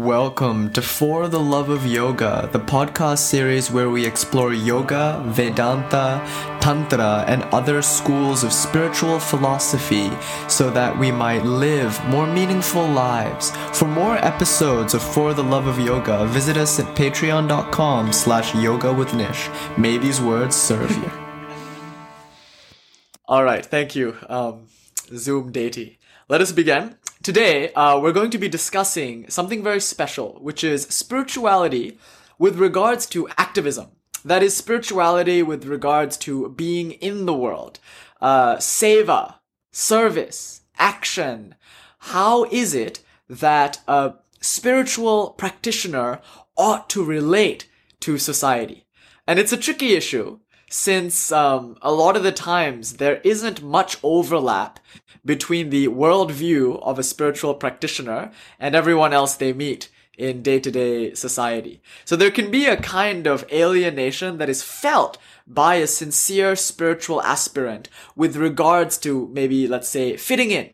Welcome to For the Love of Yoga, the podcast series where we explore yoga, Vedanta, Tantra, and other schools of spiritual philosophy so that we might live more meaningful lives. For more episodes of For the Love of Yoga, visit us at patreon.com slash yoga with Nish. May these words serve you. All right, thank you, um, Zoom deity. Let us begin. Today, uh, we're going to be discussing something very special, which is spirituality with regards to activism. That is spirituality with regards to being in the world. Uh, seva, service, action. How is it that a spiritual practitioner ought to relate to society? And it's a tricky issue since um, a lot of the times there isn't much overlap between the worldview of a spiritual practitioner and everyone else they meet in day-to-day society. So there can be a kind of alienation that is felt by a sincere spiritual aspirant with regards to maybe, let's say, fitting in.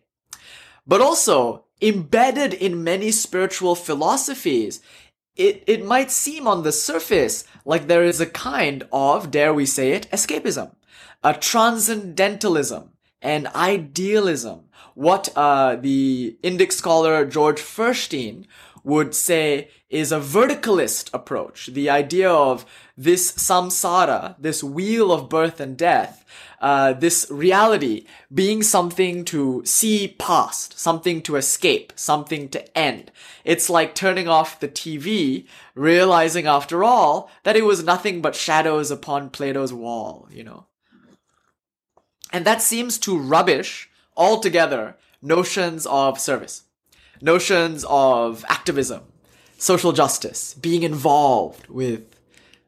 But also, embedded in many spiritual philosophies, it, it might seem on the surface like there is a kind of, dare we say it, escapism, a transcendentalism, an idealism. What uh, the Indic scholar George Feuerstein would say is a verticalist approach. The idea of this samsara, this wheel of birth and death, uh, this reality being something to see past, something to escape, something to end. It's like turning off the TV, realizing after all that it was nothing but shadows upon Plato's wall, you know. And that seems to rubbish altogether notions of service, notions of activism, social justice, being involved with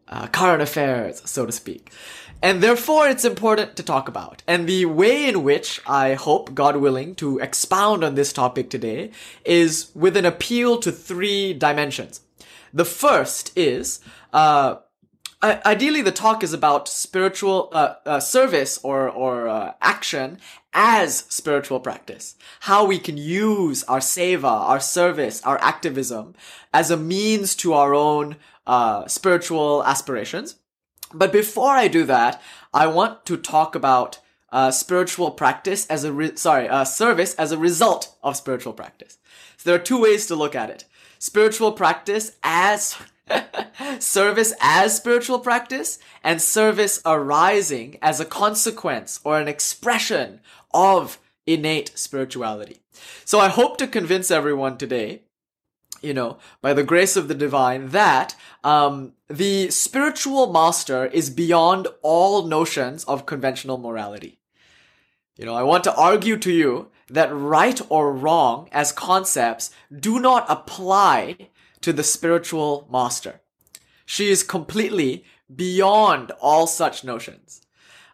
uh, current affairs, so to speak. And therefore, it's important to talk about. And the way in which I hope, God willing, to expound on this topic today is with an appeal to three dimensions. The first is, uh, ideally the talk is about spiritual uh, uh, service or or uh, action as spiritual practice. How we can use our seva our service our activism as a means to our own uh, spiritual aspirations. But before I do that, I want to talk about uh, spiritual practice as a re- sorry uh, service as a result of spiritual practice. So there are two ways to look at it: spiritual practice as service as spiritual practice, and service arising as a consequence or an expression of innate spirituality. So I hope to convince everyone today you know, by the grace of the divine, that um, the spiritual master is beyond all notions of conventional morality. You know, I want to argue to you that right or wrong as concepts do not apply to the spiritual master. She is completely beyond all such notions.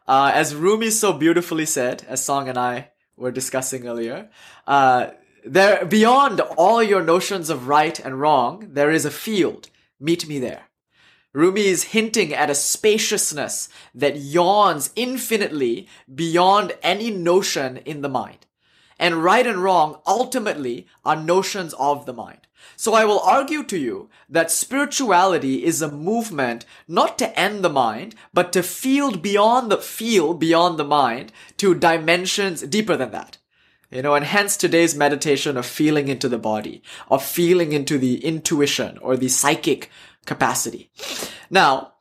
Uh, as Rumi so beautifully said, as Song and I were discussing earlier, uh, there, beyond all your notions of right and wrong, there is a field. Meet me there. Rumi is hinting at a spaciousness that yawns infinitely beyond any notion in the mind. And right and wrong ultimately are notions of the mind. So I will argue to you that spirituality is a movement not to end the mind, but to feel beyond the feel beyond the mind to dimensions deeper than that. You know, and hence today's meditation of feeling into the body, of feeling into the intuition or the psychic capacity. Now,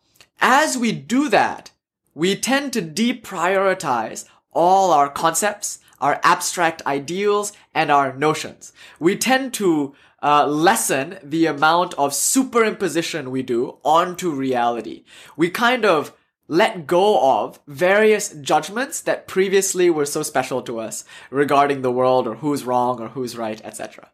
as we do that, we tend to deprioritize all our concepts, our abstract ideals, and our notions. We tend to uh, lessen the amount of superimposition we do onto reality. We kind of let go of various judgments that previously were so special to us regarding the world or who's wrong or who's right, etc.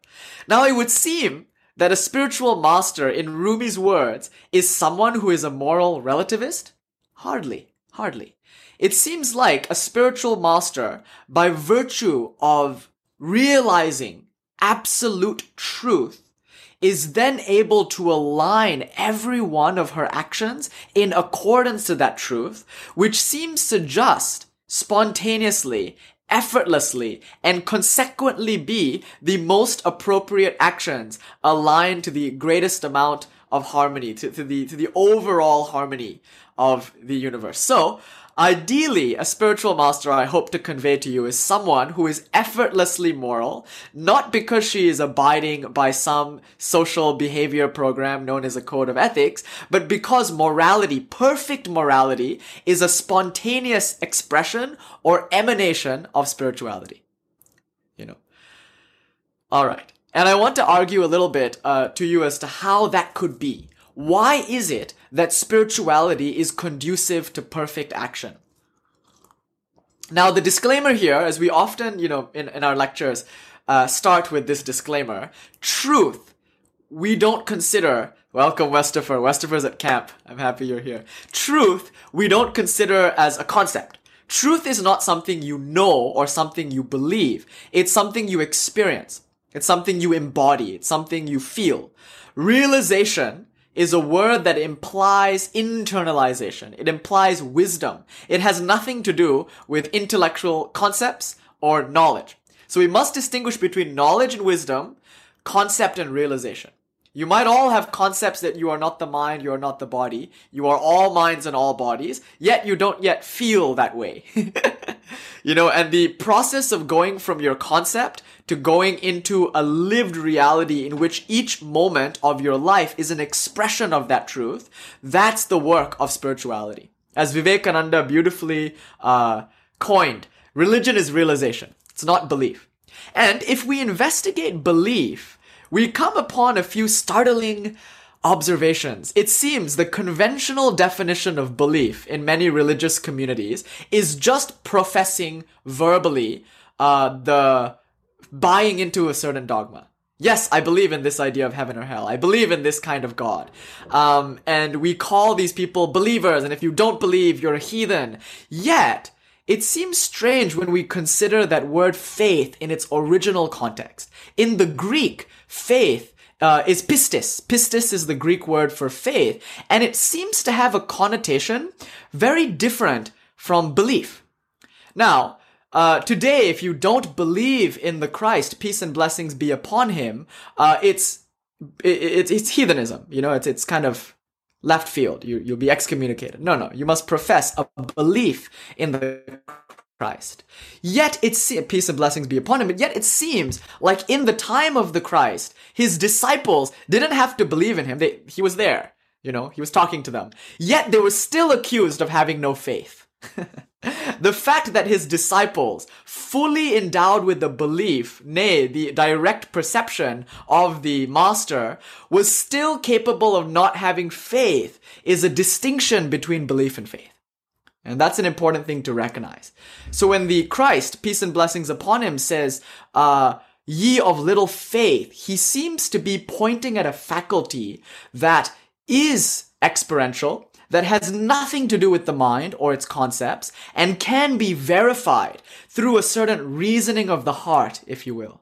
Now it would seem that a spiritual master, in Rumi's words, is someone who is a moral relativist? Hardly, hardly. It seems like a spiritual master, by virtue of realizing absolute truth, is then able to align every one of her actions in accordance to that truth, which seems to just spontaneously effortlessly and consequently be the most appropriate actions aligned to the greatest amount of harmony, to, to the to the overall harmony of the universe. So Ideally, a spiritual master I hope to convey to you is someone who is effortlessly moral, not because she is abiding by some social behavior program known as a code of ethics, but because morality, perfect morality, is a spontaneous expression or emanation of spirituality. You know. Alright. And I want to argue a little bit uh, to you as to how that could be. Why is it that spirituality is conducive to perfect action? Now, the disclaimer here, as we often, you know, in, in our lectures, uh, start with this disclaimer. Truth, we don't consider, welcome Westifer, Westifer's at camp. I'm happy you're here. Truth, we don't consider as a concept. Truth is not something you know or something you believe. It's something you experience. It's something you embody. It's something you feel. Realization is a word that implies internalization. It implies wisdom. It has nothing to do with intellectual concepts or knowledge. So we must distinguish between knowledge and wisdom, concept and realization. You might all have concepts that you are not the mind, you are not the body, you are all minds and all bodies, yet you don't yet feel that way. you know, and the process of going from your concept to going into a lived reality in which each moment of your life is an expression of that truth, that's the work of spirituality. As Vivekananda beautifully uh, coined, religion is realization. It's not belief. And if we investigate belief, we come upon a few startling observations. It seems the conventional definition of belief in many religious communities is just professing verbally uh, the buying into a certain dogma. Yes, I believe in this idea of heaven or hell. I believe in this kind of God. Um, and we call these people believers, and if you don't believe, you're a heathen. Yet, it seems strange when we consider that word faith in its original context. In the Greek, faith uh, is pistis. Pistis is the Greek word for faith, and it seems to have a connotation very different from belief. Now, uh, today, if you don't believe in the Christ, peace and blessings be upon him, uh, it's, it, it's heathenism. You know, it's, it's kind of left field. You, you'll be excommunicated. No, no. You must profess a belief in the Christ. Yet it it's peace and blessings be upon him. But yet it seems like in the time of the Christ, his disciples didn't have to believe in him. They, he was there. You know, he was talking to them. Yet they were still accused of having no faith. the fact that his disciples, fully endowed with the belief, nay, the direct perception of the master, was still capable of not having faith is a distinction between belief and faith. And that's an important thing to recognize. So when the Christ, peace and blessings upon him, says, uh, ye of little faith, he seems to be pointing at a faculty that is experiential, that has nothing to do with the mind or its concepts and can be verified through a certain reasoning of the heart, if you will.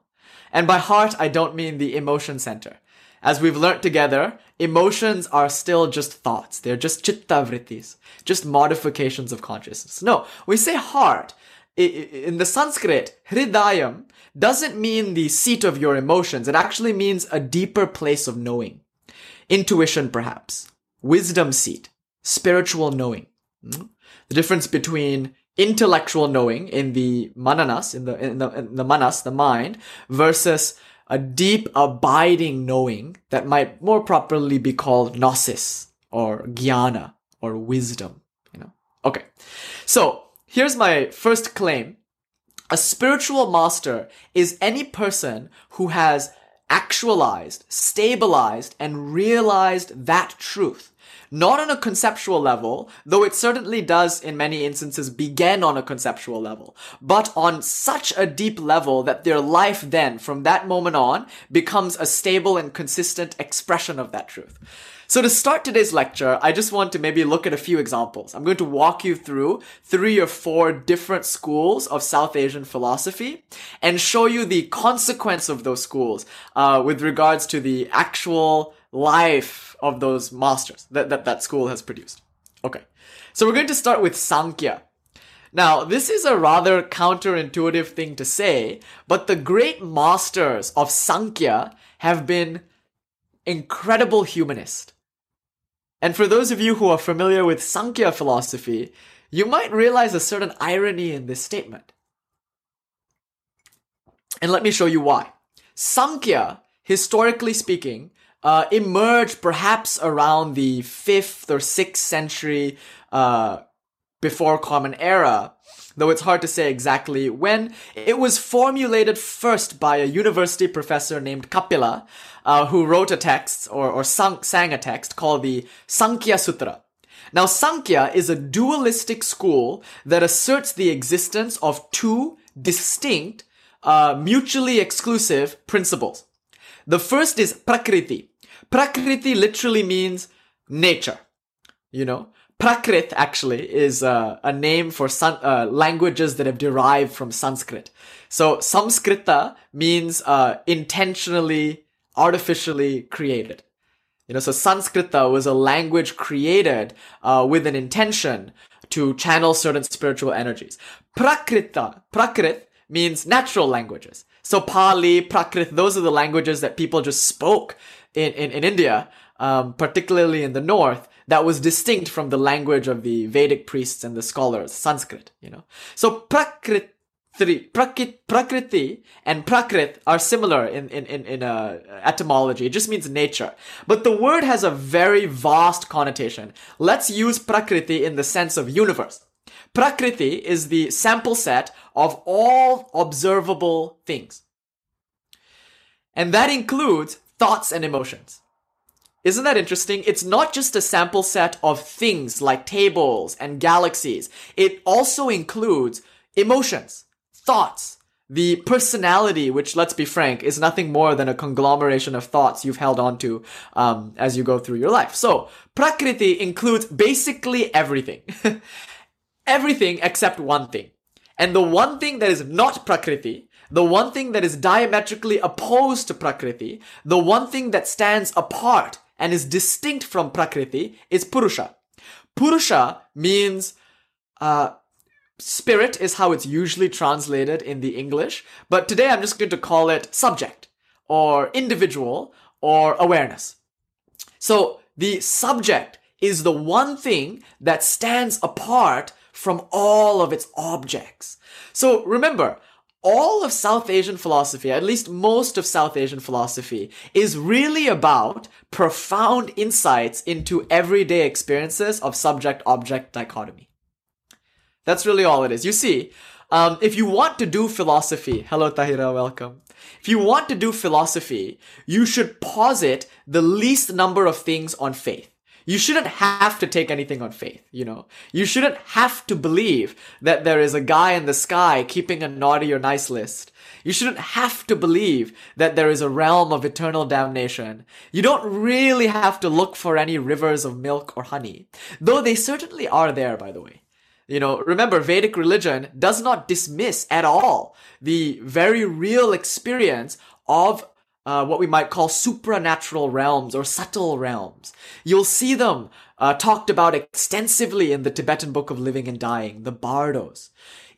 And by heart, I don't mean the emotion center. As we've learnt together, emotions are still just thoughts. They're just chitta vrittis, just modifications of consciousness. No, we say heart. In the Sanskrit, hridayam doesn't mean the seat of your emotions. It actually means a deeper place of knowing. Intuition, perhaps. Wisdom seat spiritual knowing. Hmm? The difference between intellectual knowing in the mananas, in the, in the, in the manas, the mind, versus a deep abiding knowing that might more properly be called gnosis or jnana or wisdom, you know. Okay. So, here's my first claim. A spiritual master is any person who has actualized, stabilized, and realized that truth not on a conceptual level, though it certainly does in many instances begin on a conceptual level, but on such a deep level that their life then, from that moment on, becomes a stable and consistent expression of that truth. So to start today's lecture, I just want to maybe look at a few examples. I'm going to walk you through three or four different schools of South Asian philosophy and show you the consequence of those schools uh, with regards to the actual life of those masters that, that that school has produced. Okay. So we're going to start with Sankhya. Now, this is a rather counterintuitive thing to say, but the great masters of Sankhya have been incredible humanists. And for those of you who are familiar with Sankhya philosophy, you might realize a certain irony in this statement. And let me show you why. Sankhya, historically speaking, uh, emerged perhaps around the 5th or 6th century uh, before Common Era, though it's hard to say exactly when. It was formulated first by a university professor named Kapila, uh, who wrote a text or, or sang, sang a text called the Sankhya Sutra. Now, Sankhya is a dualistic school that asserts the existence of two distinct, uh, mutually exclusive principles. The first is Prakriti. Prakriti literally means nature. You know, Prakrit actually is uh, a name for san- uh, languages that have derived from Sanskrit. So Samskrita means uh, intentionally, artificially created. You know, so Sanskrita was a language created uh, with an intention to channel certain spiritual energies. Prakrita, Prakrit means natural languages. So Pali, Prakrit, those are the languages that people just spoke in, in, in India, um, particularly in the north, that was distinct from the language of the Vedic priests and the scholars, Sanskrit, you know. So Prakrit, Prakrit, Prakriti and Prakrit are similar in, in, in, in uh, etymology. It just means nature. But the word has a very vast connotation. Let's use Prakriti in the sense of universe. Prakriti is the sample set of all observable things. And that includes thoughts and emotions. Isn't that interesting? It's not just a sample set of things like tables and galaxies. It also includes emotions, thoughts, the personality, which let's be frank, is nothing more than a conglomeration of thoughts you've held on to um, as you go through your life. So, Prakriti includes basically everything. everything except one thing. And the one thing that is not Prakriti, the one thing that is diametrically opposed to Prakriti, the one thing that stands apart and is distinct from Prakriti is Purusha. Purusha means uh, spirit is how it's usually translated in the English, but today I'm just going to call it subject or individual or awareness. So the subject is the one thing that stands apart from all of its objects. So remember, all of South Asian philosophy, at least most of South Asian philosophy, is really about profound insights into everyday experiences of subject object dichotomy. That's really all it is. You see, um, if you want to do philosophy, hello Tahira, welcome. If you want to do philosophy, you should posit the least number of things on faith. You shouldn't have to take anything on faith, you know. You shouldn't have to believe that there is a guy in the sky keeping a naughty or nice list. You shouldn't have to believe that there is a realm of eternal damnation. You don't really have to look for any rivers of milk or honey. Though they certainly are there, by the way. You know, remember, Vedic religion does not dismiss at all the very real experience of uh, what we might call supranatural realms or subtle realms. You'll see them uh, talked about extensively in the Tibetan Book of Living and Dying, the Bardos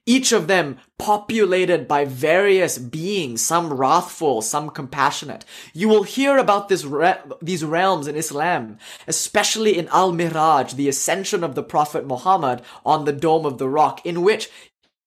each of them populated by various beings, some wrathful, some compassionate. You will hear about this re- these realms in Islam, especially in Al-Miraj, the ascension of the Prophet Muhammad on the Dome of the Rock, in which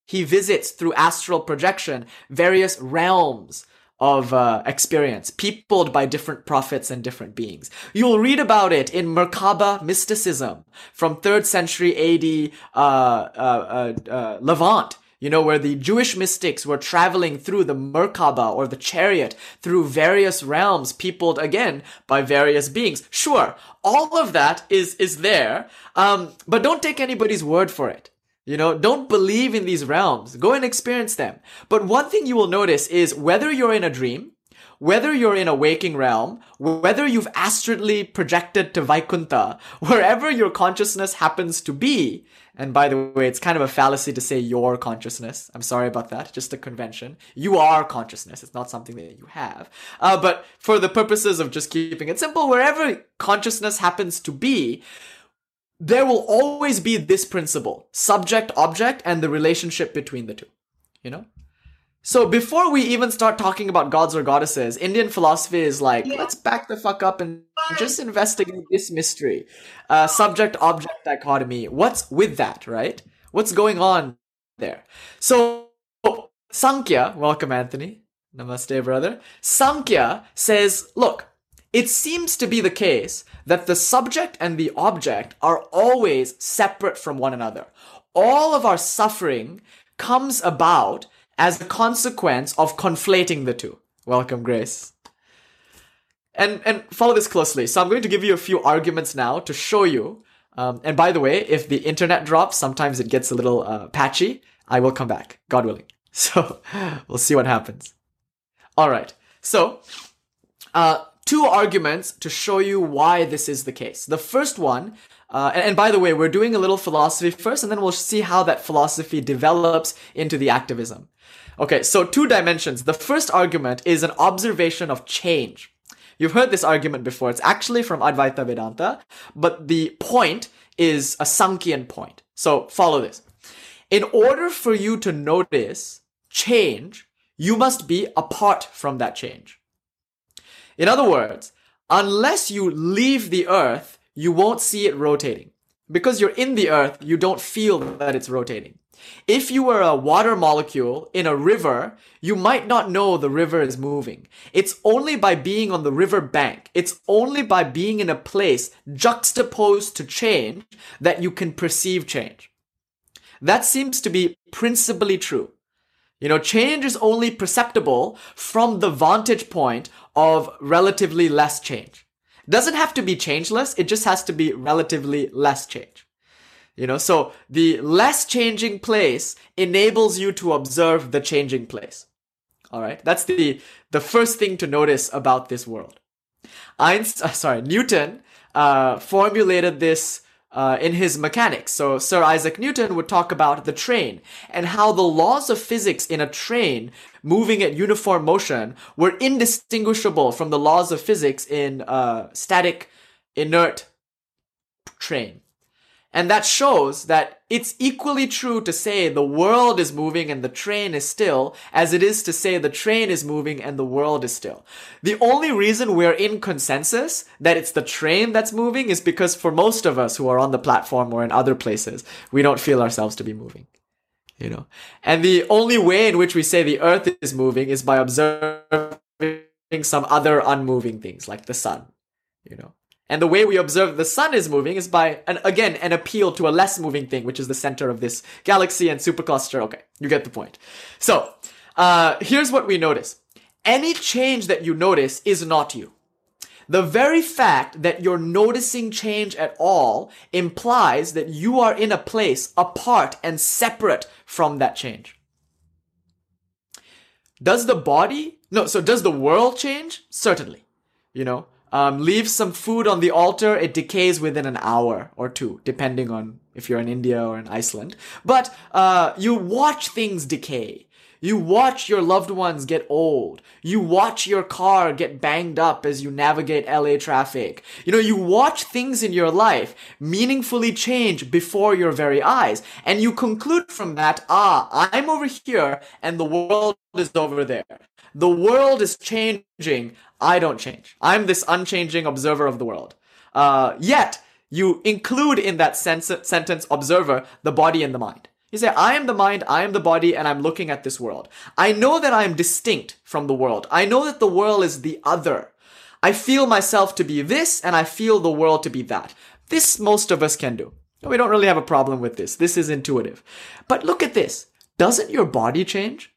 he visits through astral projection various realms of uh, experience, peopled by different prophets and different beings. You'll read about it in Merkaba mysticism from 3rd century AD uh, uh, uh, uh, Levant. You know, where the Jewish mystics were traveling through the Merkaba or the chariot through various realms, peopled again by various beings. Sure, all of that is, is there, um, but don't take anybody's word for it. You know, don't believe in these realms. Go and experience them. But one thing you will notice is whether you're in a dream, whether you're in a waking realm, whether you've astrally projected to Vaikunta, wherever your consciousness happens to be, and by the way, it's kind of a fallacy to say your consciousness. I'm sorry about that. Just a convention. You are consciousness. It's not something that you have. Uh, but for the purposes of just keeping it simple, wherever consciousness happens to be, there will always be this principle subject object and the relationship between the two you know? So before we even start talking about gods or goddesses indian philosophy is like yeah. let's back the fuck up and just investigate this mystery. Uh, subject object dichotomy. What's with that right? What's going on there? So sankhya welcome anthony. Namaste brother. Sankhya says look it seems to be the case that the subject and the object are always separate from one another. All of our suffering comes about as a consequence of conflating the two. Welcome, Grace. And and follow this closely. So I'm going to give you a few arguments now to show you. Um, and by the way, if the internet drops, sometimes it gets a little uh, patchy. I will come back, God willing. So we'll see what happens. All right. So uh, two arguments to show you why this is the case. The first one, uh, and, and, by the way, we're doing a little philosophy first, and then we'll see how that philosophy develops into the activism. Okay, so two dimensions. The first argument is an observation of change. You've heard this argument before. It's actually from Advaita Vedanta, but the point is a Sankhyan point. So follow this. In order for you to notice change, you must be apart from that change. In other words, unless you leave the earth, you won't see it rotating. Because you're in the earth, you don't feel that it's rotating. If you were a water molecule in a river, you might not know the river is moving. It's only by being on the river bank, it's only by being in a place juxtaposed to change that you can perceive change. That seems to be principally true. You know, change is only perceptible from the vantage point of relatively less change. Doesn't have to be changeless, it just has to be relatively less change. You know, so the less changing place enables you to observe the changing place. All right, that's the the first thing to notice about this world. Einstein, sorry, Newton uh, formulated this uh, in his mechanics. So Sir Isaac Newton would talk about the train and how the laws of physics in a train moving at uniform motion were indistinguishable from the laws of physics in a static, inert train. And that shows that it's equally true to say the world is moving and the train is still as it is to say the train is moving and the world is still. The only reason we're in consensus that it's the train that's moving is because for most of us who are on the platform or in other places, we don't feel ourselves to be moving. You know, and the only way in which we say the earth is moving is by observing some other unmoving things like the sun, you know. And the way we observe the sun is moving is by, an, again, an appeal to a less moving thing, which is the center of this galaxy and supercluster. Okay, you get the point. So, uh, here's what we notice. Any change that you notice is not you. The very fact that you're noticing change at all implies that you are in a place apart and separate from that change. Does the body, no, so does the world change? Certainly. You know, um, leave some food on the altar, it decays within an hour or two, depending on if you're in India or in Iceland. But uh, you watch things decay. You watch your loved ones get old. You watch your car get banged up as you navigate LA traffic. You know, you watch things in your life meaningfully change before your very eyes. And you conclude from that, ah, I'm over here and the world is over there. The world is changing. I don't change. I'm this unchanging observer of the world. Uh, yet, you include in that sentence observer the body and the mind. You say, I am the mind, I am the body, and I'm looking at this world. I know that I am distinct from the world. I know that the world is the other. I feel myself to be this, and I feel the world to be that. This most of us can do. We don't really have a problem with this. This is intuitive. But look at this. Doesn't your body change?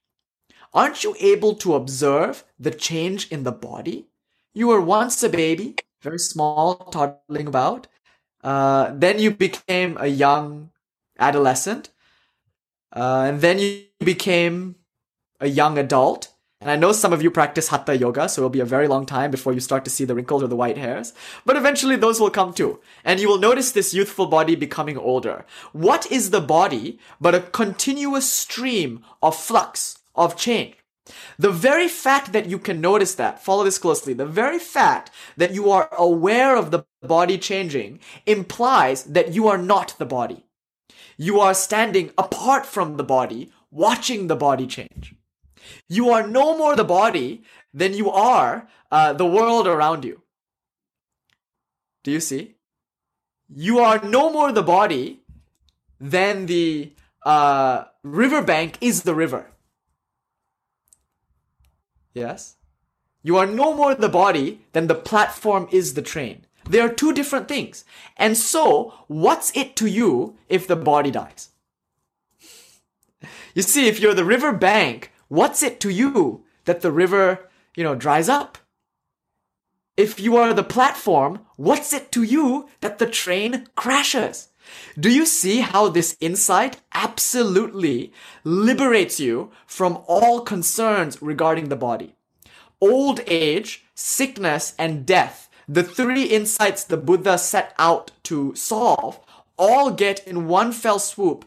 Aren't you able to observe the change in the body? You were once a baby, very small, toddling about. Uh, then you became a young adolescent. Uh, and then you became a young adult. And I know some of you practice hatha yoga, so it'll be a very long time before you start to see the wrinkles or the white hairs. But eventually those will come too. And you will notice this youthful body becoming older. What is the body but a continuous stream of flux, of change. The very fact that you can notice that, follow this closely, the very fact that you are aware of the body changing implies that you are not the body. You are standing apart from the body, watching the body change. You are no more the body than you are uh, the world around you. Do you see? You are no more the body than the uh, riverbank is the river. Yes? You are no more the body than the platform is the train. They are two different things. And so, what's it to you if the body dies? You see, if you're the river bank, what's it to you that the river, you know, dries up? If you are the platform, what's it to you that the train crashes? Do you see how this insight absolutely liberates you from all concerns regarding the body? Old age, sickness, and death, the three insights the Buddha set out to solve, all get in one fell swoop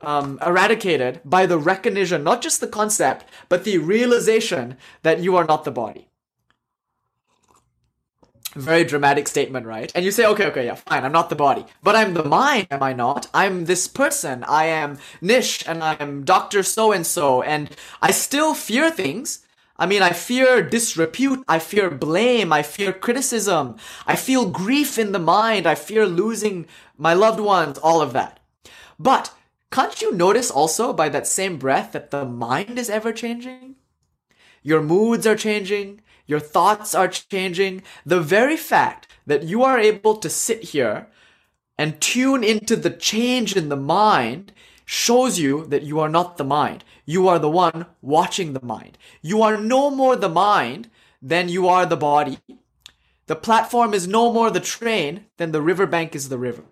um, eradicated by the recognition, not just the concept, but the realization that you are not the body very dramatic statement, right? And you say, okay, okay, yeah, fine, I'm not the body. But I'm the mind, am I not? I'm this person. I am Nish and I'm Dr. So and so. And I still fear things. I mean, I fear disrepute. I fear blame. I fear criticism. I feel grief in the mind. I fear losing my loved ones, all of that. But can't you notice also by that same breath that the mind is ever changing? Your moods are changing. Your thoughts are changing. The very fact that you are able to sit here and tune into the change in the mind shows you that you are not the mind. You are the one watching the mind. You are no more the mind than you are the body. The platform is no more the train than the riverbank is the river.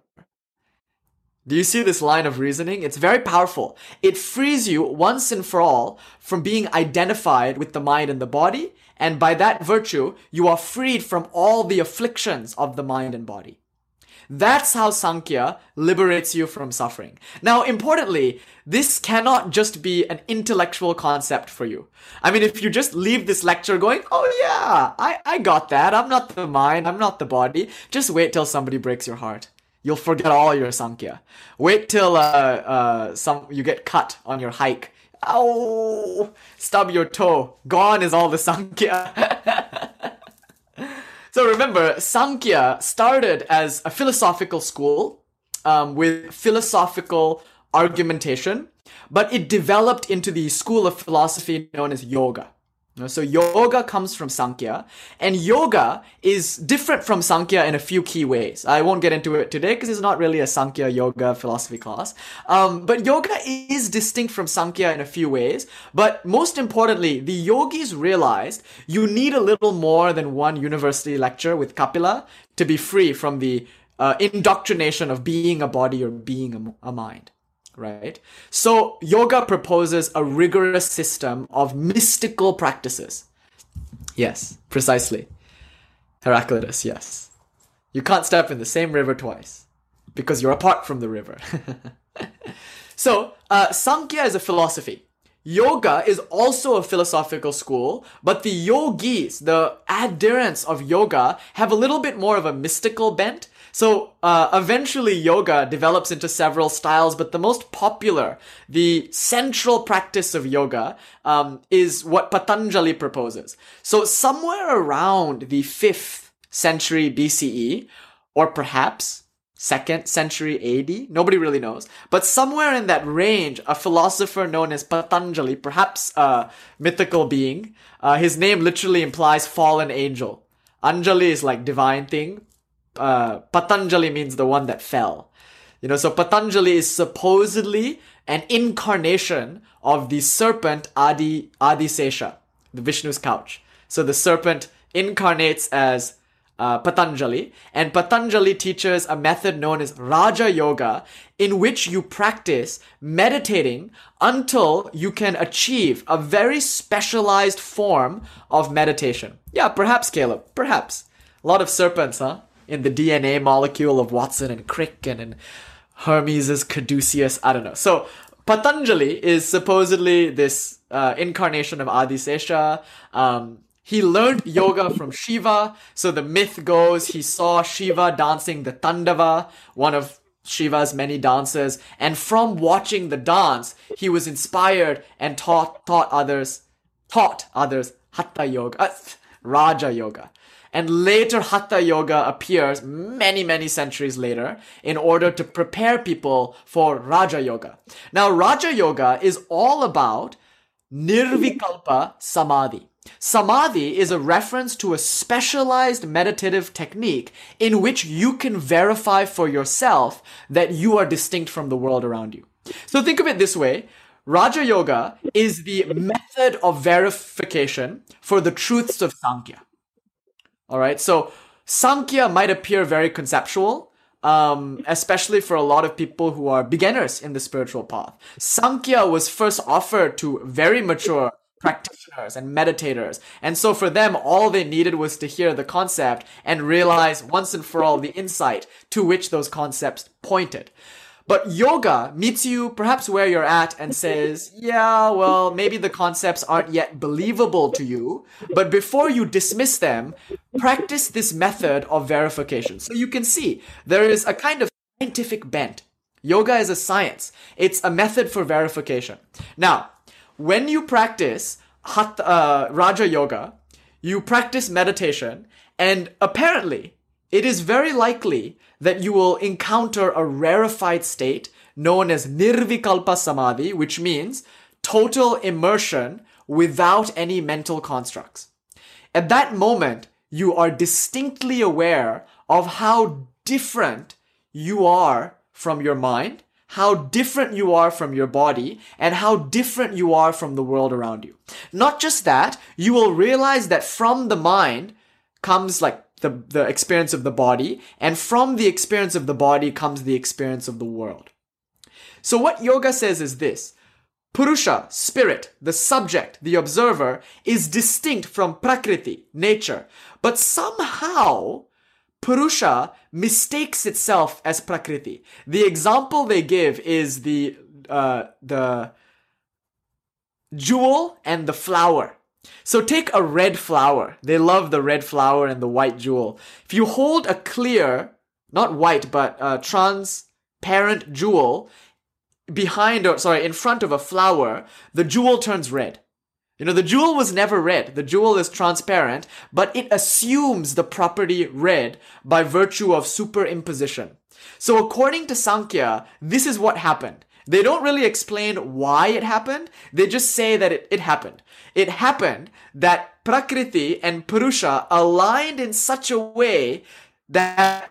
Do you see this line of reasoning? It's very powerful. It frees you once and for all from being identified with the mind and the body, and by that virtue, you are freed from all the afflictions of the mind and body. That's how Sankhya liberates you from suffering. Now, importantly, this cannot just be an intellectual concept for you. I mean, if you just leave this lecture going, oh yeah, I, I got that. I'm not the mind. I'm not the body. Just wait till somebody breaks your heart you'll forget all your Sankhya. Wait till uh, uh, some you get cut on your hike. Ow! Stub your toe. Gone is all the Sankhya. so remember, Sankhya started as a philosophical school um, with philosophical argumentation, but it developed into the school of philosophy known as yoga. So yoga comes from Sankhya, and yoga is different from Sankhya in a few key ways. I won't get into it today because it's not really a Sankhya yoga philosophy class. Um, but yoga is distinct from Sankhya in a few ways. But most importantly, the yogis realized you need a little more than one university lecture with Kapila to be free from the uh, indoctrination of being a body or being a, a mind right? So yoga proposes a rigorous system of mystical practices. Yes, precisely. Heraclitus, yes. You can't step in the same river twice because you're apart from the river. so, uh, Sankhya is a philosophy. Yoga is also a philosophical school, but the yogis, the adherents of yoga, have a little bit more of a mystical bent so uh, eventually, yoga develops into several styles, but the most popular, the central practice of yoga, um, is what Patanjali proposes. So somewhere around the fifth century BCE, or perhaps second century AD, nobody really knows, but somewhere in that range, a philosopher known as Patanjali, perhaps a mythical being, uh, his name literally implies fallen angel. Anjali is like divine thing uh, Patanjali means the one that fell. You know, so Patanjali is supposedly an incarnation of the serpent Adi Adisesha, the Vishnu's couch. So the serpent incarnates as uh, Patanjali, and Patanjali teaches a method known as Raja Yoga, in which you practice meditating until you can achieve a very specialized form of meditation. Yeah, perhaps, Caleb, perhaps. A lot of serpents, huh? In the DNA molecule of Watson and Crick and in Hermes's caduceus. I don't know. So Patanjali is supposedly this uh, incarnation of Adisesha. Um, he learned yoga from Shiva. So the myth goes he saw Shiva dancing the Tandava, one of Shiva's many dances, and from watching the dance, he was inspired and taught taught others taught others Hatha Yoga, uh, Raja Yoga. And later Hatha Yoga appears many, many centuries later in order to prepare people for Raja Yoga. Now, Raja Yoga is all about Nirvikalpa Samadhi. Samadhi is a reference to a specialized meditative technique in which you can verify for yourself that you are distinct from the world around you. So think of it this way. Raja Yoga is the method of verification for the truths of Sankhya. All right. So Sankhya might appear very conceptual, um, especially for a lot of people who are beginners in the spiritual path. Sankhya was first offered to very mature practitioners and meditators. And so for them, all they needed was to hear the concept and realize once and for all the insight to which those concepts pointed. But yoga meets you perhaps where you're at and says, yeah, well, maybe the concepts aren't yet believable to you. But before you dismiss them, practice this method of verification. So you can see there is a kind of scientific bent. Yoga is a science. It's a method for verification. Now, when you practice Hatha, uh, Raja Yoga, you practice meditation, and apparently, it is very likely that you will encounter a rarefied state known as Nirvikalpa Samadhi, which means total immersion without any mental constructs. At that moment, you are distinctly aware of how different you are from your mind, how different you are from your body, and how different you are from the world around you. Not just that, you will realize that from the mind comes like the, the experience of the body, and from the experience of the body comes the experience of the world. So what yoga says is this. Purusha, spirit, the subject, the observer, is distinct from Prakriti, nature. But somehow, Purusha mistakes itself as Prakriti. The example they give is the, uh, the jewel and the flower. So take a red flower. They love the red flower and the white jewel. If you hold a clear, not white, but uh, transparent jewel behind or sorry, in front of a flower, the jewel turns red. You know, the jewel was never red. The jewel is transparent, but it assumes the property red by virtue of superimposition. So according to Sankhya, this is what happened. They don't really explain why it happened. They just say that it, it happened. It happened that Prakriti and Purusha aligned in such a way that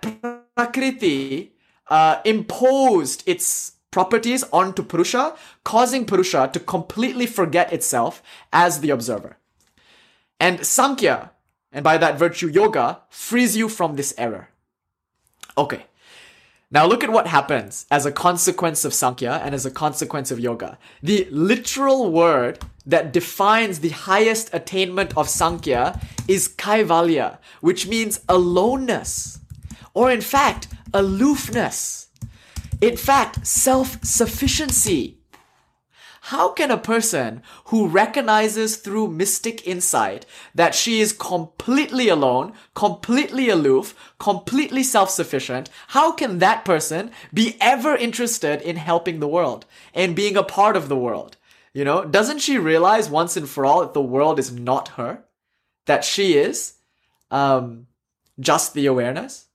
Prakriti uh, imposed its properties onto Purusha, causing Purusha to completely forget itself as the observer. And Sankhya, and by that virtue yoga, frees you from this error. Okay. Now look at what happens as a consequence of Sankhya and as a consequence of yoga. The literal word that defines the highest attainment of Sankhya is Kaivalya, which means aloneness, or in fact, aloofness. In fact, self-sufficiency. How can a person who recognizes through mystic insight that she is completely alone, completely aloof, completely self-sufficient, how can that person be ever interested in helping the world and being a part of the world? You know, doesn't she realize once and for all that the world is not her? That she is, um, just the awareness?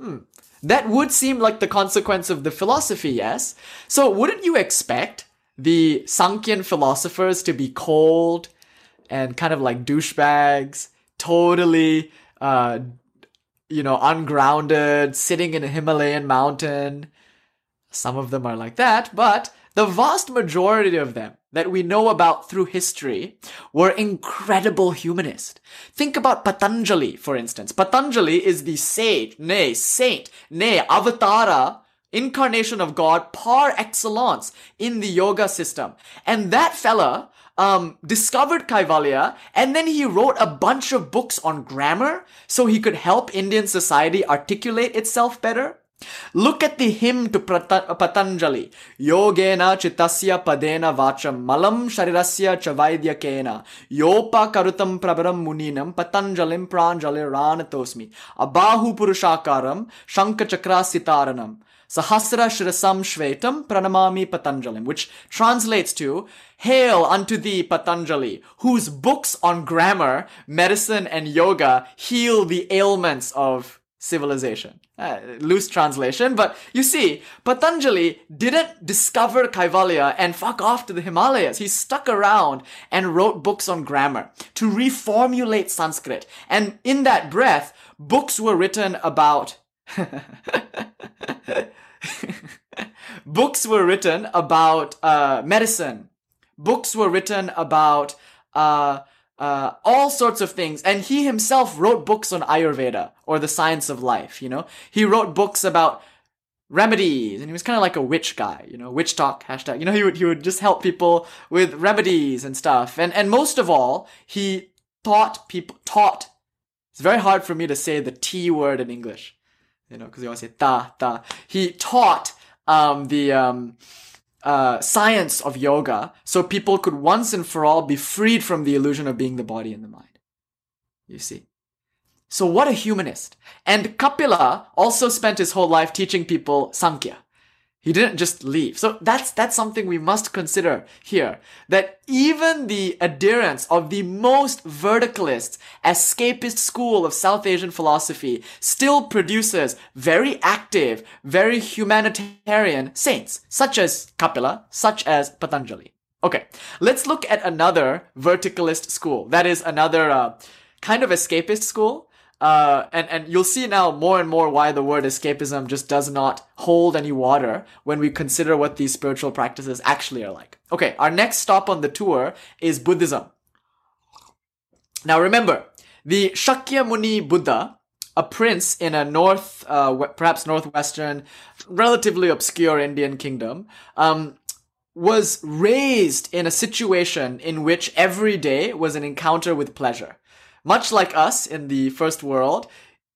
Hmm. That would seem like the consequence of the philosophy, yes? So wouldn't you expect the Sankhyan philosophers to be cold and kind of like douchebags, totally, uh, you know, ungrounded, sitting in a Himalayan mountain. Some of them are like that, but the vast majority of them that we know about through history were incredible humanists. Think about Patanjali, for instance. Patanjali is the sage, nay, saint, nay, avatara incarnation of God par excellence in the yoga system. And that fella um, discovered Kaivalya and then he wrote a bunch of books on grammar so he could help Indian society articulate itself better. Look at the hymn to Patanjali. Yogena chitasya padena vacham malam sharirasya chavaidhyakena. Yopa karutam prabaram muninam patanjalim pranjali ranatosmi. Abahu purushakaram shanka chakra sitaranam. Sahasra Shirasam Shvetam Pranamami Patanjalim, which translates to Hail unto thee, Patanjali, whose books on grammar, medicine, and yoga heal the ailments of civilization. Uh, loose translation, but you see, Patanjali didn't discover Kaivalya and fuck off to the Himalayas. He stuck around and wrote books on grammar to reformulate Sanskrit. And in that breath, books were written about. books were written about uh, medicine. Books were written about uh, uh, all sorts of things. And he himself wrote books on Ayurveda or the science of life, you know? He wrote books about remedies and he was kind of like a witch guy, you know, witch talk hashtag. You know, he would, he would just help people with remedies and stuff. And, and most of all, he taught people, taught. It's very hard for me to say the T word in English, you know, because you always say ta, ta. He taught, um, the, um, uh, science of yoga so people could once and for all be freed from the illusion of being the body and the mind. You see. So what a humanist. And Kapila also spent his whole life teaching people Sankhya. He didn't just leave. So that's, that's something we must consider here. That even the adherents of the most verticalist, escapist school of South Asian philosophy still produces very active, very humanitarian saints, such as Kapila, such as Patanjali. Okay, let's look at another verticalist school. That is another, uh, kind of escapist school uh, and, and you'll see now more and more why the word escapism just does not hold any water when we consider what these spiritual practices actually are like. Okay, our next stop on the tour is Buddhism. Now remember, the Shakyamuni Buddha, a prince in a north, uh, perhaps northwestern, relatively obscure Indian kingdom, um, was raised in a situation in which every day was an encounter with pleasure. Much like us in the first world,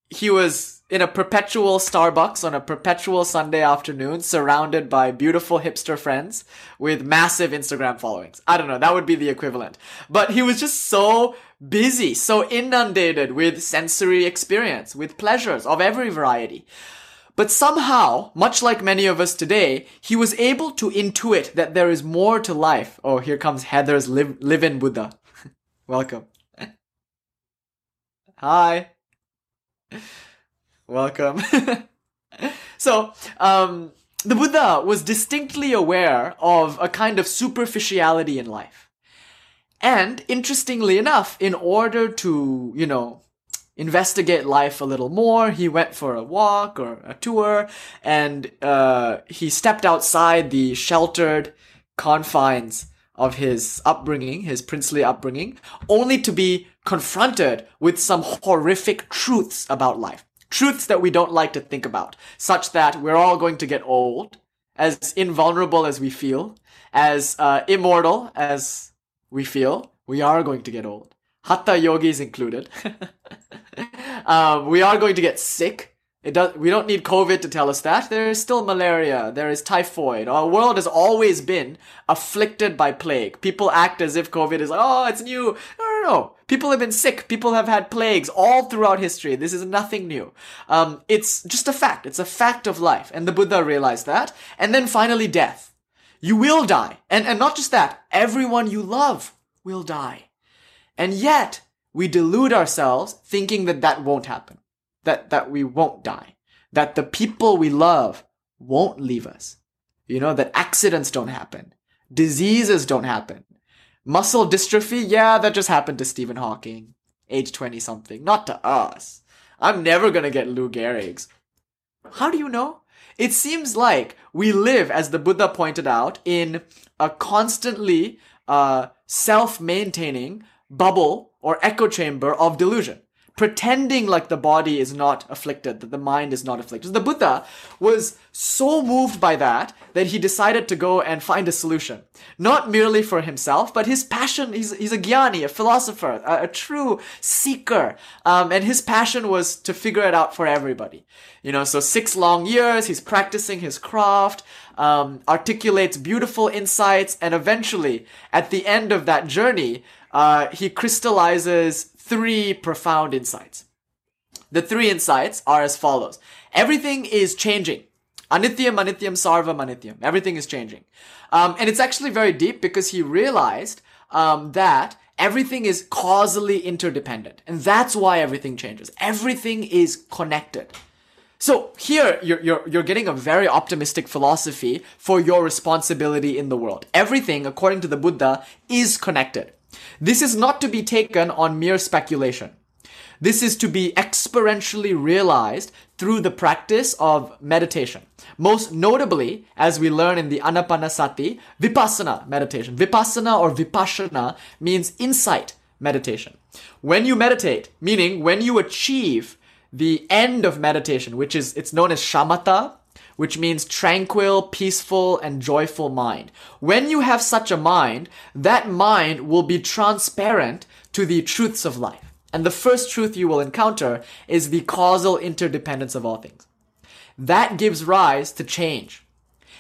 he was in a perpetual Starbucks on a perpetual Sunday afternoon, surrounded by beautiful hipster friends with massive Instagram followings. I don't know, that would be the equivalent. But he was just so busy, so inundated with sensory experience, with pleasures of every variety. But somehow, much like many of us today, he was able to intuit that there is more to life. Oh, here comes Heather's live, live in Buddha. Welcome. Hi. Welcome. so, um, the Buddha was distinctly aware of a kind of superficiality in life. And interestingly enough, in order to, you know, investigate life a little more, he went for a walk or a tour and uh, he stepped outside the sheltered confines of his upbringing, his princely upbringing, only to be confronted with some horrific truths about life. Truths that we don't like to think about, such that we're all going to get old, as invulnerable as we feel, as uh, immortal as we feel, we are going to get old. Hatha yogis included. um, we are going to get sick. It does, we don't need COVID to tell us that. There is still malaria. There is typhoid. Our world has always been afflicted by plague. People act as if COVID is like, oh, it's new. No. People have been sick. People have had plagues all throughout history. This is nothing new. Um, it's just a fact. It's a fact of life. And the Buddha realized that. And then finally, death. You will die. And, and not just that, everyone you love will die. And yet, we delude ourselves thinking that that won't happen that, that we won't die, that the people we love won't leave us. You know, that accidents don't happen. Diseases don't happen. Muscle dystrophy, yeah, that just happened to Stephen Hawking, age 20 something, not to us. I'm never gonna get Lou Gehrig's. How do you know? It seems like we live, as the Buddha pointed out, in a constantly uh, self-maintaining bubble or echo chamber of delusion. Pretending like the body is not afflicted, that the mind is not afflicted. The Buddha was so moved by that that he decided to go and find a solution. Not merely for himself, but his passion, he's, he's a jnani, a philosopher, a, a true seeker. Um, and his passion was to figure it out for everybody. You know, so six long years, he's practicing his craft, um, articulates beautiful insights, and eventually, at the end of that journey, uh, he crystallizes three profound insights. The three insights are as follows. Everything is changing. Anityam, anityam, sarvam, anityam. Everything is changing. Um, and it's actually very deep because he realized um, that everything is causally interdependent. And that's why everything changes. Everything is connected. So here you're, you're, you're getting a very optimistic philosophy for your responsibility in the world. Everything, according to the Buddha, is connected. This is not to be taken on mere speculation. This is to be experientially realized through the practice of meditation. Most notably, as we learn in the Anapanasati, Vipassana meditation. Vipassana or Vipashyana means insight meditation. When you meditate, meaning when you achieve the end of meditation, which is, it's known as shamatha, which means tranquil, peaceful, and joyful mind. When you have such a mind, that mind will be transparent to the truths of life. And the first truth you will encounter is the causal interdependence of all things. That gives rise to change.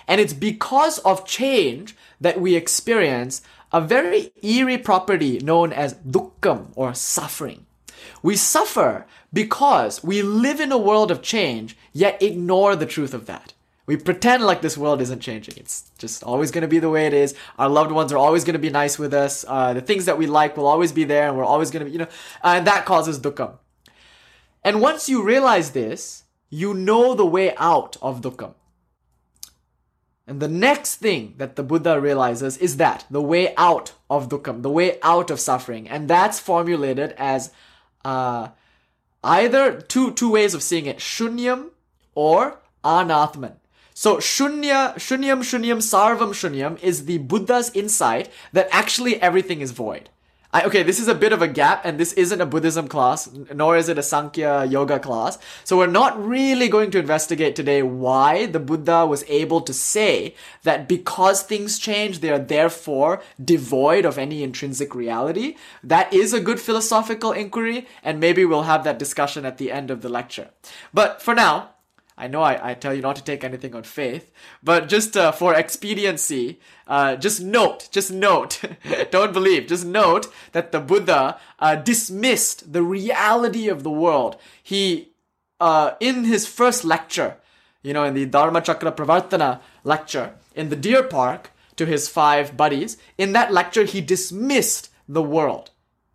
And it's because of change that we experience a very eerie property known as dukkham or suffering. We suffer because we live in a world of change, yet ignore the truth of that. We pretend like this world isn't changing. It's just always going to be the way it is. Our loved ones are always going to be nice with us. Uh, the things that we like will always be there, and we're always going to be, you know, uh, and that causes dukkha. And once you realize this, you know the way out of dukkha. And the next thing that the Buddha realizes is that the way out of dukkha, the way out of suffering, and that's formulated as uh, either two two ways of seeing it: shunyam or anatman. So shunya, shunyam, shunyam, sarvam, shunyam is the Buddha's insight that actually everything is void. I, okay, this is a bit of a gap, and this isn't a Buddhism class, nor is it a Sankhya yoga class. So we're not really going to investigate today why the Buddha was able to say that because things change, they are therefore devoid of any intrinsic reality. That is a good philosophical inquiry, and maybe we'll have that discussion at the end of the lecture. But for now, I know I, I tell you not to take anything on faith, but just uh, for expediency, uh, just note, just note, don't believe, just note that the Buddha uh, dismissed the reality of the world. He, uh, in his first lecture, you know, in the Dharma Chakra Pravartana lecture in the deer park to his five buddies, in that lecture he dismissed the world.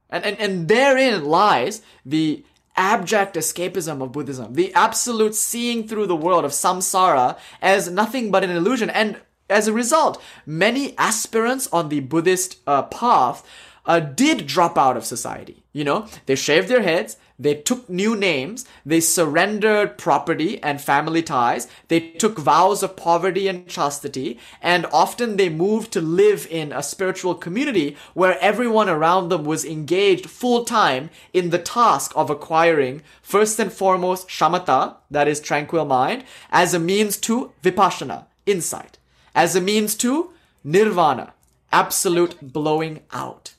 And, and, and therein lies the abject escapism of Buddhism, the absolute seeing through the world of samsara as nothing but an illusion. And as a result, many aspirants on the Buddhist uh, path uh, did drop out of society. You know, they shaved their heads, they took new names, they surrendered property and family ties, they took vows of poverty and chastity, and often they moved to live in a spiritual community where everyone around them was engaged full time in the task of acquiring, first and foremost, shamatha, that is tranquil mind, as a means to vipassana, insight, as a means to nirvana, absolute blowing out.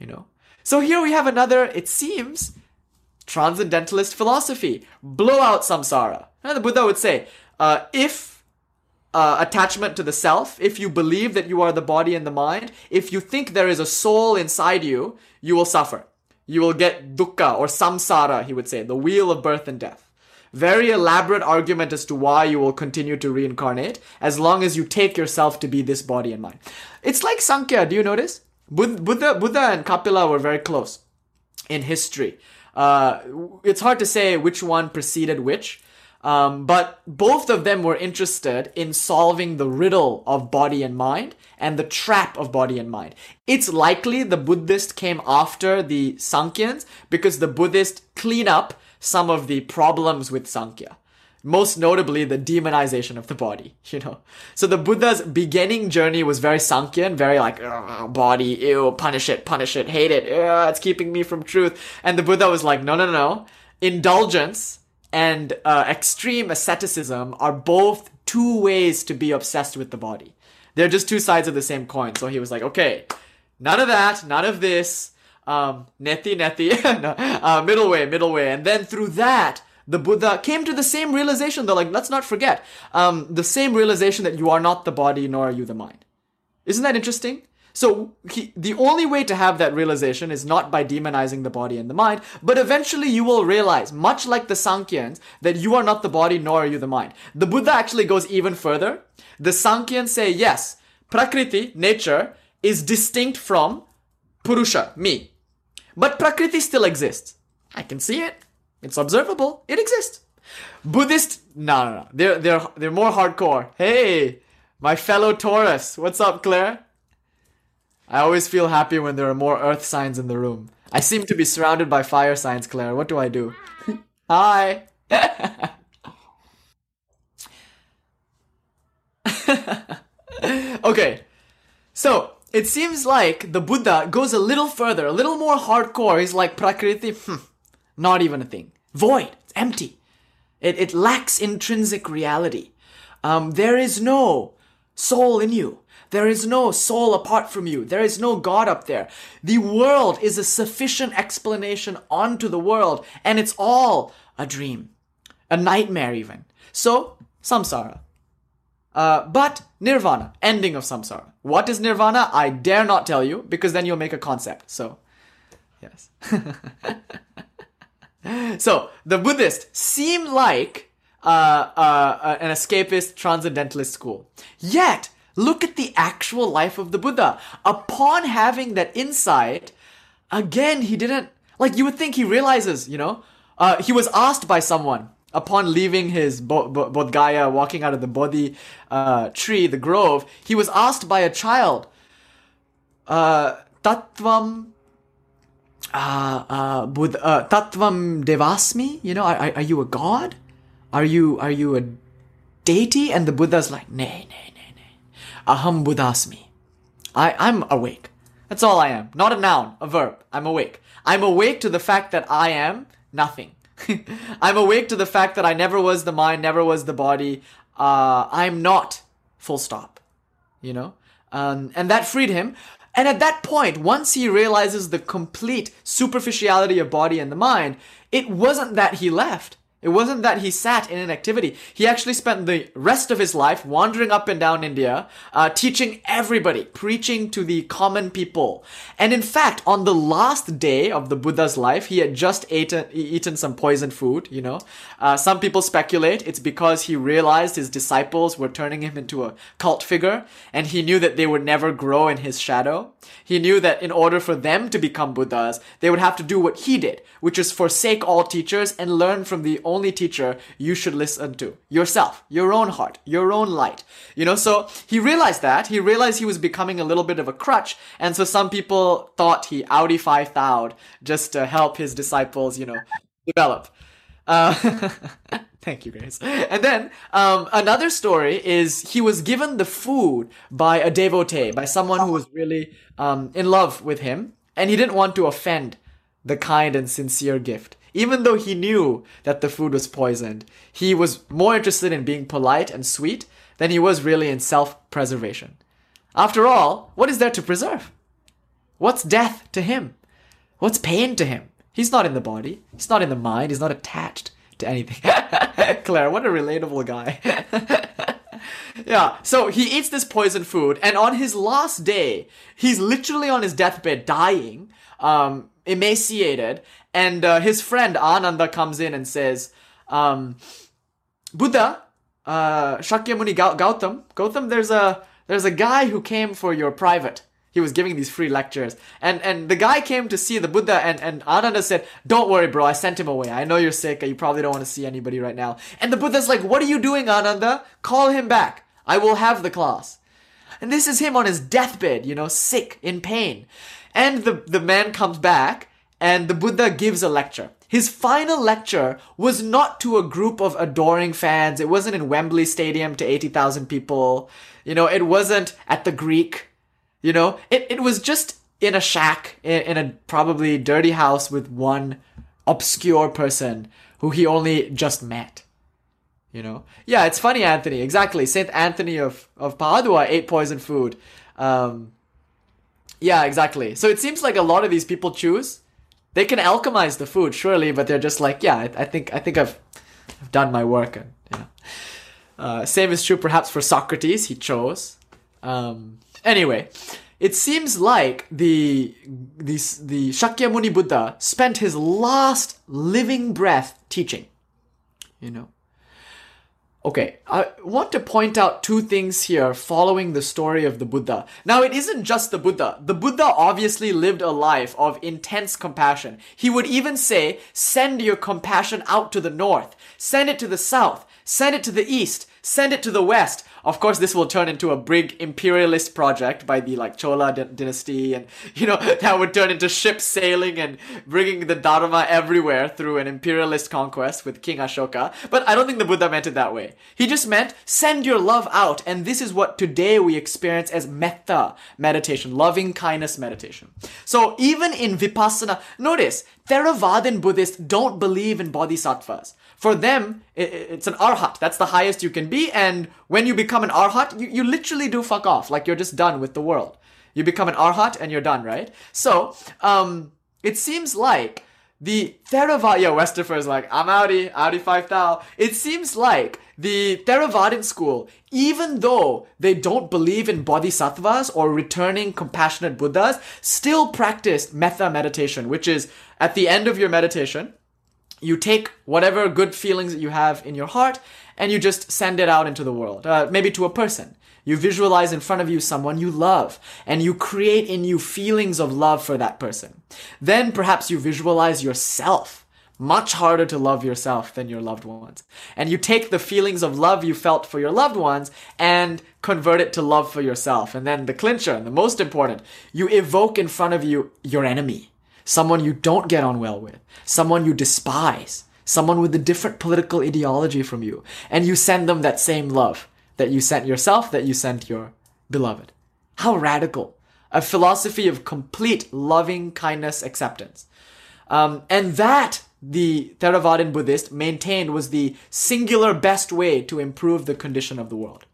You know? So here we have another, it seems, transcendentalist philosophy. Blow out samsara. And the Buddha would say, uh, if uh, attachment to the self, if you believe that you are the body and the mind, if you think there is a soul inside you, you will suffer. You will get dukkha or samsara, he would say, the wheel of birth and death. Very elaborate argument as to why you will continue to reincarnate as long as you take yourself to be this body and mind. It's like Sankhya, do you notice? Buddha, Buddha and Kapila were very close in history. Uh, it's hard to say which one preceded which, um, but both of them were interested in solving the riddle of body and mind and the trap of body and mind. It's likely the Buddhist came after the Sankhyans because the Buddhist clean up some of the problems with Sankhya. Most notably the demonization of the body, you know. So the Buddha's beginning journey was very Sankhyan, very like, body, ew, punish it, punish it, hate it, Ugh, it's keeping me from truth. And the Buddha was like, no, no, no. Indulgence and uh, extreme asceticism are both two ways to be obsessed with the body. They're just two sides of the same coin. So he was like, okay, none of that, none of this, um, neti, neti, no, uh, middle way, middle way. And then through that, the Buddha came to the same realization. They're like, let's not forget, um, the same realization that you are not the body, nor are you the mind. Isn't that interesting? So he, the only way to have that realization is not by demonizing the body and the mind, but eventually you will realize, much like the Sankhyans, that you are not the body nor are you the mind. The Buddha actually goes even further. The Sankhyan's say, yes, Prakriti, nature, is distinct from Purusha, me. But Prakriti still exists. I can see it. It's observable. It exists. Buddhist, no, no, no. They're, they're, they're more hardcore. Hey, my fellow Taurus. What's up, Claire? I always feel happy when there are more earth signs in the room. I seem to be surrounded by fire signs, Claire. What do I do? Hi. okay. So, it seems like the Buddha goes a little further, a little more hardcore. He's like, Prakriti, hmm, not even a thing. Void. It's empty. It, it lacks intrinsic reality. Um, there is no soul in you. There is no soul apart from you. There is no God up there. The world is a sufficient explanation onto the world, and it's all a dream, a nightmare, even. So, samsara. Uh, but nirvana, ending of samsara. What is nirvana? I dare not tell you because then you'll make a concept. So, yes. so, the Buddhists seem like uh, uh, an escapist transcendentalist school. Yet, Look at the actual life of the Buddha. Upon having that insight, again, he didn't, like, you would think he realizes, you know, uh, he was asked by someone upon leaving his Bo- Bo- Bodh Gaya, walking out of the Bodhi uh, tree, the grove, he was asked by a child, uh, Tattvam, uh, uh, uh, Tattvam Devasmi, you know, are, are you a god? Are you, are you a deity? And the Buddha's like, nay, nay, nay, nay, Aham Buddhasmi. I, I'm awake. That's all I am. Not a noun, a verb. I'm awake. I'm awake to the fact that I am nothing. I'm awake to the fact that I never was the mind, never was the body. Uh, I'm not. Full stop. You know? Um, and that freed him. And at that point, once he realizes the complete superficiality of body and the mind, it wasn't that he left. It wasn't that he sat in inactivity. He actually spent the rest of his life wandering up and down India, uh, teaching everybody, preaching to the common people. And in fact, on the last day of the Buddha's life, he had just eaten, eaten some poisoned food, you know. Uh, some people speculate it's because he realized his disciples were turning him into a cult figure, and he knew that they would never grow in his shadow. He knew that in order for them to become Buddhas, they would have to do what he did, which is forsake all teachers and learn from the only teacher you should listen to yourself, your own heart, your own light. You know, so he realized that. He realized he was becoming a little bit of a crutch. And so some people thought he Audi 5000 just to help his disciples, you know, develop. Uh, thank you, Grace. And then um, another story is he was given the food by a devotee, by someone who was really um, in love with him, and he didn't want to offend the kind and sincere gift. Even though he knew that the food was poisoned, he was more interested in being polite and sweet than he was really in self preservation. After all, what is there to preserve? What's death to him? What's pain to him? He's not in the body, he's not in the mind, he's not attached to anything. Claire, what a relatable guy. yeah, so he eats this poison food, and on his last day, he's literally on his deathbed dying, um, emaciated, and uh, his friend Ananda comes in and says, um, Buddha, uh, Shakyamuni Gautam, Gautam, there's a there's a guy who came for your private. He was giving these free lectures, and and the guy came to see the Buddha, and and Ananda said, "Don't worry, bro. I sent him away. I know you're sick. You probably don't want to see anybody right now." And the Buddha's like, "What are you doing, Ananda? Call him back. I will have the class." And this is him on his deathbed, you know, sick, in pain. And the, the man comes back and the Buddha gives a lecture. his final lecture was not to a group of adoring fans. It wasn't in Wembley Stadium to 80,000 people. You know, it wasn't at the Greek. You know, it, it was just in a shack, in, in a probably dirty house with one obscure person who he only just met. You know? Yeah, it's funny, Anthony. Exactly. Saint Anthony of, of Padua ate poison food. Um, yeah, exactly. So it seems like a lot of these people choose. They can alchemize the food, surely, but they're just like, yeah, I, I think I think I've, I've done my work, and know. Uh, same is true, perhaps, for Socrates. He chose. Um, anyway, it seems like the the the Shakyamuni Buddha spent his last living breath teaching. You know. Okay, I want to point out two things here following the story of the Buddha. Now, it isn't just the Buddha. The Buddha obviously lived a life of intense compassion. He would even say, send your compassion out to the north, send it to the south, send it to the east, send it to the west. Of course, this will turn into a big imperialist project by the like Chola d- dynasty, and you know that would turn into ships sailing and bringing the Dharma everywhere through an imperialist conquest with King Ashoka. But I don't think the Buddha meant it that way. He just meant send your love out, and this is what today we experience as metta meditation, loving kindness meditation. So even in vipassana, notice Theravadan Buddhists don't believe in bodhisattvas. For them, it's an arhat. That's the highest you can be. And when you become an arhat, you, you literally do fuck off. Like you're just done with the world. You become an arhat and you're done, right? So, um, it seems like the Theravada, yeah, Westerfer is like, I'm outie, outie 5000. It seems like the Theravadin school, even though they don't believe in bodhisattvas or returning compassionate Buddhas, still practiced metta meditation, which is at the end of your meditation, you take whatever good feelings that you have in your heart and you just send it out into the world, uh, maybe to a person. You visualize in front of you someone you love and you create in you feelings of love for that person. Then perhaps you visualize yourself. Much harder to love yourself than your loved ones. And you take the feelings of love you felt for your loved ones and convert it to love for yourself. And then the clincher, and the most important, you evoke in front of you your enemy someone you don't get on well with, someone you despise, someone with a different political ideology from you, and you send them that same love that you sent yourself, that you sent your beloved. How radical! A philosophy of complete loving kindness acceptance. Um, and that the Theravadan Buddhist maintained was the singular best way to improve the condition of the world.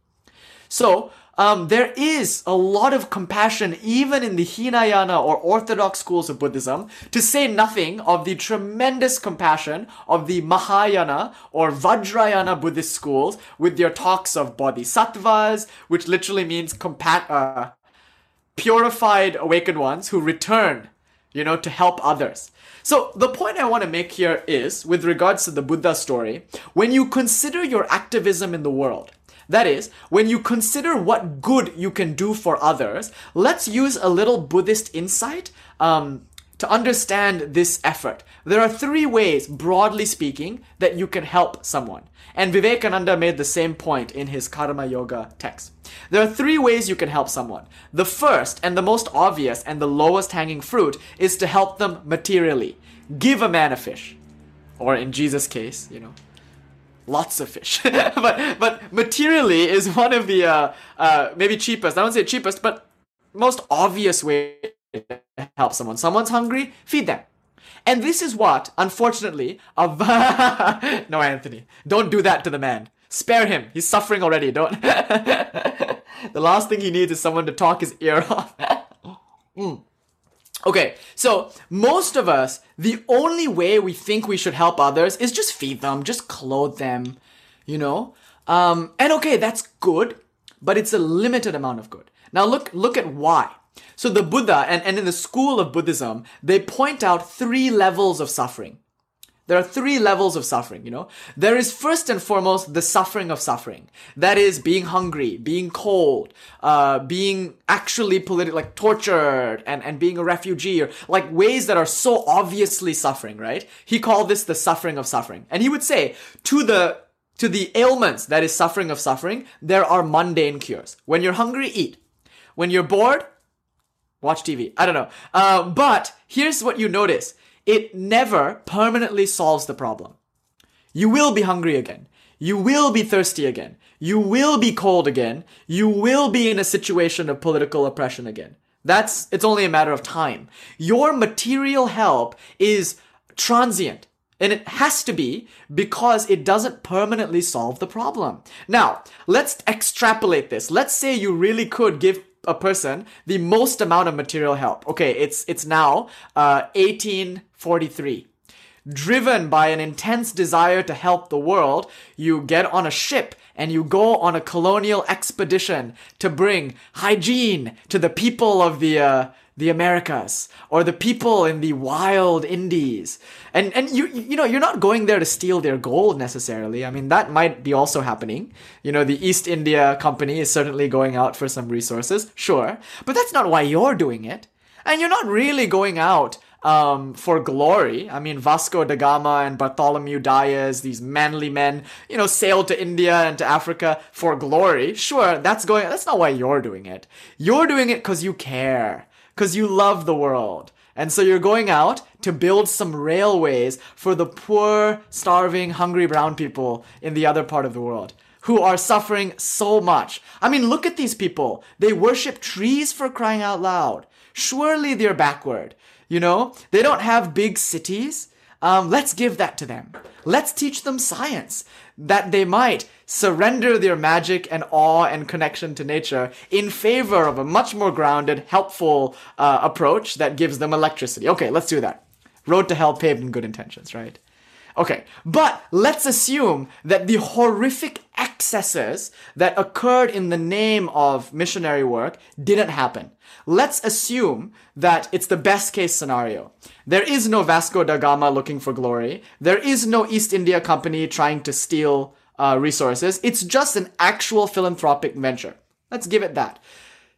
So, um, there is a lot of compassion even in the Hinayana or Orthodox schools of Buddhism, to say nothing of the tremendous compassion of the Mahayana or Vajrayana Buddhist schools with their talks of bodhisattvas, which literally means compa- uh, purified awakened ones who return, you know, to help others. So the point I want to make here is, with regards to the Buddha story, when you consider your activism in the world, that is, when you consider what good you can do for others, let's use a little Buddhist insight um, to understand this effort. There are three ways, broadly speaking, that you can help someone. And Vivekananda made the same point in his Karma Yoga text. There are three ways you can help someone. The first and the most obvious and the lowest hanging fruit is to help them materially. Give a man a fish. Or in Jesus' case, you know, lots of fish. but but materially is one of the uh, uh, maybe cheapest. I don't say cheapest, but most obvious way to help someone. Someone's hungry, feed them. And this is what, unfortunately, of no, Anthony, don't do that to the man. Spare him. He's suffering already. Don't. the last thing he needs is someone to talk his ear off. mm. Okay, so most of us, the only way we think we should help others is just feed them, just clothe them, you know? Um, and okay, that's good, but it's a limited amount of good. Now look, look at why. So the Buddha, and, and in the school of Buddhism, they point out three levels of suffering. There are three levels of suffering, you know? There is first and foremost the suffering of suffering. That is being hungry, being cold, uh, being actually politi- like tortured and, and being a refugee or like ways that are so obviously suffering, right? He called this the suffering of suffering. And he would say to the, to the ailments that is suffering of suffering, there are mundane cures. When you're hungry, eat. When you're bored, watch TV. I don't know. Uh, but here's what you notice it never permanently solves the problem. You will be hungry again. You will be thirsty again. You will be cold again. You will be in a situation of political oppression again. That's, it's only a matter of time. Your material help is transient. And it has to be because it doesn't permanently solve the problem. Now, let's extrapolate this. Let's say you really could give a person the most amount of material help. Okay, it's it's now uh, 1843. Driven by an intense desire to help the world, you get on a ship and you go on a colonial expedition to bring hygiene to the people of the uh, the Americas or the people in the wild Indies. And and you you know, you're not going there to steal their gold necessarily. I mean, that might be also happening. You know, the East India Company is certainly going out for some resources, sure. But that's not why you're doing it. And you're not really going out um, for glory. I mean, Vasco da Gama and Bartholomew Diaz, these manly men, you know, sailed to India and to Africa for glory. Sure, that's going, that's not why you're doing it. You're doing it because you care because you love the world. And so you're going out to build some railways for the poor, starving, hungry brown people in the other part of the world who are suffering so much. I mean, look at these people. They worship trees for crying out loud. Surely they're backward. You know, they don't have big cities. Um, let's give that to them. Let's teach them science that they might surrender their magic and awe and connection to nature in favor of a much more grounded, helpful uh, approach that gives them electricity. Okay, let's do that. Road to hell paved in good intentions, right? Okay, but let's assume that the horrific excesses that occurred in the name of missionary work didn't happen. Let's assume that it's the best case scenario. There is no Vasco da Gama looking for glory. There is no East India Company trying to steal uh, resources. It's just an actual philanthropic venture. Let's give it that.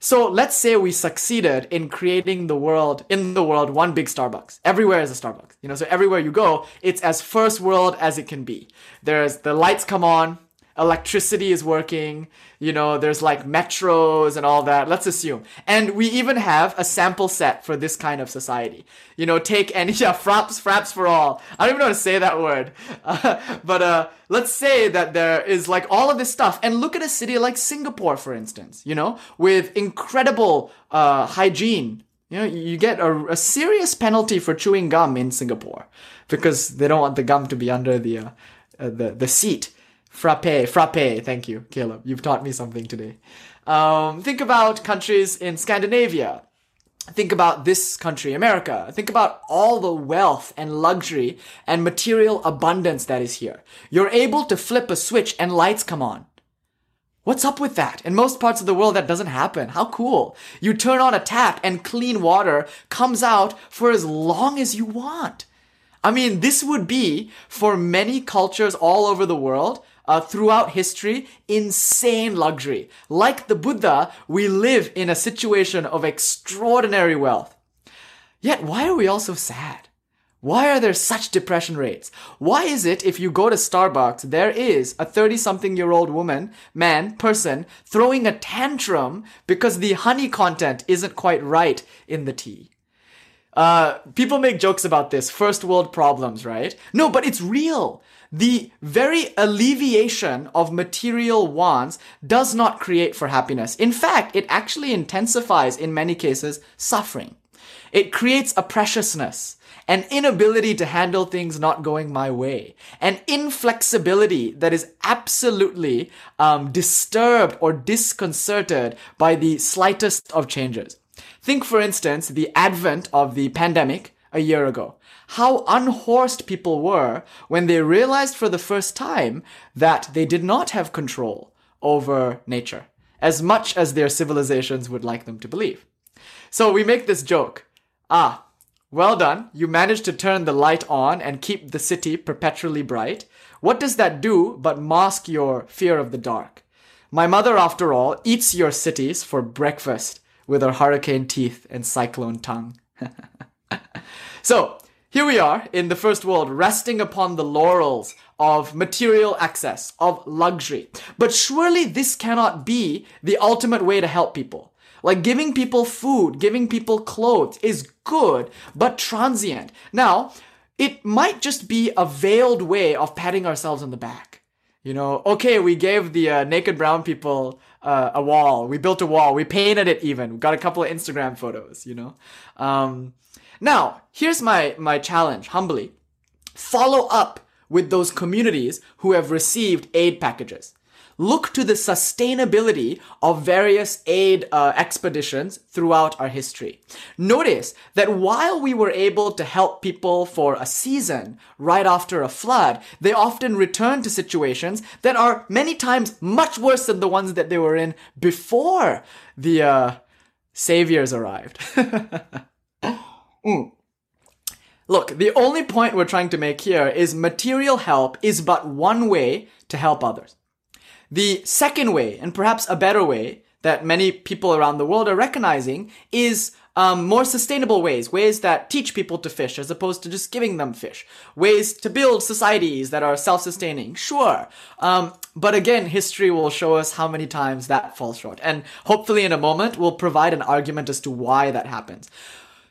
So let's say we succeeded in creating the world, in the world, one big Starbucks. Everywhere is a Starbucks. You know, so everywhere you go, it's as first world as it can be. There's the lights come on, electricity is working, you know, there's like metros and all that. Let's assume. And we even have a sample set for this kind of society. You know, take any, yeah, fraps, fraps for all. I don't even know how to say that word. Uh, but, uh, let's say that there is like all of this stuff. And look at a city like Singapore, for instance, you know, with incredible, uh, hygiene. You know, you get a, a serious penalty for chewing gum in Singapore because they don't want the gum to be under the, uh, uh the, the seat. Frappe, frappe. Thank you, Caleb. You've taught me something today. Um, think about countries in Scandinavia. Think about this country, America. Think about all the wealth and luxury and material abundance that is here. You're able to flip a switch and lights come on. What's up with that? In most parts of the world, that doesn't happen. How cool. You turn on a tap and clean water comes out for as long as you want. I mean, this would be, for many cultures all over the world, uh, throughout history insane luxury. Like the Buddha, we live in a situation of extraordinary wealth. Yet, why are we all so sad? Why are there such depression rates? Why is it if you go to Starbucks, there is a 30 something year old woman, man, person throwing a tantrum because the honey content isn't quite right in the tea? Uh, people make jokes about this, first world problems, right? No, but it's real. The very alleviation of material wants does not create for happiness. In fact, it actually intensifies, in many cases, suffering. It creates a preciousness, an inability to handle things not going my way, an inflexibility that is absolutely um, disturbed or disconcerted by the slightest of changes. Think, for instance, the advent of the pandemic a year ago how unhorsed people were when they realized for the first time that they did not have control over nature, as much as their civilizations would like them to believe. So we make this joke. Ah, well done. You managed to turn the light on and keep the city perpetually bright. What does that do but mask your fear of the dark? My mother, after all, eats your cities for breakfast with her hurricane teeth and cyclone tongue. so, here we are in the first world, resting upon the laurels of material access, of luxury. But surely this cannot be the ultimate way to help people. Like giving people food, giving people clothes is good, but transient. Now, it might just be a veiled way of patting ourselves on the back. You know, okay, we gave the uh, naked brown people uh, a wall. We built a wall. We painted it even. We got a couple of Instagram photos, you know. Um, now, here's my, my challenge, humbly. Follow up with those communities who have received aid packages look to the sustainability of various aid uh, expeditions throughout our history. Notice that while we were able to help people for a season right after a flood, they often return to situations that are many times much worse than the ones that they were in before the uh, saviors arrived. mm. Look, the only point we're trying to make here is material help is but one way to help others. The second way, and perhaps a better way, that many people around the world are recognizing is um, more sustainable ways, ways that teach people to fish as opposed to just giving them fish, ways to build societies that are self-sustaining. Sure. Um, but again, history will show us how many times that falls short. And hopefully in a moment, we'll provide an argument as to why that happens.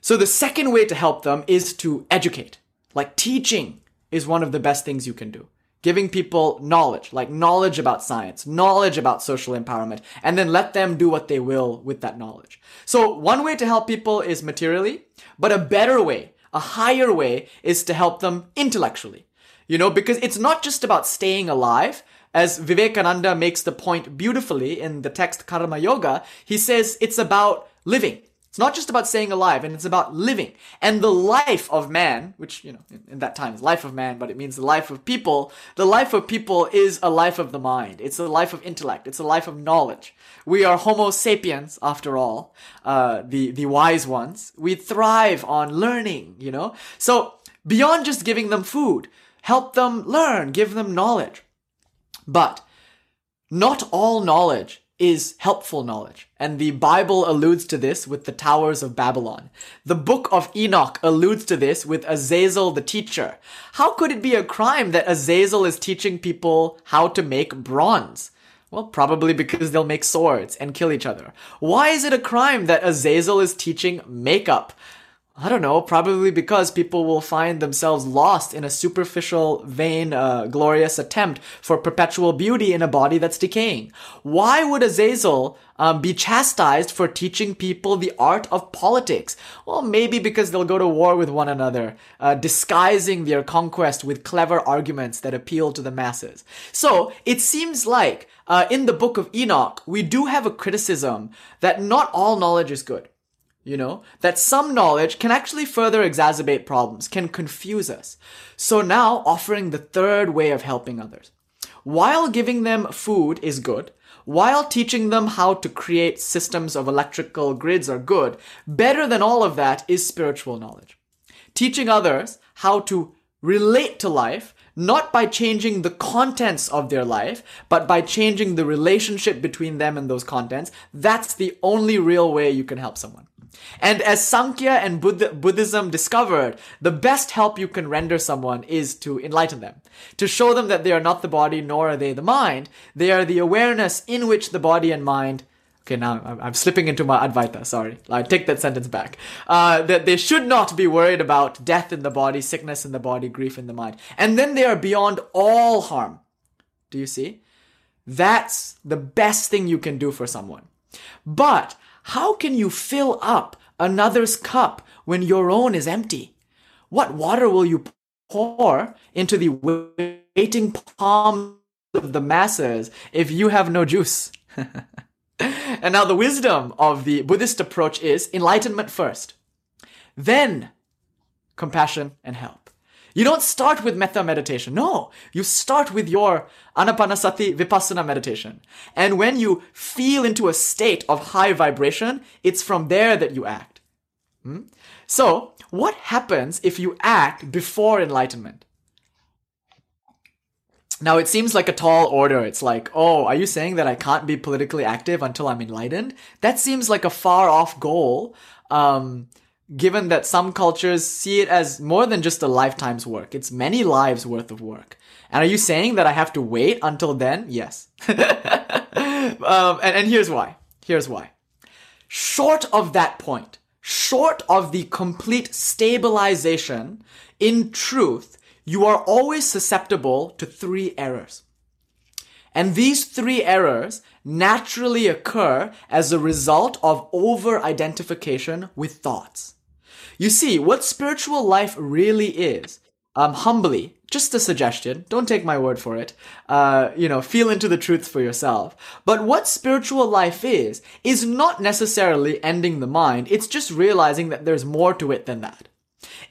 So the second way to help them is to educate. Like teaching is one of the best things you can do giving people knowledge, like knowledge about science, knowledge about social empowerment, and then let them do what they will with that knowledge. So one way to help people is materially, but a better way, a higher way is to help them intellectually. You know, because it's not just about staying alive. As Vivekananda makes the point beautifully in the text Karma Yoga, he says it's about living. It's not just about staying alive, and it's about living. And the life of man, which, you know, in, in, that time is life of man, but it means the life of people. The life of people is a life of the mind. It's a life of intellect. It's a life of knowledge. We are Homo sapiens, after all, uh, the, the wise ones. We thrive on learning, you know? So, beyond just giving them food, help them learn, give them knowledge. But, not all knowledge is helpful knowledge. And the Bible alludes to this with the Towers of Babylon. The Book of Enoch alludes to this with Azazel the teacher. How could it be a crime that Azazel is teaching people how to make bronze? Well, probably because they'll make swords and kill each other. Why is it a crime that Azazel is teaching makeup? I don't know, probably because people will find themselves lost in a superficial, vain, uh, glorious attempt for perpetual beauty in a body that's decaying. Why would Azazel um, be chastised for teaching people the art of politics? Well, maybe because they'll go to war with one another, uh, disguising their conquest with clever arguments that appeal to the masses. So, it seems like uh, in the book of Enoch, we do have a criticism that not all knowledge is good you know, that some knowledge can actually further exacerbate problems, can confuse us. So now offering the third way of helping others. While giving them food is good, while teaching them how to create systems of electrical grids are good, better than all of that is spiritual knowledge. Teaching others how to relate to life, not by changing the contents of their life, but by changing the relationship between them and those contents, that's the only real way you can help someone. And as Sankhya and Buddhism discovered, the best help you can render someone is to enlighten them. To show them that they are not the body nor are they the mind. They are the awareness in which the body and mind Okay, now I'm, I'm slipping into my Advaita, sorry. I take that sentence back. Uh, that they should not be worried about death in the body, sickness in the body, grief in the mind. And then they are beyond all harm. Do you see? That's the best thing you can do for someone. But how can you fill up another's cup when your own is empty? What water will you pour into the waiting palms of the masses if you have no juice? and now the wisdom of the Buddhist approach is enlightenment first, then compassion and help. You don't start with metta meditation. No, you start with your anapanasati vipassana meditation. And when you feel into a state of high vibration, it's from there that you act. Hmm? So, what happens if you act before enlightenment? Now, it seems like a tall order. It's like, oh, are you saying that I can't be politically active until I'm enlightened? That seems like a far off goal. Um, given that some cultures see it as more than just a lifetime's work. It's many lives worth of work. And are you saying that I have to wait until then? Yes. um, and, and here's why. Here's why. short of that point, short of the complete stabilization in truth, you are always susceptible to three errors. And these three errors naturally occur as a result of over identification with thoughts. You see, what spiritual life really is, um, humbly, just a suggestion, don't take my word for it, uh, you know, feel into the truths for yourself. But what spiritual life is, is not necessarily ending the mind, it's just realizing that there's more to it than that.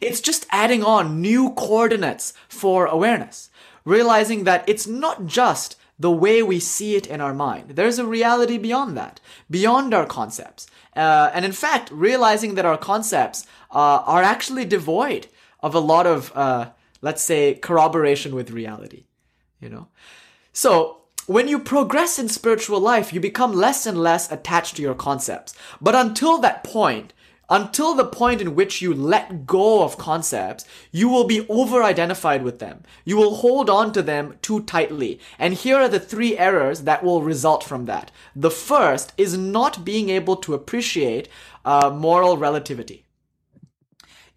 It's just adding on new coordinates for awareness, realizing that it's not just the way we see it in our mind. There's a reality beyond that, beyond our concepts. Uh, and in fact, realizing that our concepts uh, are actually devoid of a lot of, uh, let's say, corroboration with reality. You know? So, when you progress in spiritual life, you become less and less attached to your concepts. But until that point, until the point in which you let go of concepts, you will be over identified with them. You will hold on to them too tightly. And here are the three errors that will result from that. The first is not being able to appreciate uh, moral relativity.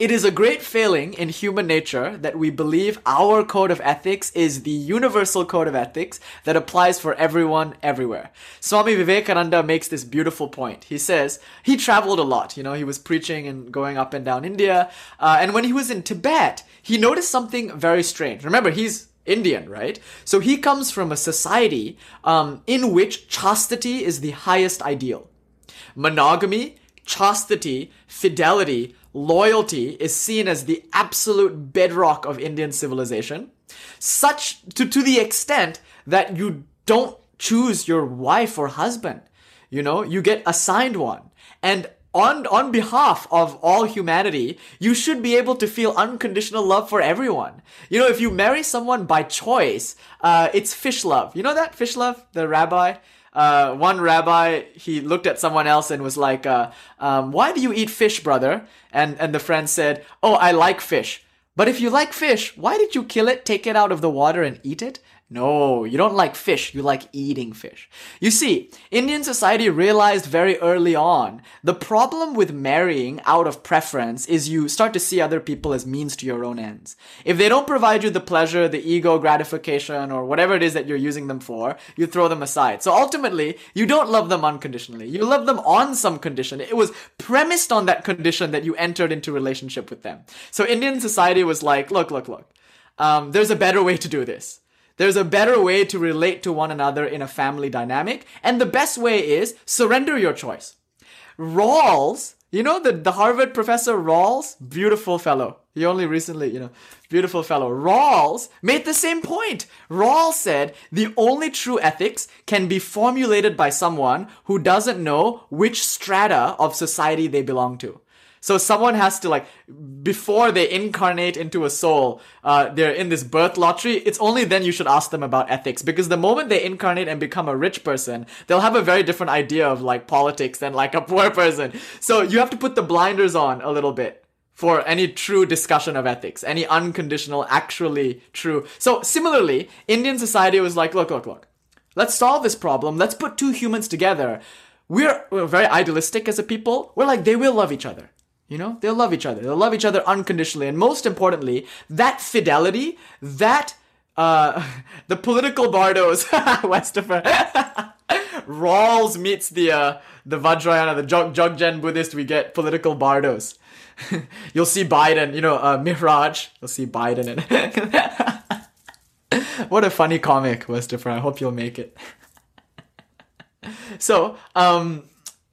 It is a great failing in human nature that we believe our code of ethics is the universal code of ethics that applies for everyone everywhere. Swami Vivekananda makes this beautiful point. He says he traveled a lot. You know, he was preaching and going up and down India. Uh, and when he was in Tibet, he noticed something very strange. Remember, he's Indian, right? So he comes from a society um, in which chastity is the highest ideal. Monogamy, chastity, fidelity, loyalty is seen as the absolute bedrock of Indian civilization, such to, to the extent that you don't choose your wife or husband. You know, you get assigned one. And on, on behalf of all humanity, you should be able to feel unconditional love for everyone. You know, if you marry someone by choice, uh, it's fish love. You know that fish love? The rabbi? Uh, one rabbi he looked at someone else and was like, uh, um, "Why do you eat fish, brother?" And and the friend said, "Oh, I like fish." But if you like fish, why did you kill it, take it out of the water, and eat it? No, you don't like fish, you like eating fish. You see, Indian society realized very early on the problem with marrying out of preference is you start to see other people as means to your own ends. If they don't provide you the pleasure, the ego gratification, or whatever it is that you're using them for, you throw them aside. So ultimately, you don't love them unconditionally. You love them on some condition. It was premised on that condition that you entered into relationship with them. So Indian society was like, look, look, look. Um, there's a better way to do this. There's a better way to relate to one another in a family dynamic, and the best way is surrender your choice. Rawls, you know the, the Harvard professor Rawls, beautiful fellow. He only recently, you know, beautiful fellow. Rawls made the same point. Rawls said the only true ethics can be formulated by someone who doesn't know which strata of society they belong to. So someone has to like, before they incarnate into a soul, uh, they're in this birth lottery. It's only then you should ask them about ethics because the moment they incarnate and become a rich person, they'll have a very different idea of like politics than like a poor person. So you have to put the blinders on a little bit for any true discussion of ethics, any unconditional, actually true. So similarly, Indian society was like, look, look, look. Let's solve this problem. Let's put two humans together. We're, we're very idealistic as a people. We're like, they will love each other. You know, they'll love each other. They'll love each other unconditionally. And most importantly, that fidelity, that, uh, the political bardos, Westopher, Rawls meets the, uh, the Vajrayana, the Jog- Dzogchen Buddhist, we get political bardos. You'll see Biden, you know, uh, Mihraj, you'll see Biden in what a funny comic, Westopher. I hope you'll make it. so, um,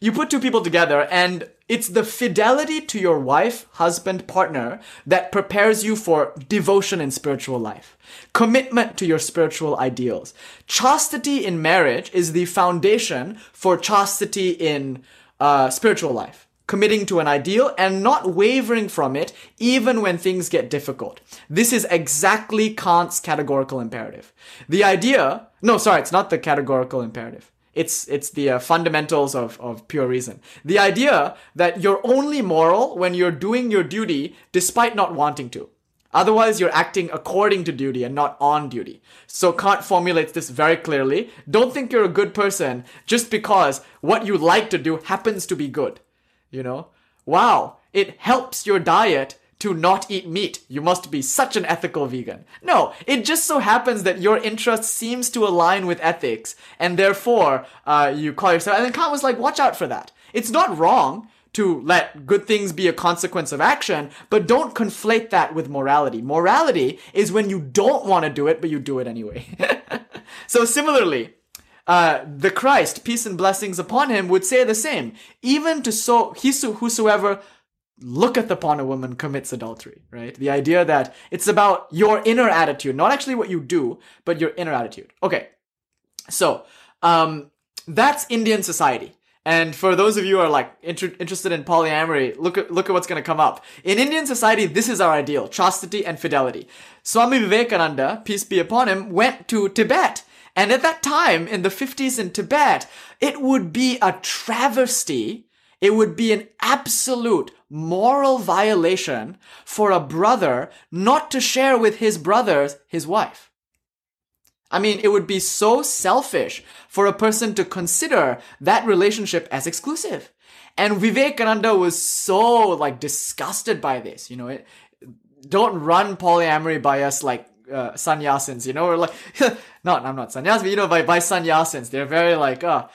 you put two people together and it's the fidelity to your wife, husband, partner that prepares you for devotion in spiritual life, commitment to your spiritual ideals. Chastity in marriage is the foundation for chastity in uh, spiritual life. Committing to an ideal and not wavering from it even when things get difficult. This is exactly Kant's categorical imperative. The idea, no, sorry, it's not the categorical imperative. It's it's the uh, fundamentals of, of pure reason. The idea that you're only moral when you're doing your duty despite not wanting to. Otherwise, you're acting according to duty and not on duty. So Kant formulates this very clearly. Don't think you're a good person just because what you like to do happens to be good. You know? Wow, it helps your diet to not eat meat. You must be such an ethical vegan. No, it just so happens that your interest seems to align with ethics, and therefore uh, you call yourself. And then Kant was like, watch out for that. It's not wrong to let good things be a consequence of action, but don't conflate that with morality. Morality is when you don't want to do it, but you do it anyway. so similarly, uh, the Christ, peace and blessings upon him, would say the same. Even to so he whosoever looketh upon a woman commits adultery, right? The idea that it's about your inner attitude, not actually what you do, but your inner attitude. Okay. So, um, that's Indian society. And for those of you who are like inter- interested in polyamory, look at look at what's going to come up. In Indian society, this is our ideal: chastity and fidelity. Swami Vivekananda, peace be upon him, went to Tibet, and at that time in the 50s in Tibet, it would be a travesty it would be an absolute moral violation for a brother not to share with his brothers his wife. I mean, it would be so selfish for a person to consider that relationship as exclusive. And Vivekananda was so like disgusted by this, you know, it, don't run polyamory by us like uh, sannyasins, you know, or like, not, I'm not sannyas, but you know, by, by sannyasins. They're very like, uh,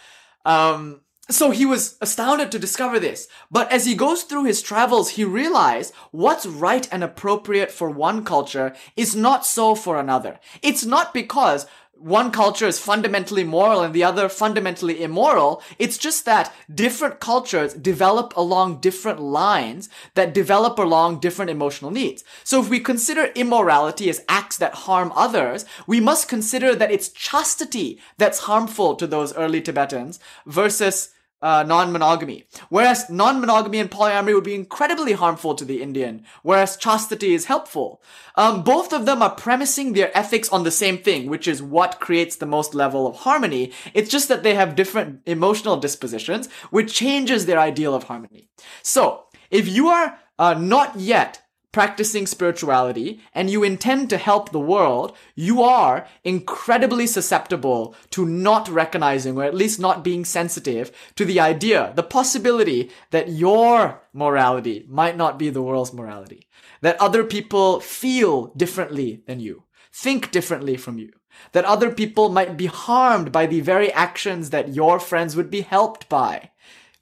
um, so he was astounded to discover this. But as he goes through his travels, he realized what's right and appropriate for one culture is not so for another. It's not because one culture is fundamentally moral and the other fundamentally immoral. It's just that different cultures develop along different lines that develop along different emotional needs. So if we consider immorality as acts that harm others, we must consider that it's chastity that's harmful to those early Tibetans versus uh, non-monogamy. Whereas non-monogamy and polyamory would be incredibly harmful to the Indian, whereas chastity is helpful. Um, both of them are premising their ethics on the same thing, which is what creates the most level of harmony. It's just that they have different emotional dispositions, which changes their ideal of harmony. So, if you are uh, not yet practicing spirituality and you intend to help the world, you are incredibly susceptible to not recognizing or at least not being sensitive to the idea, the possibility that your morality might not be the world's morality. That other people feel differently than you, think differently from you. That other people might be harmed by the very actions that your friends would be helped by.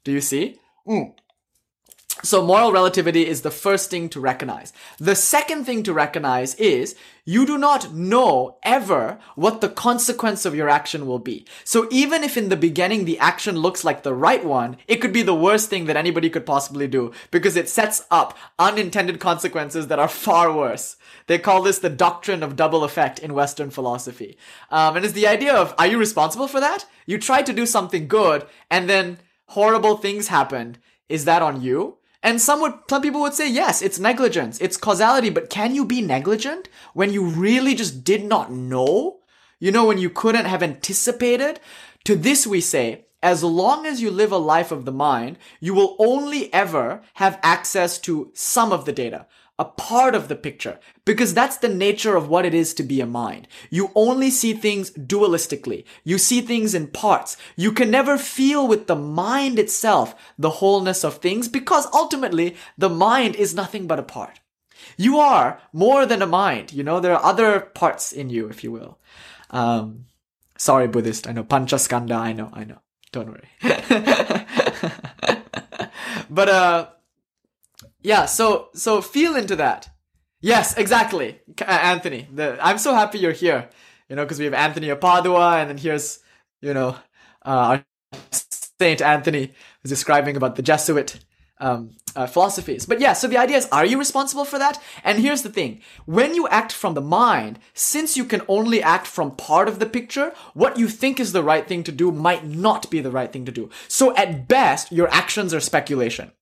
Do you see? Mm. So moral relativity is the first thing to recognize. The second thing to recognize is you do not know ever what the consequence of your action will be. So even if in the beginning the action looks like the right one, it could be the worst thing that anybody could possibly do because it sets up unintended consequences that are far worse. They call this the doctrine of double effect in Western philosophy. Um, and it's the idea of, are you responsible for that? You tried to do something good and then horrible things happened. Is that on you? And some would, some people would say, yes, it's negligence, it's causality, but can you be negligent when you really just did not know? You know, when you couldn't have anticipated? To this we say, as long as you live a life of the mind, you will only ever have access to some of the data a part of the picture because that's the nature of what it is to be a mind. You only see things dualistically. You see things in parts. You can never feel with the mind itself the wholeness of things because ultimately the mind is nothing but a part. You are more than a mind. You know, there are other parts in you, if you will. Um, sorry, Buddhist. I know. Panchaskanda. I know. I know. Don't worry. but, uh, yeah, so so feel into that. Yes, exactly, uh, Anthony. The, I'm so happy you're here. You know, because we have Anthony of Padua, and then here's you know uh, our Saint Anthony who's describing about the Jesuit um, uh, philosophies. But yeah, so the idea is, are you responsible for that? And here's the thing: when you act from the mind, since you can only act from part of the picture, what you think is the right thing to do might not be the right thing to do. So at best, your actions are speculation.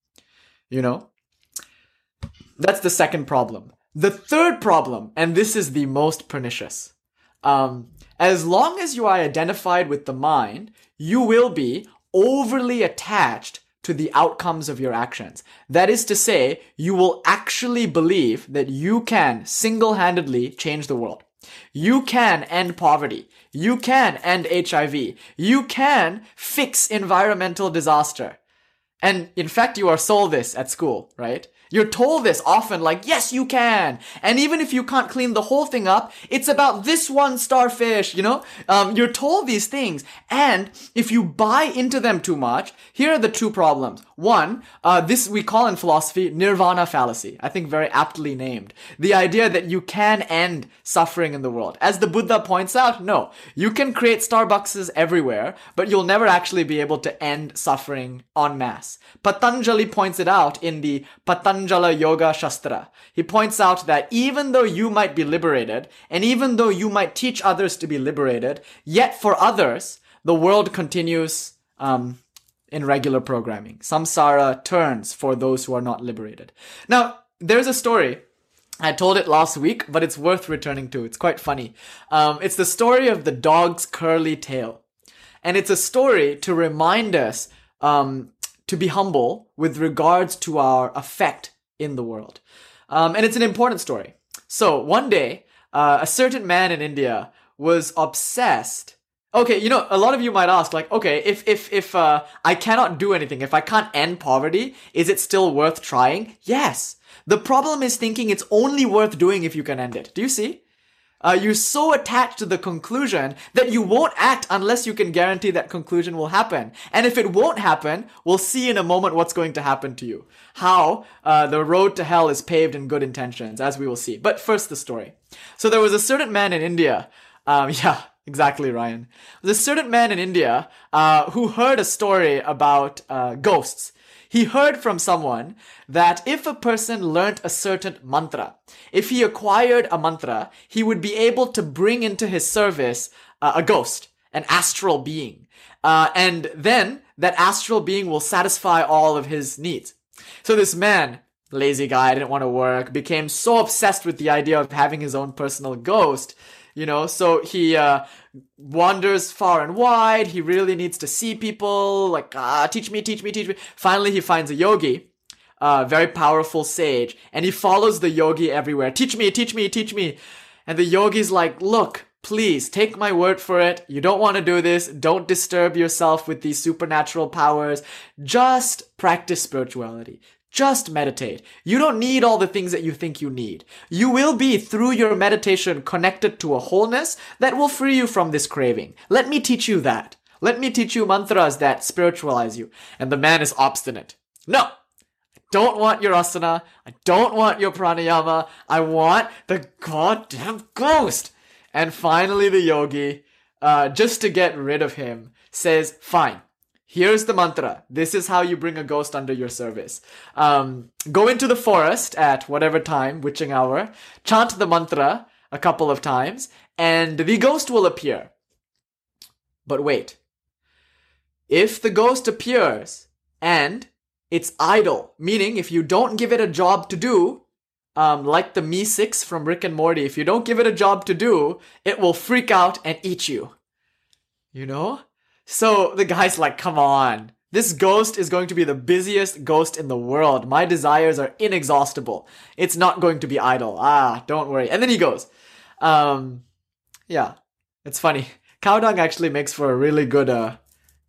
You know, that's the second problem. The third problem, and this is the most pernicious. Um, as long as you are identified with the mind, you will be overly attached to the outcomes of your actions. That is to say, you will actually believe that you can single-handedly change the world. You can end poverty. You can end HIV. You can fix environmental disaster. And in fact, you are sold this at school, right? You're told this often, like, yes, you can. And even if you can't clean the whole thing up, it's about this one starfish, you know? Um, you're told these things. And if you buy into them too much, here are the two problems. One, uh, this we call in philosophy nirvana fallacy. I think very aptly named. The idea that you can end suffering in the world. As the Buddha points out, no. You can create Starbuckses everywhere, but you'll never actually be able to end suffering en masse. Patanjali points it out in the Patanjala Yoga Shastra. He points out that even though you might be liberated, and even though you might teach others to be liberated, yet for others, the world continues um, in regular programming. Samsara turns for those who are not liberated. Now, there's a story I told it last week, but it's worth returning to. It's quite funny. Um, it's the story of the dog's curly tail. And it's a story to remind us um, to be humble with regards to our effect in the world. Um, and it's an important story. So one day, uh, a certain man in India was obsessed. Okay, you know, a lot of you might ask, like, okay, if if if uh, I cannot do anything, if I can't end poverty, is it still worth trying? Yes. The problem is thinking it's only worth doing if you can end it. Do you see? Uh, you're so attached to the conclusion that you won't act unless you can guarantee that conclusion will happen. And if it won't happen, we'll see in a moment what's going to happen to you. How uh, the road to hell is paved in good intentions, as we will see. But first, the story. So there was a certain man in India. Um, yeah, exactly, Ryan. There's a certain man in India uh, who heard a story about uh, ghosts he heard from someone that if a person learnt a certain mantra, if he acquired a mantra, he would be able to bring into his service uh, a ghost, an astral being. Uh, and then that astral being will satisfy all of his needs. So this man, lazy guy, didn't want to work, became so obsessed with the idea of having his own personal ghost you know? So he uh, wanders far and wide. He really needs to see people like ah teach me teach me teach me. Finally he finds a yogi a very powerful sage and he follows the yogi everywhere. Teach me teach me teach me. And the yogi's like look please take my word for it. You don't want to do this. Don't disturb yourself with these supernatural powers. Just practice spirituality just meditate. You don't need all the things that you think you need. You will be, through your meditation, connected to a wholeness that will free you from this craving. Let me teach you that. Let me teach you mantras that spiritualize you. And the man is obstinate. No! I don't want your asana. I don't want your pranayama. I want the goddamn ghost. And finally, the yogi, uh, just to get rid of him, says, fine. Here's the mantra. This is how you bring a ghost under your service. Um, go into the forest at whatever time, witching hour, chant the mantra a couple of times, and the ghost will appear. But wait. If the ghost appears and it's idle, meaning if you don't give it a job to do, um, like the Meeseeks from Rick and Morty, if you don't give it a job to do, it will freak out and eat you. You know? So the guy's like, come on. This ghost is going to be the busiest ghost in the world. My desires are inexhaustible. It's not going to be idle. Ah, don't worry. And then he goes, um, yeah, it's funny. Cow dung actually makes for a really good, uh,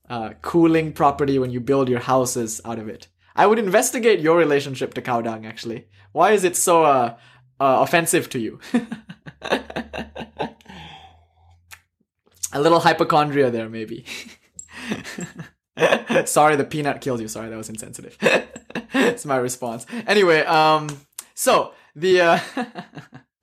uh, cooling property when you build your houses out of it. I would investigate your relationship to cow dung, actually. Why is it so, uh, uh offensive to you? a little hypochondria there, maybe. Sorry, the peanut killed you. Sorry, that was insensitive. it's my response. Anyway, um, so the uh,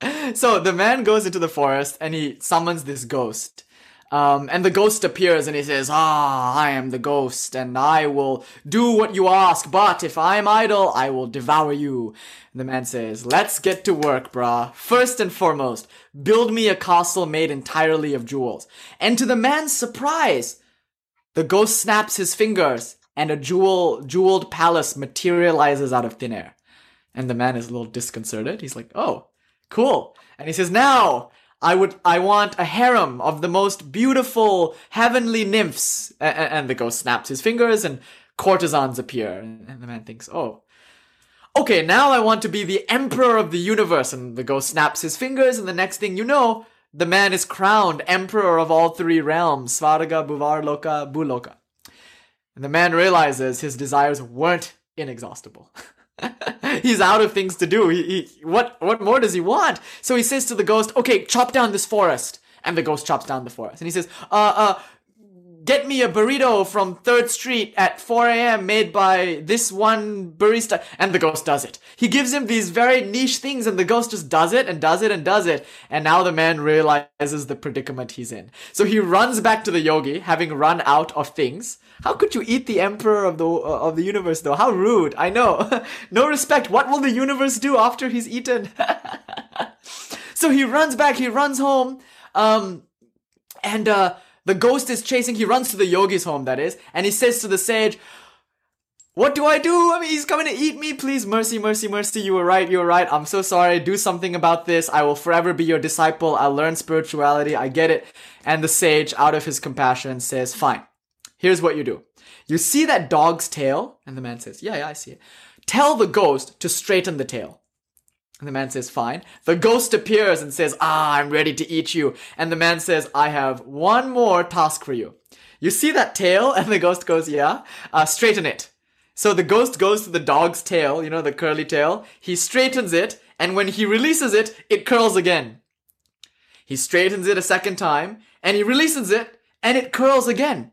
so the man goes into the forest and he summons this ghost. Um, and the ghost appears and he says, Ah, I am the ghost and I will do what you ask, but if I am idle, I will devour you. And the man says, Let's get to work, brah. First and foremost, build me a castle made entirely of jewels. And to the man's surprise, the ghost snaps his fingers and a jewel, jeweled palace materializes out of thin air. And the man is a little disconcerted. He's like, Oh, cool. And he says, Now, I would, I want a harem of the most beautiful heavenly nymphs. And the ghost snaps his fingers and courtesans appear. And the man thinks, oh, okay, now I want to be the emperor of the universe. And the ghost snaps his fingers, and the next thing you know, the man is crowned emperor of all three realms Svarga, Bhuvarloka, Bhuloka. And the man realizes his desires weren't inexhaustible. He's out of things to do. He, he, what, what more does he want? So he says to the ghost, okay, chop down this forest. And the ghost chops down the forest. And he says, uh, uh, get me a burrito from 3rd Street at 4 a.m. made by this one barista. And the ghost does it. He gives him these very niche things and the ghost just does it and does it and does it. And now the man realizes the predicament he's in. So he runs back to the yogi, having run out of things. How could you eat the emperor of the uh, of the universe though? How rude. I know. no respect. What will the universe do after he's eaten? so he runs back, he runs home. Um and uh the ghost is chasing, he runs to the yogi's home, that is, and he says to the sage, what do I do? I mean, he's coming to eat me. Please, mercy, mercy, mercy. You were right. You were right. I'm so sorry. Do something about this. I will forever be your disciple. I'll learn spirituality. I get it. And the sage, out of his compassion, says, fine. Here's what you do. You see that dog's tail? And the man says, yeah, yeah, I see it. Tell the ghost to straighten the tail. And the man says, fine. The ghost appears and says, ah, I'm ready to eat you. And the man says, I have one more task for you. You see that tail? And the ghost goes, yeah. Uh, straighten it. So the ghost goes to the dog's tail, you know, the curly tail. He straightens it. And when he releases it, it curls again. He straightens it a second time and he releases it and it curls again.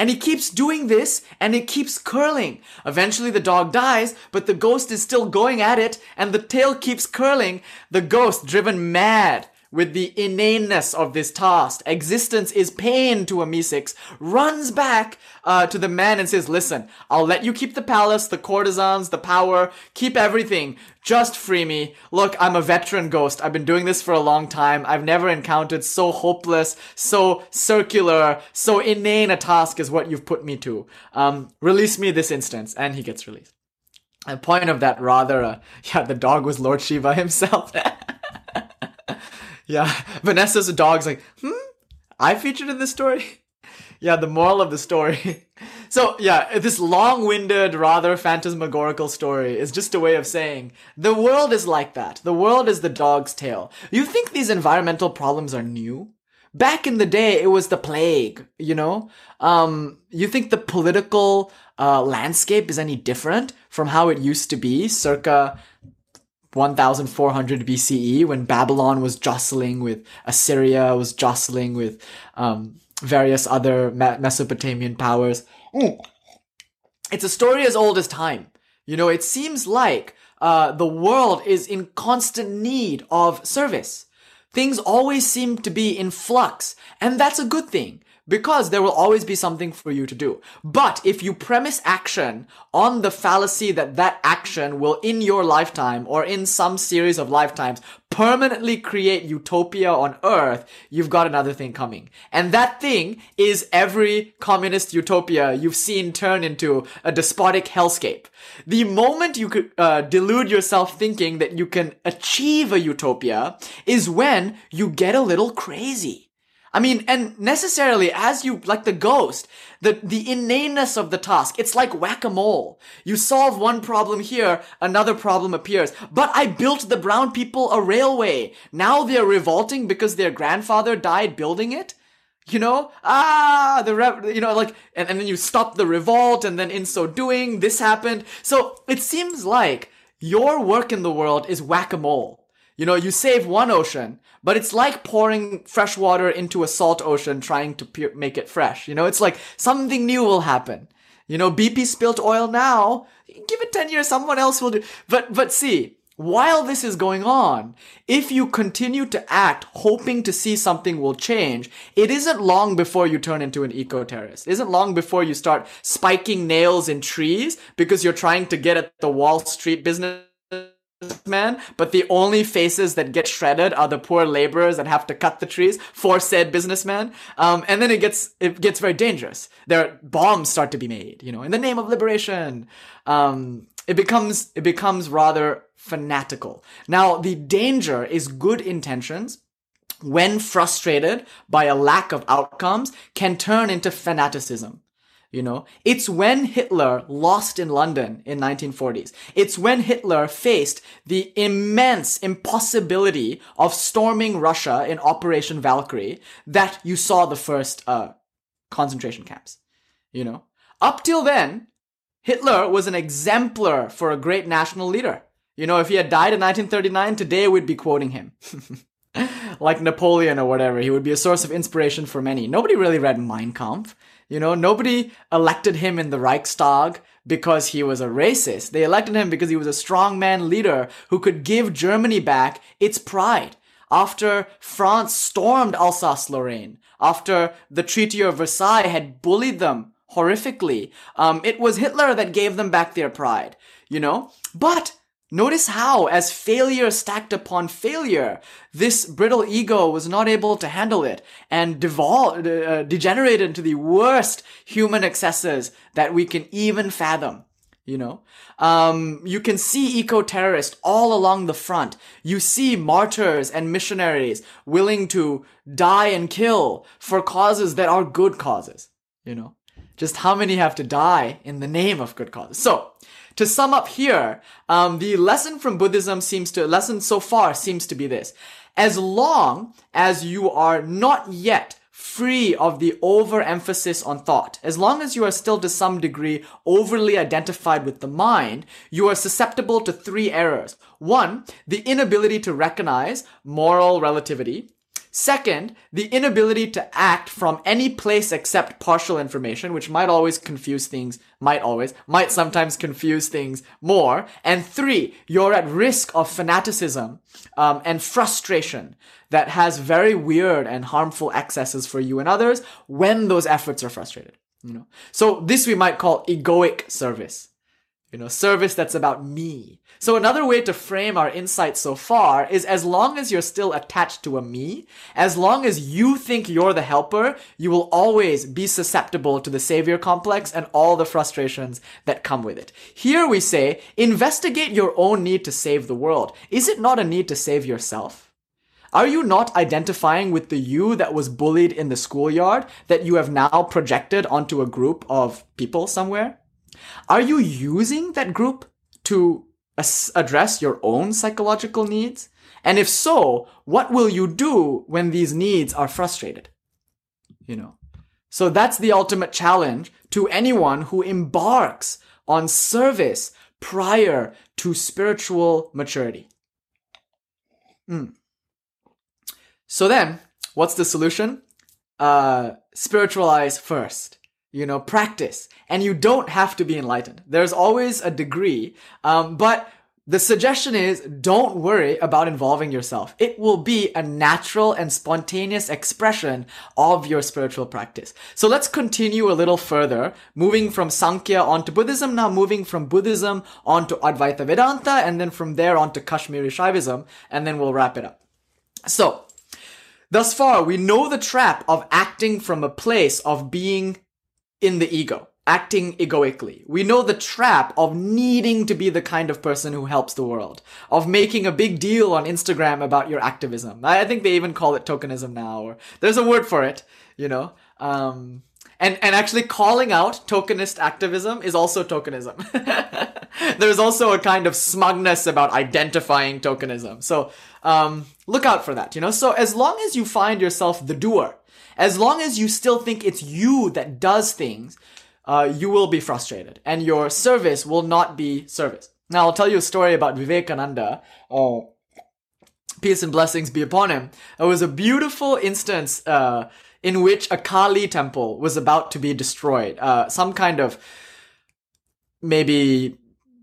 And he keeps doing this and it keeps curling. Eventually the dog dies, but the ghost is still going at it and the tail keeps curling. The ghost, driven mad with the inaneness of this task, existence is pain to a Meeseeks, runs back uh, to the man and says, listen, I'll let you keep the palace, the courtesans, the power, keep everything. Just free me. Look, I'm a veteran ghost. I've been doing this for a long time. I've never encountered so hopeless, so circular, so inane a task as what you've put me to. Um, release me this instance. And he gets released. A point of that rather, uh, yeah, the dog was Lord Shiva himself. Yeah, Vanessa's a dog's like, hmm, I featured in this story. yeah, the moral of the story. so yeah, this long-winded, rather phantasmagorical story is just a way of saying the world is like that. The world is the dog's tail. You think these environmental problems are new? Back in the day, it was the plague, you know? Um, you think the political uh, landscape is any different from how it used to be circa 1400 BCE when Babylon was jostling with Assyria, was jostling with um, various other Mesopotamian powers. Mm. It's a story as old as time. You know, it seems like uh, the world is in constant need of service. Things always seem to be in flux, and that's a good thing because there will always be something for you to do. But if you premise action on the fallacy that that action will in your lifetime or in some series of lifetimes permanently create utopia on earth, you've got another thing coming. And that thing is every communist utopia you've seen turn into a despotic hellscape. The moment you could uh, delude yourself thinking that you can achieve a utopia is when you get a little crazy. I mean, and necessarily as you, like the ghost, the, the inaneness of the task, it's like whack-a-mole. You solve one problem here, another problem appears. But I built the brown people a railway. Now they're revolting because their grandfather died building it? You know? Ah, the, re- you know, like, and, and then you stop the revolt, and then in so doing, this happened. So it seems like your work in the world is whack-a-mole. You know, you save one ocean, but it's like pouring fresh water into a salt ocean trying to make it fresh. You know, it's like something new will happen. You know, BP spilt oil now. Give it 10 years, someone else will do. But, but see, while this is going on, if you continue to act hoping to see something will change, it isn't long before you turn into an eco-terrorist. It isn't long before you start spiking nails in trees because you're trying to get at the Wall Street business man, but the only faces that get shredded are the poor laborers that have to cut the trees for said businessman. Um, and then it gets it gets very dangerous. There bombs start to be made, you know, in the name of liberation. Um, it becomes it becomes rather fanatical. Now the danger is good intentions when frustrated by a lack of outcomes can turn into fanaticism. You know, it's when Hitler lost in London in 1940s. It's when Hitler faced the immense impossibility of storming Russia in Operation Valkyrie that you saw the first uh, concentration camps. You know, up till then, Hitler was an exemplar for a great national leader. You know, if he had died in 1939, today we'd be quoting him. like Napoleon or whatever. He would be a source of inspiration for many. Nobody really read Mein Kampf. You know, nobody elected him in the Reichstag because he was a racist. They elected him because he was a strongman leader who could give Germany back its pride. After France stormed Alsace-Lorraine, after the Treaty of Versailles had bullied them horrifically, um, it was Hitler that gave them back their pride, you know? But Notice how, as failure stacked upon failure, this brittle ego was not able to handle it and devolved, uh, degenerated into the worst human excesses that we can even fathom. You know, um, you can see eco-terrorists all along the front. You see martyrs and missionaries willing to die and kill for causes that are good causes. You know, just how many have to die in the name of good causes? So, to sum up here, um, the lesson from Buddhism seems to, lesson so far seems to be this. As long as you are not yet free of the overemphasis on thought. As long as you are still to some degree overly identified with the mind, you are susceptible to three errors. One, the inability to recognize moral relativity. Second, the inability to act from any place except partial information, which might always confuse things, might always, might sometimes confuse things more. And three, you're at risk of fanaticism um, and frustration that has very weird and harmful excesses for you and others when those efforts are frustrated. You know, so this we might call egoic service. You know, service that's about me. So another way to frame our insight so far is as long as you're still attached to a me, as long as you think you're the helper, you will always be susceptible to the savior complex and all the frustrations that come with it. Here we say, investigate your own need to save the world. Is it not a need to save yourself? Are you not identifying with the you that was bullied in the schoolyard that you have now projected onto a group of people somewhere? Are you using that group to address your own psychological needs? And if so, what will you do when these needs are frustrated? You know. So that's the ultimate challenge to anyone who embarks on service prior to spiritual maturity. Mm. So then, what's the solution? Uh, spiritualize first you know, practice. And you don't have to be enlightened. There's always a degree, um, but the suggestion is don't worry about involving yourself. It will be a natural and spontaneous expression of your spiritual practice. So let's continue a little further, moving from Sankhya onto Buddhism, now moving from Buddhism onto Advaita Vedanta, and then from there onto Kashmiri Shaivism, and then we'll wrap it up. So, thus far, we know the trap of acting from a place of being in the ego, acting egoically. We know the trap of needing to be the kind of person who helps the world, of making a big deal on Instagram about your activism. I think they even call it tokenism now, or there's a word for it, you know. Um, and, and actually calling out tokenist activism is also tokenism. There's also a kind of smugness about identifying tokenism. So, um, look out for that, you know? So as long as you find yourself the doer, as long as you still think it's you that does things, uh, you will be frustrated and your service will not be service. Now, I'll tell you a story about Vivekananda. Oh, peace and blessings be upon him. It was a beautiful instance uh, in which a Kali temple was about to be destroyed. Uh, some kind of maybe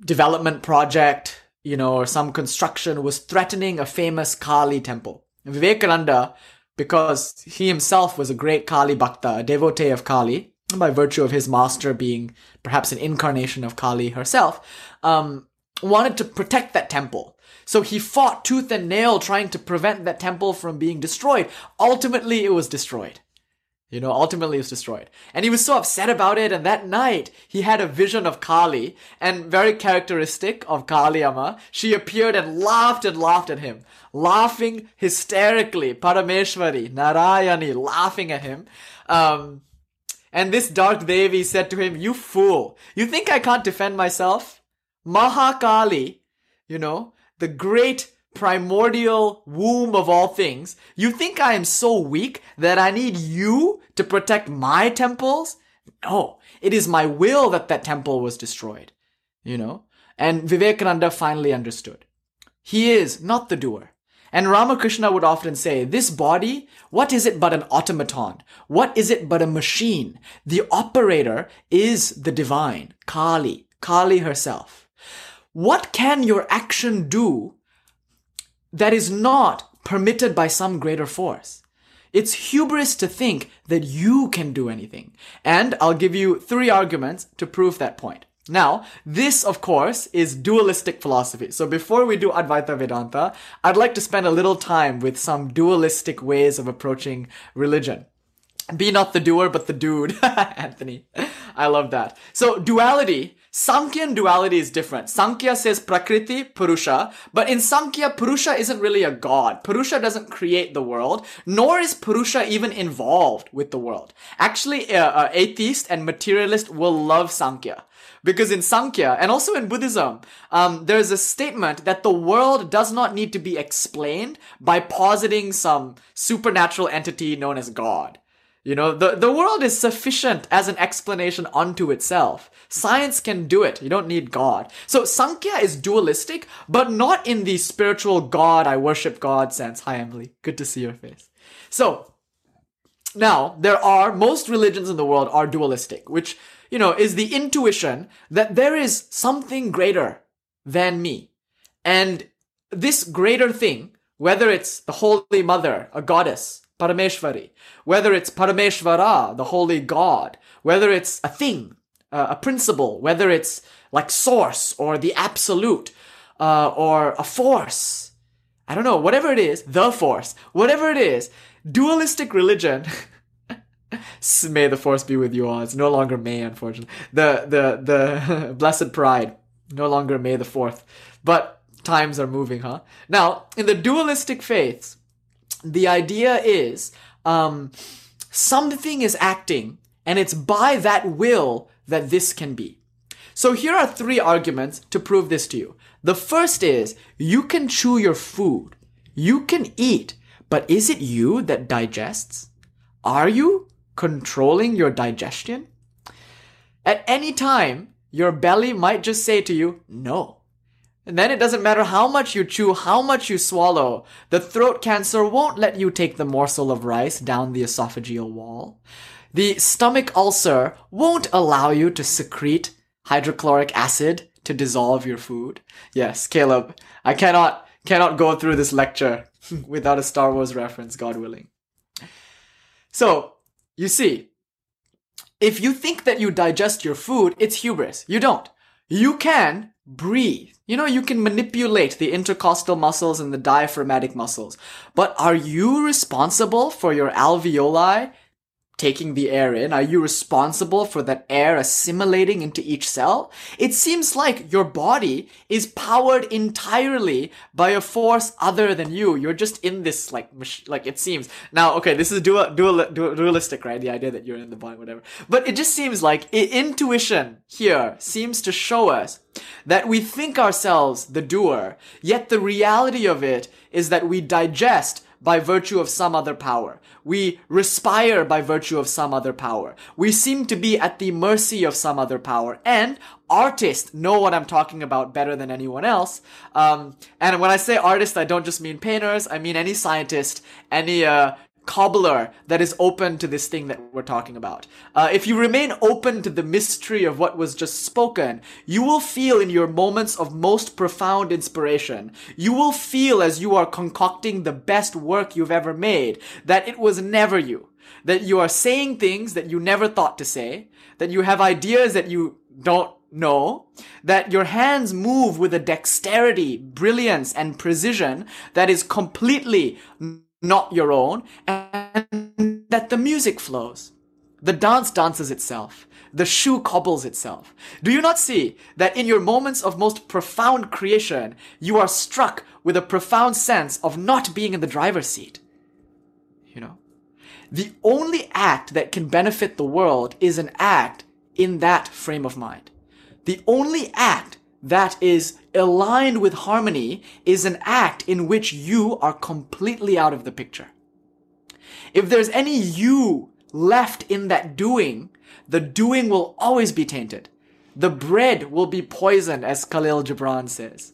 development project, you know, or some construction was threatening a famous Kali temple. Vivekananda because he himself was a great Kali Bhakta, a devotee of Kali, by virtue of his master being perhaps an incarnation of Kali herself, um, wanted to protect that temple. So he fought tooth and nail trying to prevent that temple from being destroyed. Ultimately, it was destroyed. You know, ultimately was destroyed. And he was so upset about it, and that night he had a vision of Kali, and very characteristic of Kali she appeared and laughed and laughed at him. Laughing hysterically, Parameshwari, Narayani, laughing at him. Um, And this dark Devi said to him, You fool, you think I can't defend myself? Mahakali, you know, the great primordial womb of all things, you think I am so weak that I need you to protect my temples? No, it is my will that that temple was destroyed, you know? And Vivekananda finally understood. He is not the doer. And Ramakrishna would often say, this body, what is it but an automaton? What is it but a machine? The operator is the divine, Kali, Kali herself. What can your action do that is not permitted by some greater force? It's hubris to think that you can do anything. And I'll give you three arguments to prove that point. Now, this, of course, is dualistic philosophy. So before we do Advaita Vedanta, I'd like to spend a little time with some dualistic ways of approaching religion. Be not the doer, but the dude. Anthony. I love that. So duality, Sankhya duality is different. Sankhya says Prakriti, Purusha, but in Sankhya, Purusha isn't really a god. Purusha doesn't create the world, nor is Purusha even involved with the world. Actually, uh, uh, atheist and materialist will love Sankhya. Because in Sankhya and also in Buddhism, um, there's a statement that the world does not need to be explained by positing some supernatural entity known as God. You know, the, the world is sufficient as an explanation unto itself. Science can do it. You don't need God. So Sankhya is dualistic, but not in the spiritual God, I worship God sense. Hi, Emily. Good to see your face. So, now, there are, most religions in the world are dualistic, which, you know, is the intuition that there is something greater than me. And this greater thing, whether it's the Holy Mother, a goddess, Parameshvari, whether it's Parameshvara, the holy God, whether it's a thing, uh, a principle, whether it's like source or the absolute, uh, or a force. I don't know, whatever it is, the force, whatever it is, dualistic religion. may the force be with you all. It's no longer May, unfortunately. The the the blessed pride, no longer May the fourth. But times are moving, huh? Now, in the dualistic faiths, the idea is um, something is acting, and it's by that will that this can be. So here are three arguments to prove this to you. The first is you can chew your food, you can eat, but is it you that digests? Are you controlling your digestion? At any time, your belly might just say to you, no. And then it doesn't matter how much you chew, how much you swallow, the throat cancer won't let you take the morsel of rice down the esophageal wall. The stomach ulcer won't allow you to secrete hydrochloric acid to dissolve your food. Yes, Caleb, I cannot cannot go through this lecture without a Star Wars reference, God willing. So, you see, if you think that you digest your food, it's hubris. You don't. You can breathe. You know, you can manipulate the intercostal muscles and the diaphragmatic muscles. But are you responsible for your alveoli taking the air in? Are you responsible for that air assimilating into each cell? It seems like your body is powered entirely by a force other than you. You're just in this like like it seems. Now, okay, this is dual, dual, dual dualistic, right? The idea that you're in the body, whatever. But it just seems like intuition here seems to show us that we think ourselves the doer, yet the reality of it is that we digest by virtue of some other power. We respire by virtue of some other power. We seem to be at the mercy of some other power. And artists know what I'm talking about better than anyone else. Um, and when I say artist, I don't just mean painters. I mean any scientist, any uh, cobbler that is open to this thing that we're talking about. Uh, if you remain open to the mystery of what was just spoken, you will feel in your moments of most profound inspiration, you will feel as you are concocting the best work you've ever made, that it was never you. That you are saying things that you never thought to say, that you have ideas that you don't know that your hands move with a dexterity, brilliance, and precision that is completely not your own, and that the music flows. The dance dances itself. The shoe cobbles itself. Do you not see that in your moments of most profound creation, you are struck with a profound sense of not being in the driver's seat? You know? the only act that can benefit the world is an act in that frame of mind. The only act that is aligned with harmony is an act in which you are completely out of the picture. If there's any you left in that doing, the doing will always be tainted. The bread will be poisoned, as Khalil Gibran says.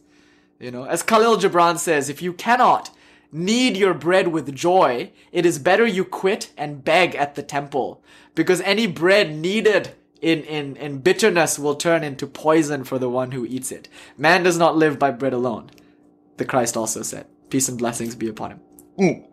You know, as Khalil Gibran says, if you cannot knead your bread with joy, it is better you quit and beg at the temple. Because any bread kneaded in, in, in bitterness will turn into poison for the one who eats it. Man does not live by bread alone. The Christ also said. Peace and blessings be upon him. Mm.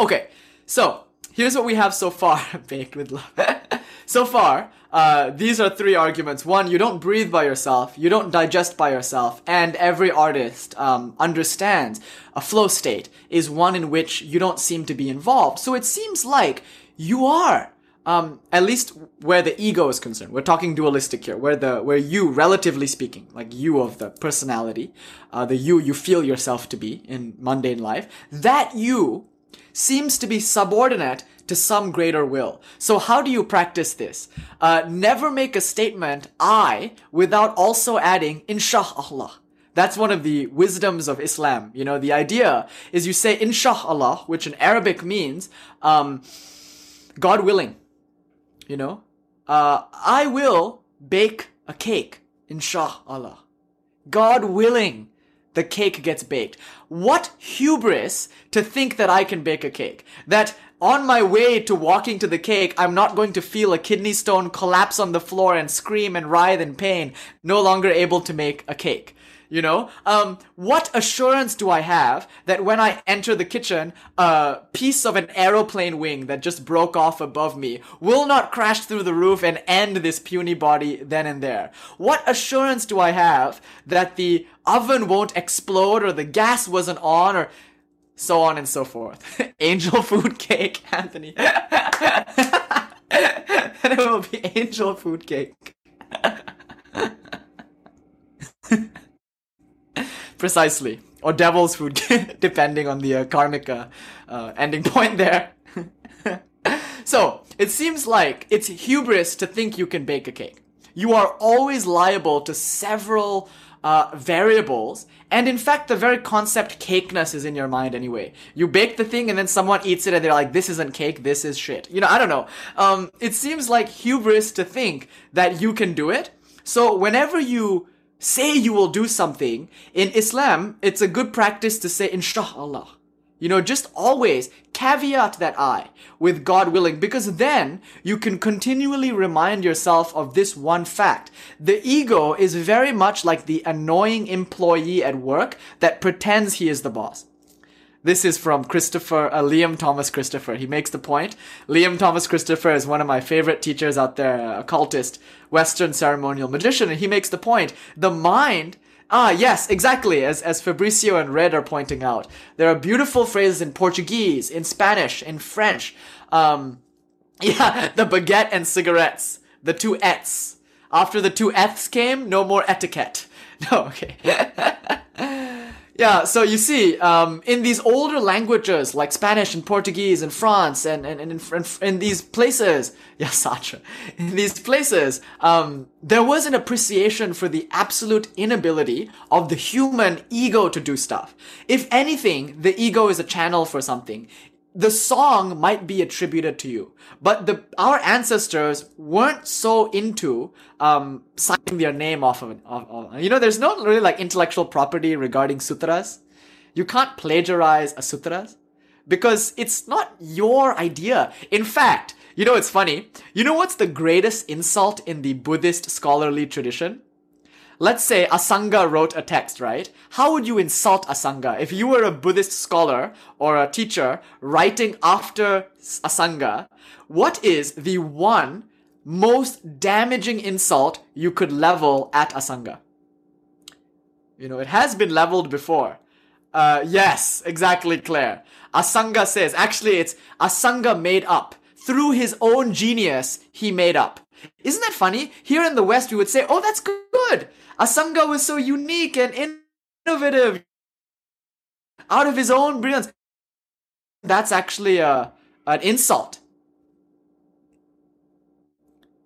Okay, so here's what we have so far, baked with love. so far, uh, these are three arguments. One, you don't breathe by yourself, you don't digest by yourself, and every artist um, understands a flow state is one in which you don't seem to be involved. So it seems like you are. Um, at least where the ego is concerned, we're talking dualistic here. Where the where you, relatively speaking, like you of the personality, uh, the you you feel yourself to be in mundane life, that you seems to be subordinate to some greater will. So how do you practice this? Uh, never make a statement, I, without also adding, inshallah. That's one of the wisdoms of Islam. You know, the idea is you say inshallah, which in Arabic means, um, God willing. You know, uh, I will bake a cake, inshallah. God willing the cake gets baked. What hubris to think that I can bake a cake. That on my way to walking to the cake, I'm not going to feel a kidney stone collapse on the floor and scream and writhe in pain, no longer able to make a cake. You know, um, what assurance do I have that when I enter the kitchen, a piece of an aeroplane wing that just broke off above me will not crash through the roof and end this puny body then and there? What assurance do I have that the oven won't explode or the gas wasn't on or so on and so forth? angel food cake, Anthony. and it will be angel food cake. Precisely. Or devil's food, depending on the uh, karmic uh, uh, ending point there. so, it seems like it's hubris to think you can bake a cake. You are always liable to several uh, variables. And in fact, the very concept cakeness is in your mind anyway. You bake the thing and then someone eats it and they're like, this isn't cake, this is shit. You know, I don't know. Um, it seems like hubris to think that you can do it. So whenever you say you will do something, in Islam, it's a good practice to say inshallah. You know, just always caveat that I with God willing, because then you can continually remind yourself of this one fact. The ego is very much like the annoying employee at work that pretends he is the boss. This is from Christopher, uh, Lyam Thomas Christopher. He makes the point. Lyam Thomas Christopher is one of my favorite teachers out there, occultist, Western ceremonial magician, and he makes the point. The mind Ah, yes, exactly. As, as Fabricio and Red are pointing out, there are beautiful phrases in Portuguese, in Spanish, in French. Um, yeah, the baguette and cigarettes. The two ets. After the two eths came, no more etiquette. No, okay. Yeah, so you see, um, in these older languages like Spanish and Portuguese and France and, and, and in, in, these places, yeah, Satra, in these places, um, there was an appreciation for the absolute inability of the human ego to do stuff. If anything, the ego is a channel for something the song might be attributed to you, but the our ancestors weren't so into um, signing their name off of it. You know, there's no really like intellectual property regarding sutras. You can't plagiarize a sutras because it's not your idea. In fact, you know it's funny. You know what's the greatest insult in the Buddhist scholarly tradition? Let's say Asanga wrote a text, right? How would you insult Asanga? If you were a Buddhist scholar or a teacher writing after Asanga, what is the one most damaging insult you could level at Asanga? You know, it has been leveled before. Uh, yes, exactly, Claire. Asanga says, actually, it's Asanga made up. Through his own genius, he made up. Isn't that funny? Here in the West, we would say, oh, that's good. Asanga was so unique and innovative. Out of his own brilliance. That's actually a, an insult.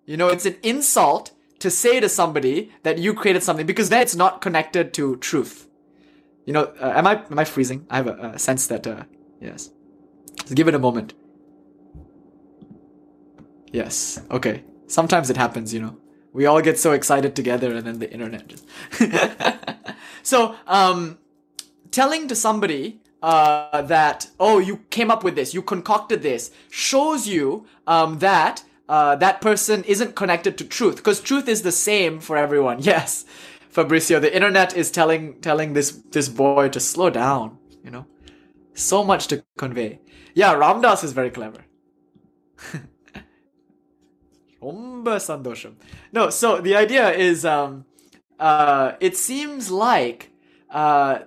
You know, it's an insult to say to somebody that you created something because then it's not connected to truth. You know, uh, am I am I freezing? I have a, a sense that uh, yes. Give it a moment. Yes. Okay. Sometimes it happens, you know. We all get so excited together and then the internet just So, um telling to somebody uh, that oh you came up with this you concocted this shows you um, that uh, that person isn't connected to truth because truth is the same for everyone. Yes fabricio the internet is telling telling this this boy to slow down you know? So much to convey. Yeah ramdas is very clever no so the idea is um uh it seems like uh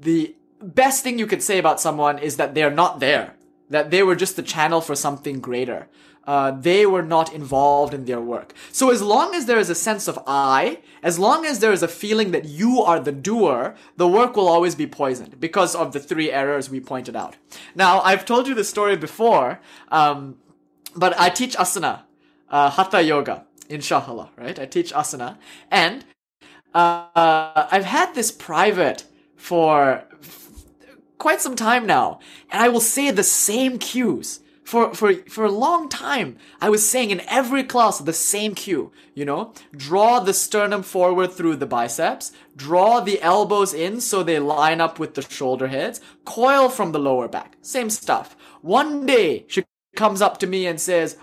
the best thing you could say about someone is that they're not there, that they were just the channel for something greater. Uh, they were not involved in their work. So as long as there is a sense of I, as long as there is a feeling that you are the doer, the work will always be poisoned because of the three errors we pointed out. Now, I've told you this story before, um, but I teach asana, uh, hatha yoga, inshallah, right? I teach asana, and uh, I've had this private for quite some time now, and I will say the same cues. For, for, for a long time, I was saying in every class the same cue, you know? Draw the sternum forward through the biceps, draw the elbows in so they line up with the shoulder heads, coil from the lower back. Same stuff. One day, she comes up to me and says,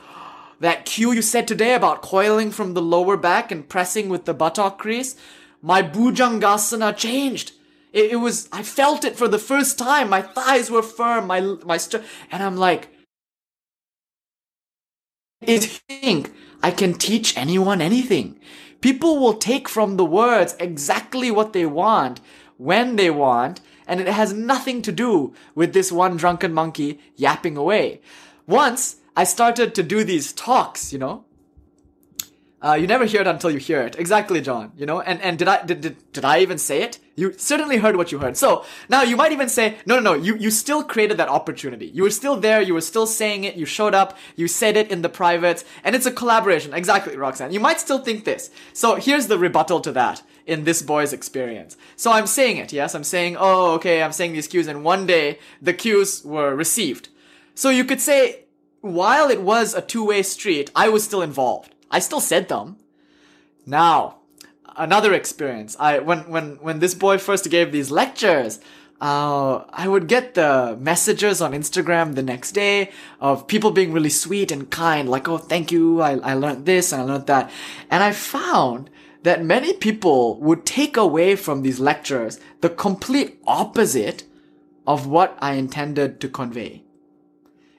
that cue you said today about coiling from the lower back and pressing with the buttock crease, my Bhujangasana changed. It, it was, I felt it for the first time. My thighs were firm, my, my, and I'm like, I think I can teach anyone anything. People will take from the words exactly what they want, when they want, and it has nothing to do with this one drunken monkey yapping away. Once, I started to do these talks, you know, uh, you never hear it until you hear it. Exactly, John. You know, and, and did I, did, did, did I even say it? You certainly heard what you heard. So now you might even say, no, no, no, you, you still created that opportunity. You were still there. You were still saying it. You showed up. You said it in the private and it's a collaboration. Exactly, Roxanne. You might still think this. So here's the rebuttal to that in this boy's experience. So I'm saying it. Yes. I'm saying, oh, okay. I'm saying these cues and one day the cues were received. So you could say, while it was a two-way street, I was still involved. I still said them. Now, another experience. I when when when this boy first gave these lectures, uh, I would get the messages on Instagram the next day of people being really sweet and kind, like, oh, thank you, I, I learned this and I learned that. And I found that many people would take away from these lectures the complete opposite of what I intended to convey.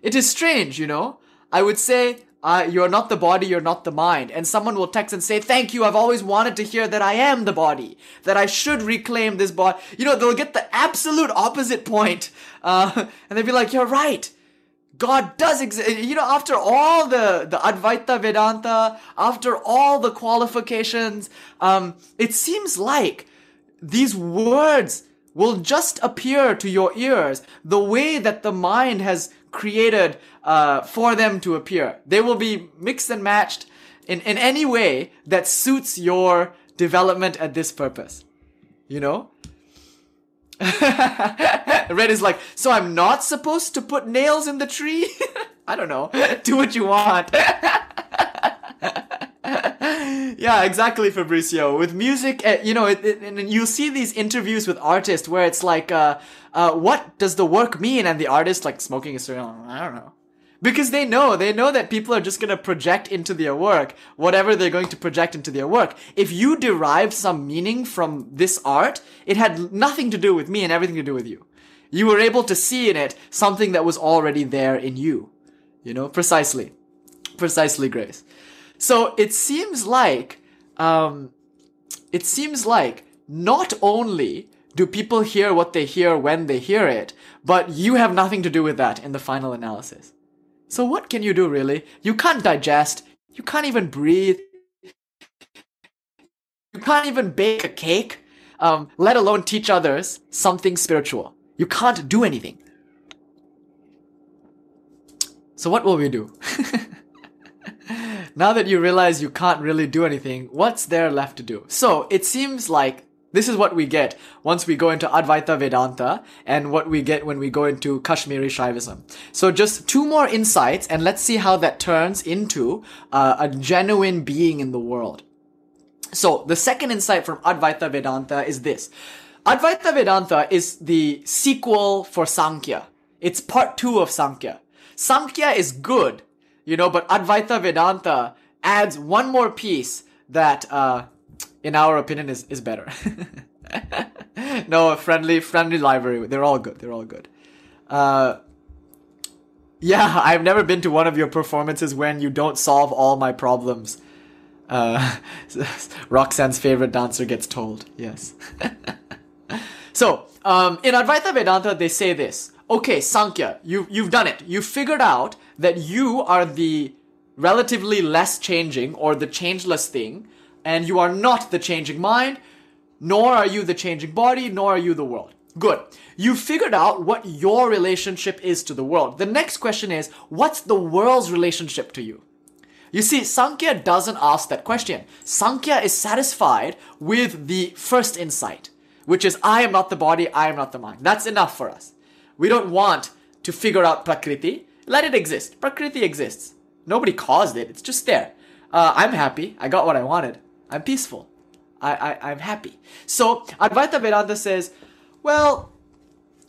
It is strange, you know? I would say, uh, you're not the body, you're not the mind. And someone will text and say, thank you, I've always wanted to hear that I am the body, that I should reclaim this body. You know, they'll get the absolute opposite point. Uh, and they'll be like, you're right. God does exist. You know, after all the, the Advaita Vedanta, after all the qualifications, um, it seems like these words will just appear to your ears the way that the mind has created uh, for them to appear. They will be mixed and matched in, in any way that suits your development at this purpose. You know? Red is like, so I'm not supposed to put nails in the tree? I don't know. Do what you want. yeah, exactly, Fabricio. With music, uh, you know, and you see these interviews with artists where it's like, uh, uh, what does the work mean? And the artist like smoking a cigarette. I don't know. Because they know, they know that people are just gonna project into their work whatever they're going to project into their work. If you derive some meaning from this art, it had nothing to do with me and everything to do with you. You were able to see in it something that was already there in you. You know, precisely. Precisely, Grace. So it seems like, um, it seems like not only do people hear what they hear when they hear it, but you have nothing to do with that in the final analysis. So what can you do really? You can't digest, you can't even breathe, you can't even bake a cake, um, let alone teach others something spiritual. You can't do anything. So what will we do? now that you realize you can't really do anything, what's there left to do? So it seems like this is what we get once we go into Advaita Vedanta and what we get when we go into Kashmiri Shaivism. So just two more insights and let's see how that turns into uh, a genuine being in the world. So the second insight from Advaita Vedanta is this. Advaita Vedanta is the sequel for Sankhya. It's part two of Sankhya. Sankhya is good, you know, but Advaita Vedanta adds one more piece that, uh, in our opinion, is, is better. no, friendly, friendly library. They're all good. They're all good. Uh, yeah, I've never been to one of your performances when you don't solve all my problems. Uh, Roxanne's favorite dancer gets told. Yes. so, um, in Advaita Vedanta, they say this. Okay, Sankhya, you, you've done it. You figured out that you are the relatively less changing or the changeless thing, and you are not the changing mind, nor are you the changing body, nor are you the world. Good. You figured out what your relationship is to the world. The next question is, what's the world's relationship to you? You see, Sankhya doesn't ask that question. Sankhya is satisfied with the first insight, which is I am not the body, I am not the mind. That's enough for us. We don't want to figure out Prakriti. Let it exist. Prakriti exists. Nobody caused it. It's just there. Uh, I'm happy. I got what I wanted. I'm peaceful. I, I, I'm happy. So Advaita Vedanta says, well,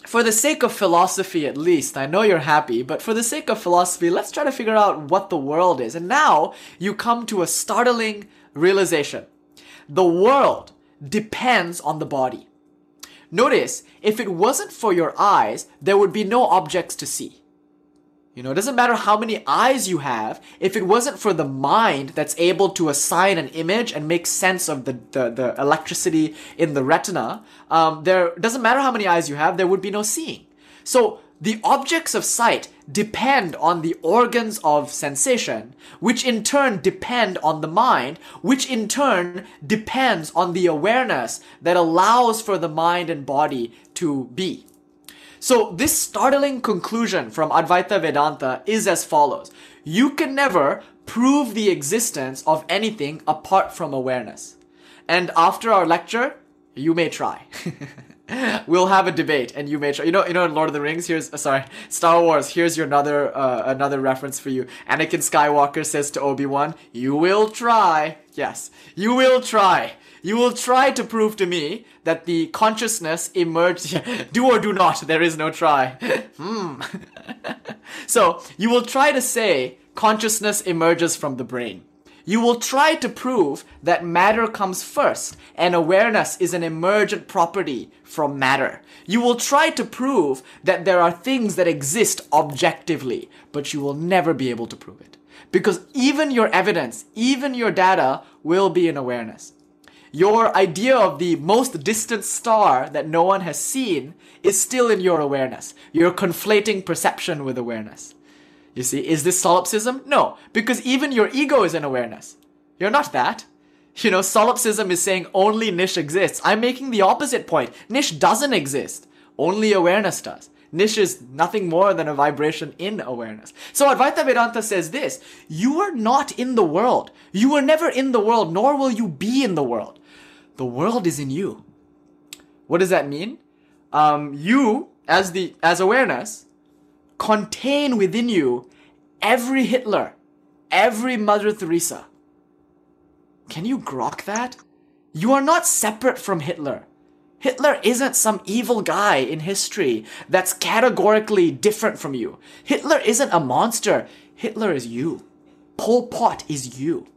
for the sake of philosophy at least, I know you're happy, but for the sake of philosophy, let's try to figure out what the world is. And now you come to a startling realization. The world depends on the body. Notice, if it wasn't for your eyes, there would be no objects to see. You know, it doesn't matter how many eyes you have, if it wasn't for the mind that's able to assign an image and make sense of the, the, the electricity in the retina, um, there doesn't matter how many eyes you have, there would be no seeing. So the objects of sight depend on the organs of sensation, which in turn depend on the mind, which in turn depends on the awareness that allows for the mind and body to be. So this startling conclusion from Advaita Vedanta is as follows. You can never prove the existence of anything apart from awareness. And after our lecture, you may try. we'll have a debate and you may try. You know, you know in Lord of the Rings, here's, uh, sorry, Star Wars, here's your another, uh, another reference for you. Anakin Skywalker says to Obi-Wan, you will try. Yes, you will try. You will try to prove to me that the consciousness emerged. do or do not, there is no try. hmm. so, you will try to say consciousness emerges from the brain. You will try to prove that matter comes first and awareness is an emergent property from matter. You will try to prove that there are things that exist objectively, but you will never be able to prove it. Because even your evidence, even your data will be in awareness your idea of the most distant star that no one has seen is still in your awareness. You're conflating perception with awareness. You see, is this solipsism? No, because even your ego is an awareness. You're not that. You know, solipsism is saying only Nish exists. I'm making the opposite point. Nish doesn't exist. Only awareness does. Nish is nothing more than a vibration in awareness. So Advaita Vedanta says this, you are not in the world. You were never in the world, nor will you be in the world. The world is in you. What does that mean? Um, you, as the as awareness, contain within you every Hitler, every Mother Teresa. Can you grok that? You are not separate from Hitler. Hitler isn't some evil guy in history that's categorically different from you. Hitler isn't a monster. Hitler is you. Pol Pot is you.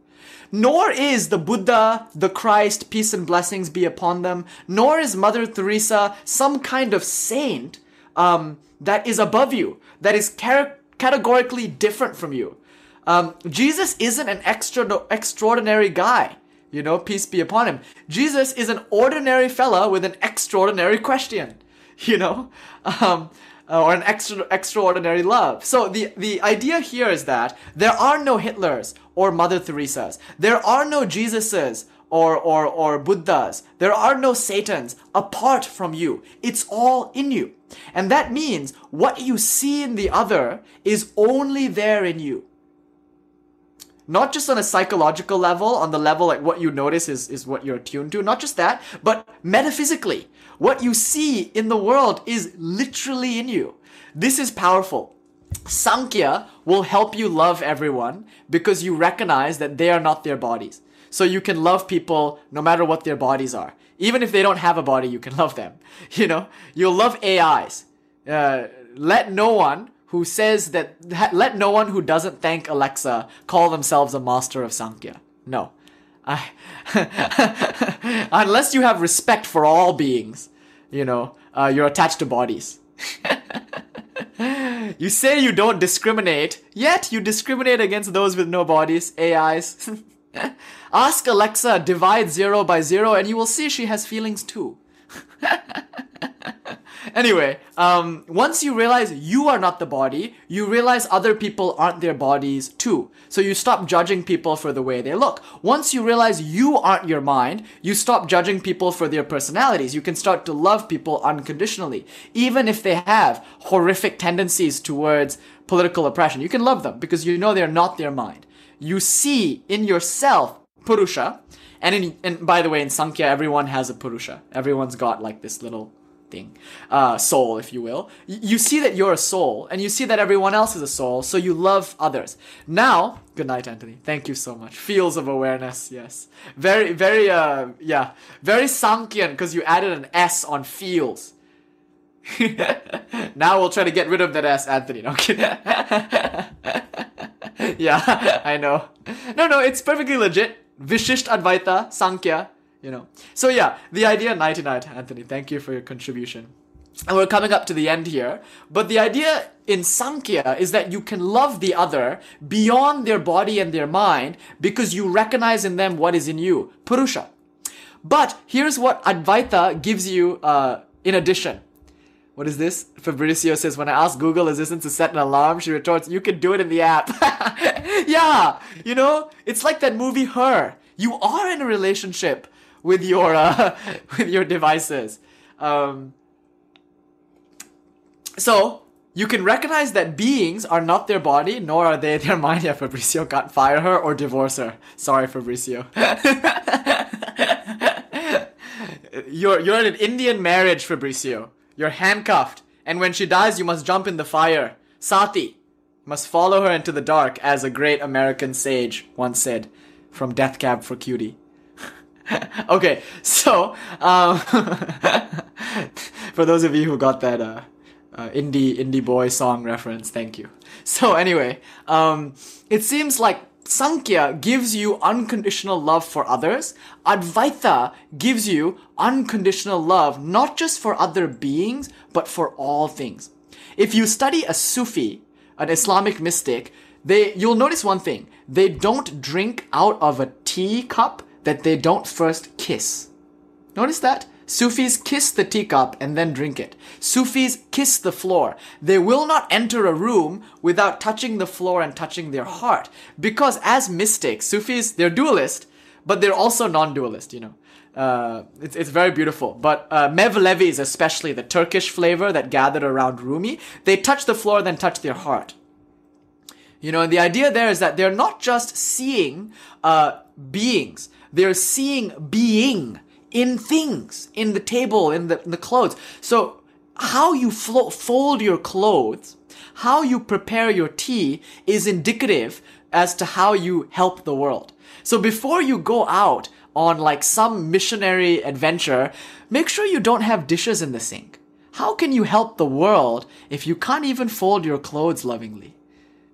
Nor is the Buddha, the Christ, peace and blessings be upon them, nor is Mother Teresa some kind of saint um, that is above you, that is car- categorically different from you. Um, Jesus isn't an extra extraordinary guy, you know, peace be upon him. Jesus is an ordinary fella with an extraordinary question, you know. Um, uh, or an extra, extraordinary love. So the, the idea here is that there are no Hitlers or Mother Teresa's. There are no Jesuses or, or, or Buddhas. There are no Satans apart from you. It's all in you. And that means what you see in the other is only there in you. Not just on a psychological level, on the level like what you notice is, is what you're attuned to. Not just that, but metaphysically. What you see in the world is literally in you. This is powerful. Sankhya will help you love everyone because you recognize that they are not their bodies. So you can love people no matter what their bodies are. Even if they don't have a body, you can love them. You know, you'll love AIs. Uh, let no one who says that, let no one who doesn't thank Alexa call themselves a master of Sankhya. No. I, unless you have respect for all beings, you know, uh, you're attached to bodies. you say you don't discriminate, yet you discriminate against those with no bodies, AIs. Ask Alexa, divide zero by zero, and you will see she has feelings too. Anyway, um, once you realize you are not the body, you realize other people aren't their bodies too. So you stop judging people for the way they look. Once you realize you aren't your mind, you stop judging people for their personalities. You can start to love people unconditionally, even if they have horrific tendencies towards political oppression. You can love them because you know they're not their mind you see in yourself Purusha. And in, and by the way, in Sankhya, everyone has a Purusha. Everyone's got like this little thing, uh, soul, if you will. You see that you're a soul, and you see that everyone else is a soul, so you love others. Now, good night, Anthony. Thank you so much. Fields of awareness, yes. Very, very, uh, yeah, very Sankhyan, because you added an S on feels. now we'll try to get rid of that S, Anthony. No, kidding. yeah, I know. No, no, it's perfectly legit. Vishisht Advaita, Sankhya, you know. So yeah, the idea night to night, Anthony. Thank you for your contribution. And we're coming up to the end here. But the idea in Sankhya is that you can love the other beyond their body and their mind because you recognize in them what is in you, Purusha. But here's what Advaita gives you uh, in addition. What is this? Fabricio says, when I ask Google Assistant to set an alarm, she retorts, you can do it in the app. yeah, you know, it's like that movie Her. You are in a relationship with your, uh, with your devices. Um, so, you can recognize that beings are not their body, nor are they their mind. Yeah, Fabricio can't fire her or divorce her. Sorry, Fabricio. you're, you're in an Indian marriage, Fabricio. You're handcuffed, and when she dies, you must jump in the fire. Sati must follow her into the dark, as a great American sage once said from Death Cab for Cutie. okay, so um, for those of you who got that uh, uh, indie indie boy song reference, thank you. So anyway, um, it seems like Sankhya gives you unconditional love for others. Advaita gives you unconditional love not just for other beings, but for all things. If you study a Sufi, an Islamic mystic, they, you'll notice one thing. They don't drink out of a tea cup that they don't first kiss. Notice that? Sufis kiss the teacup and then drink it. Sufis kiss the floor. They will not enter a room without touching the floor and touching their heart. Because as mystics, Sufis, they're dualist, but they're also non-dualist, you know. Uh, it's, it's very beautiful. But uh, Mevlevis, especially the Turkish flavor that gathered around Rumi, they touch the floor, then touch their heart. You know, and the idea there is that they're not just seeing uh, beings, they're seeing being in things, in the table, in the, in the clothes. So how you flo- fold your clothes, how you prepare your tea is indicative as to how you help the world. So before you go out on like some missionary adventure, make sure you don't have dishes in the sink. How can you help the world if you can't even fold your clothes lovingly?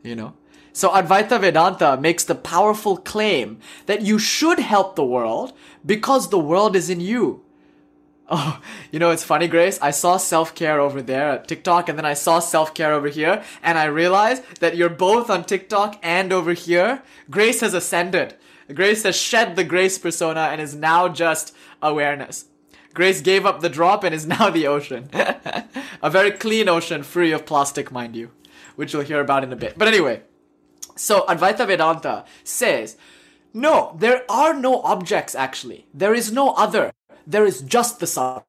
You know? So Advaita Vedanta makes the powerful claim that you should help the world because the world is in you. Oh, you know, it's funny, Grace. I saw self care over there at TikTok, and then I saw self care over here, and I realized that you're both on TikTok and over here. Grace has ascended. Grace has shed the Grace persona and is now just awareness. Grace gave up the drop and is now the ocean. a very clean ocean, free of plastic, mind you, which you'll hear about in a bit. But anyway, so Advaita Vedanta says No, there are no objects actually. There is no other. There is just the subject.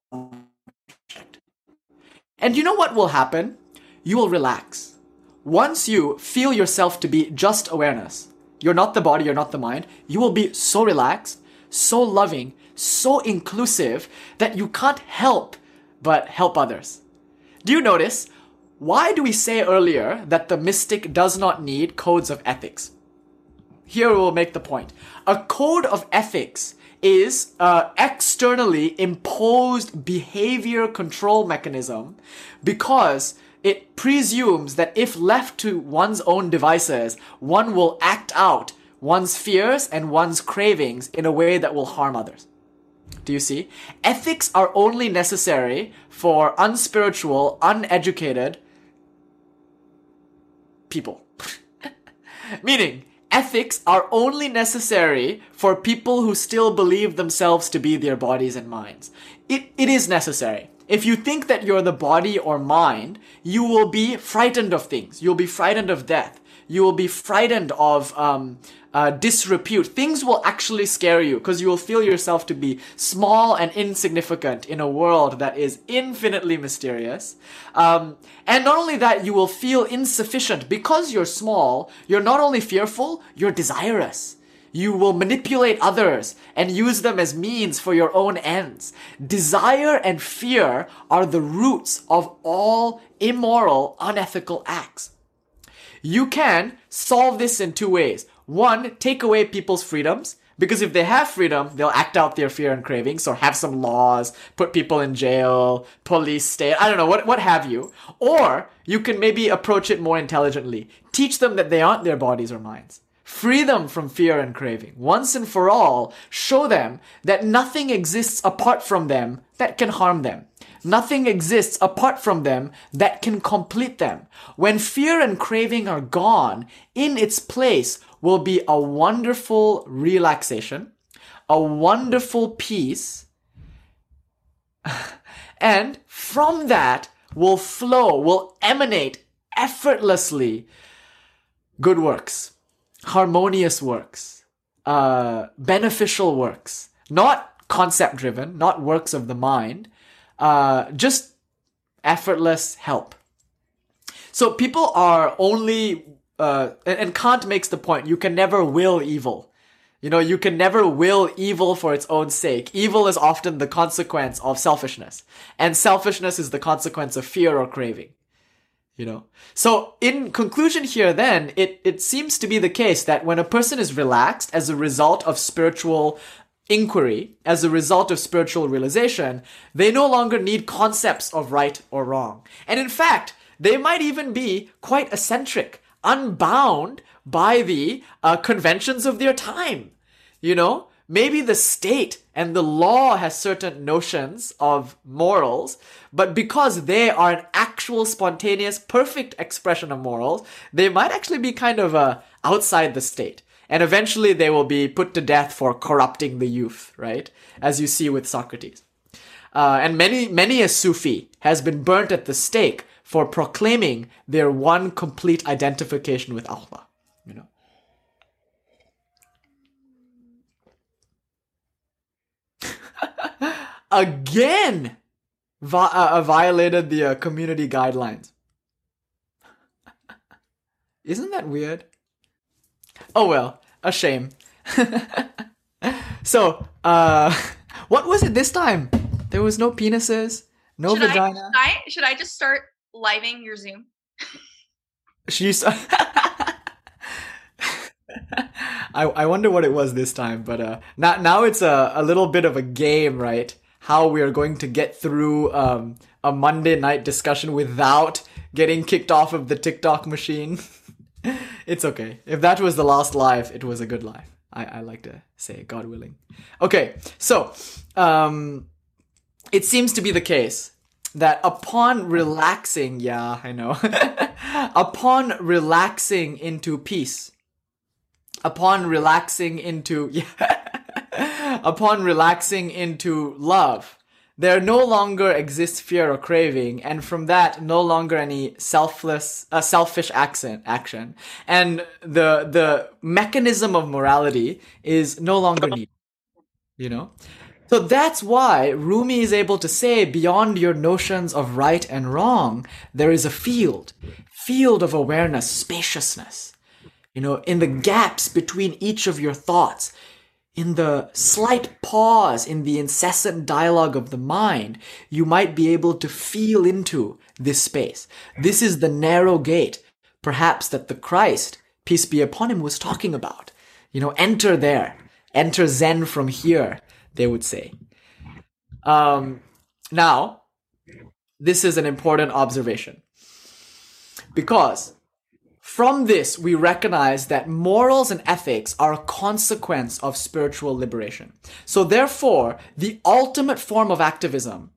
And you know what will happen? You will relax. Once you feel yourself to be just awareness, you're not the body, you're not the mind, you will be so relaxed, so loving, so inclusive that you can't help but help others. Do you notice? Why do we say earlier that the mystic does not need codes of ethics? Here we'll make the point. A code of ethics is uh, externally imposed behavior control mechanism because it presumes that if left to one's own devices, one will act out one's fears and one's cravings in a way that will harm others. Do you see? Ethics are only necessary for unspiritual, uneducated people. Meaning, ethics are only necessary for people who still believe themselves to be their bodies and minds. It, it is necessary. If you think that you're the body or mind, you will be frightened of things. You'll be frightened of death. You will be frightened of um, uh, disrepute, things will actually scare you because you will feel yourself to be small and insignificant in a world that is infinitely mysterious. Um, and not only that, you will feel insufficient because you're small. You're not only fearful, you're desirous. You will manipulate others and use them as means for your own ends. Desire and fear are the roots of all immoral, unethical acts. You can solve this in two ways. One, take away people's freedoms. Because if they have freedom, they'll act out their fear and cravings or have some laws, put people in jail, police state, I don't know, what, what have you. Or you can maybe approach it more intelligently. Teach them that they aren't their bodies or minds. Free them from fear and craving. Once and for all, show them that nothing exists apart from them that can harm them. Nothing exists apart from them that can complete them. When fear and craving are gone, in its place will be a wonderful relaxation, a wonderful peace, and from that will flow, will emanate effortlessly good works, harmonious works, uh, beneficial works, not concept driven, not works of the mind, uh, just effortless help. So people are only uh, and, Kant makes the point you can never will evil. You know, you can never will evil for its own sake. Evil is often the consequence of selfishness. And selfishness is the consequence of fear or craving. You know? So, in conclusion here, then, it, it seems to be the case that when a person is relaxed as a result of spiritual inquiry, as a result of spiritual realization, they no longer need concepts of right or wrong. And in fact, they might even be quite eccentric unbound by the uh, conventions of their time. You know, maybe the state and the law has certain notions of morals, but because they are an actual, spontaneous, perfect expression of morals, they might actually be kind of uh, outside the state. And eventually they will be put to death for corrupting the youth, right? As you see with Socrates. Uh, and many, many a Sufi has been burnt at the stake for proclaiming their one complete identification with Allah. You know. Again, vi- uh, violated the uh, community guidelines. Isn't that weird? Oh well, a shame. so, uh, what was it this time? There was no penises, no should vagina. I, should I should I just start living your Zoom? She's. I, I wonder what it was this time, but uh, now now it's a, a little bit of a game, right? How we are going to get through um, a Monday night discussion without getting kicked off of the TikTok machine. it's okay. If that was the last life, it was a good life. I, I like to say, God willing. Okay, so um, it seems to be the case that upon relaxing, yeah, I know, upon relaxing into peace, upon relaxing into, yeah, upon relaxing into love, there no longer exists fear or craving, and from that, no longer any selfless, uh, selfish action, action, and the the mechanism of morality is no longer needed. You know, so that's why Rumi is able to say, beyond your notions of right and wrong, there is a field, field of awareness, spaciousness. You know, in the gaps between each of your thoughts, in the slight pause in the incessant dialogue of the mind, you might be able to feel into this space. This is the narrow gate, perhaps that the Christ, peace be upon him, was talking about. You know, enter there, enter Zen from here, they would say. Um, now, this is an important observation because from this, we recognize that morals and ethics are a consequence of spiritual liberation. So therefore, the ultimate form of activism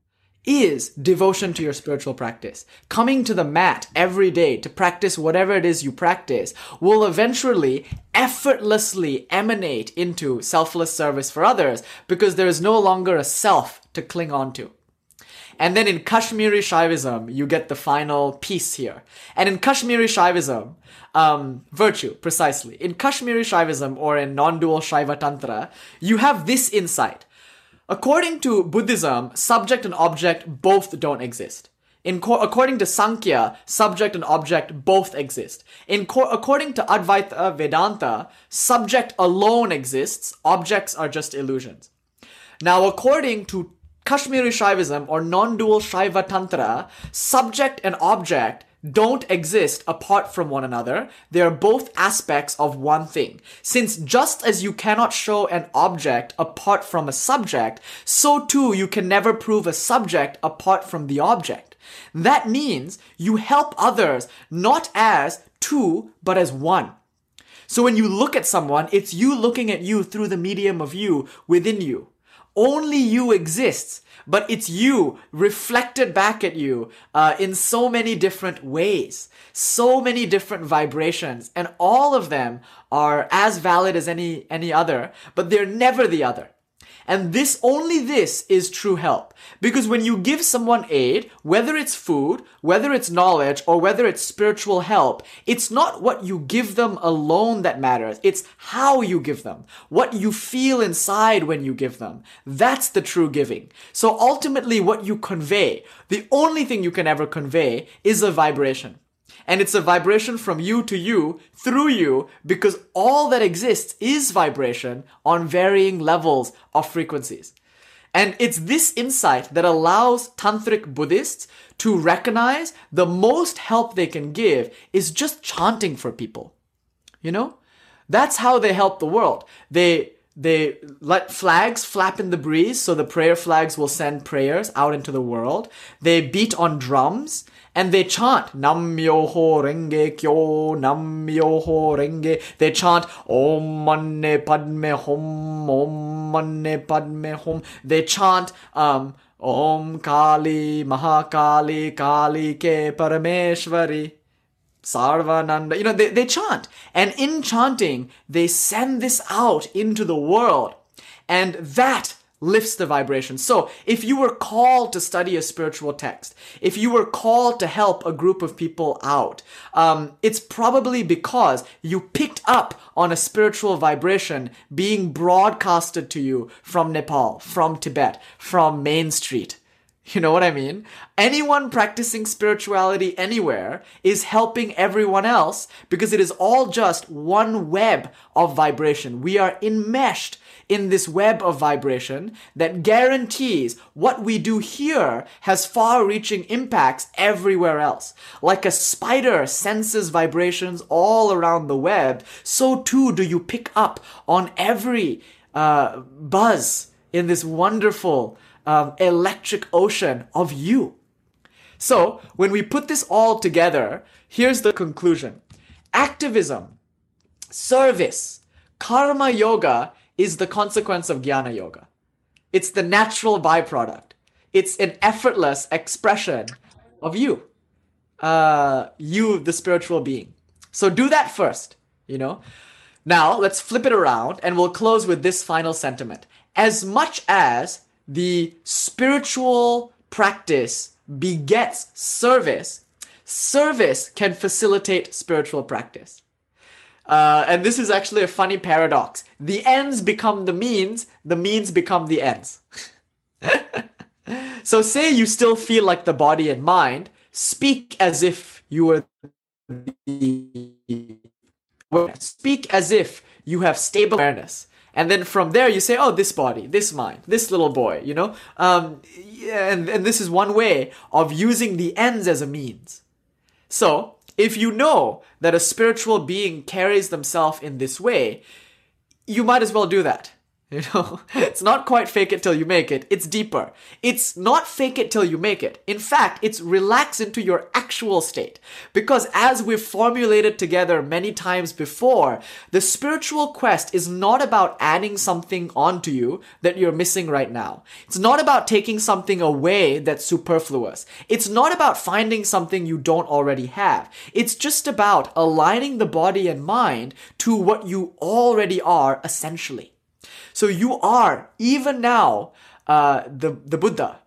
is devotion to your spiritual practice. Coming to the mat every day to practice whatever it is you practice will eventually effortlessly emanate into selfless service for others because there is no longer a self to cling on to. And then in Kashmiri Shaivism, you get the final piece here. And in Kashmiri Shaivism, um, virtue, precisely. In Kashmiri Shaivism or in non-dual Shaiva Tantra, you have this insight. According to Buddhism, subject and object both don't exist. In co- according to Sankhya, subject and object both exist. In co- according to Advaita Vedanta, subject alone exists, objects are just illusions. Now, according to Kashmiri Shaivism or non-dual Shaiva Tantra, subject and object don't exist apart from one another. They are both aspects of one thing. Since just as you cannot show an object apart from a subject, so too you can never prove a subject apart from the object. That means you help others not as two, but as one. So when you look at someone, it's you looking at you through the medium of you within you. Only you exists but it's you reflected back at you uh, in so many different ways, so many different vibrations, and all of them are as valid as any any other, but they're never the other. And this, only this is true help. Because when you give someone aid, whether it's food, whether it's knowledge, or whether it's spiritual help, it's not what you give them alone that matters. It's how you give them. What you feel inside when you give them. That's the true giving. So ultimately what you convey, the only thing you can ever convey is a vibration and it's a vibration from you to you through you because all that exists is vibration on varying levels of frequencies. And it's this insight that allows tantric Buddhists to recognize the most help they can give is just chanting for people. You know? That's how they help the world. They they let flags flap in the breeze so the prayer flags will send prayers out into the world. They beat on drums and they chant Nam Myoho Renge Kyo, Nam Myoho Renge. They chant Om Mani Padme Hum, Om Mani Padme Hum. They chant um, Om Kali Mahakali Kali Ke Parameshwari. Sarvananda, you know, they, they chant. And in chanting, they send this out into the world. And that lifts the vibration. So if you were called to study a spiritual text, if you were called to help a group of people out, um, it's probably because you picked up on a spiritual vibration being broadcasted to you from Nepal, from Tibet, from Main Street. You know what I mean? Anyone practicing spirituality anywhere is helping everyone else because it is all just one web of vibration. We are enmeshed in this web of vibration that guarantees what we do here has far reaching impacts everywhere else. Like a spider senses vibrations all around the web, so too do you pick up on every uh, buzz in this wonderful um, electric ocean of you. So, when we put this all together, here's the conclusion activism, service, karma yoga is the consequence of jnana yoga. It's the natural byproduct. It's an effortless expression of you, uh, you, the spiritual being. So do that first, you know. Now let's flip it around and we'll close with this final sentiment. As much as the spiritual practice begets service, service can facilitate spiritual practice. Uh, and this is actually a funny paradox. The ends become the means, the means become the ends. so, say you still feel like the body and mind, speak as if you were the. Speak as if you have stable awareness. And then from there, you say, oh, this body, this mind, this little boy, you know? Um, and, and this is one way of using the ends as a means. So, if you know that a spiritual being carries themselves in this way, you might as well do that. You know, it's not quite fake it till you make it. It's deeper. It's not fake it till you make it. In fact, it's relax into your actual state. Because as we've formulated together many times before, the spiritual quest is not about adding something onto you that you're missing right now. It's not about taking something away that's superfluous. It's not about finding something you don't already have. It's just about aligning the body and mind to what you already are essentially. So you are, even now, uh, the, the Buddha.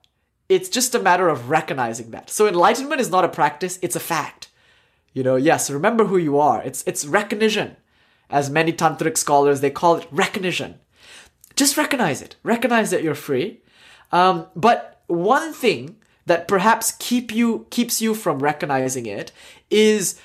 It's just a matter of recognizing that. So enlightenment is not a practice, it's a fact. You know, yes, remember who you are. It's, it's recognition. As many tantric scholars, they call it recognition. Just recognize it. Recognize that you're free. Um, but one thing that perhaps keep you keeps you from recognizing it is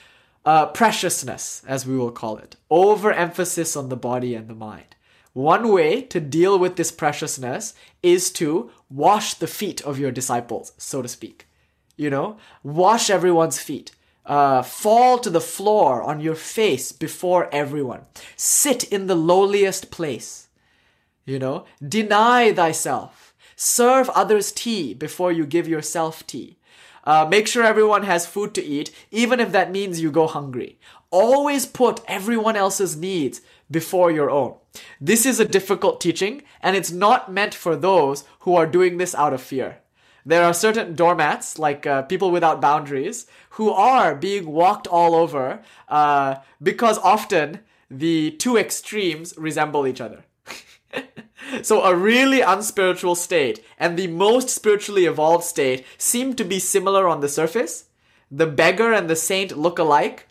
uh, preciousness, as we will call it, overemphasis on the body and the mind. One way to deal with this preciousness is to wash the feet of your disciples, so to speak. You know, wash everyone's feet. Uh, fall to the floor on your face before everyone. Sit in the lowliest place. You know, deny thyself. Serve others tea before you give yourself tea. Uh, make sure everyone has food to eat, even if that means you go hungry. Always put everyone else's needs before your own. This is a difficult teaching, and it's not meant for those who are doing this out of fear. There are certain doormats, like uh, people without boundaries, who are being walked all over uh, because often the two extremes resemble each other. so, a really unspiritual state and the most spiritually evolved state seem to be similar on the surface. The beggar and the saint look alike,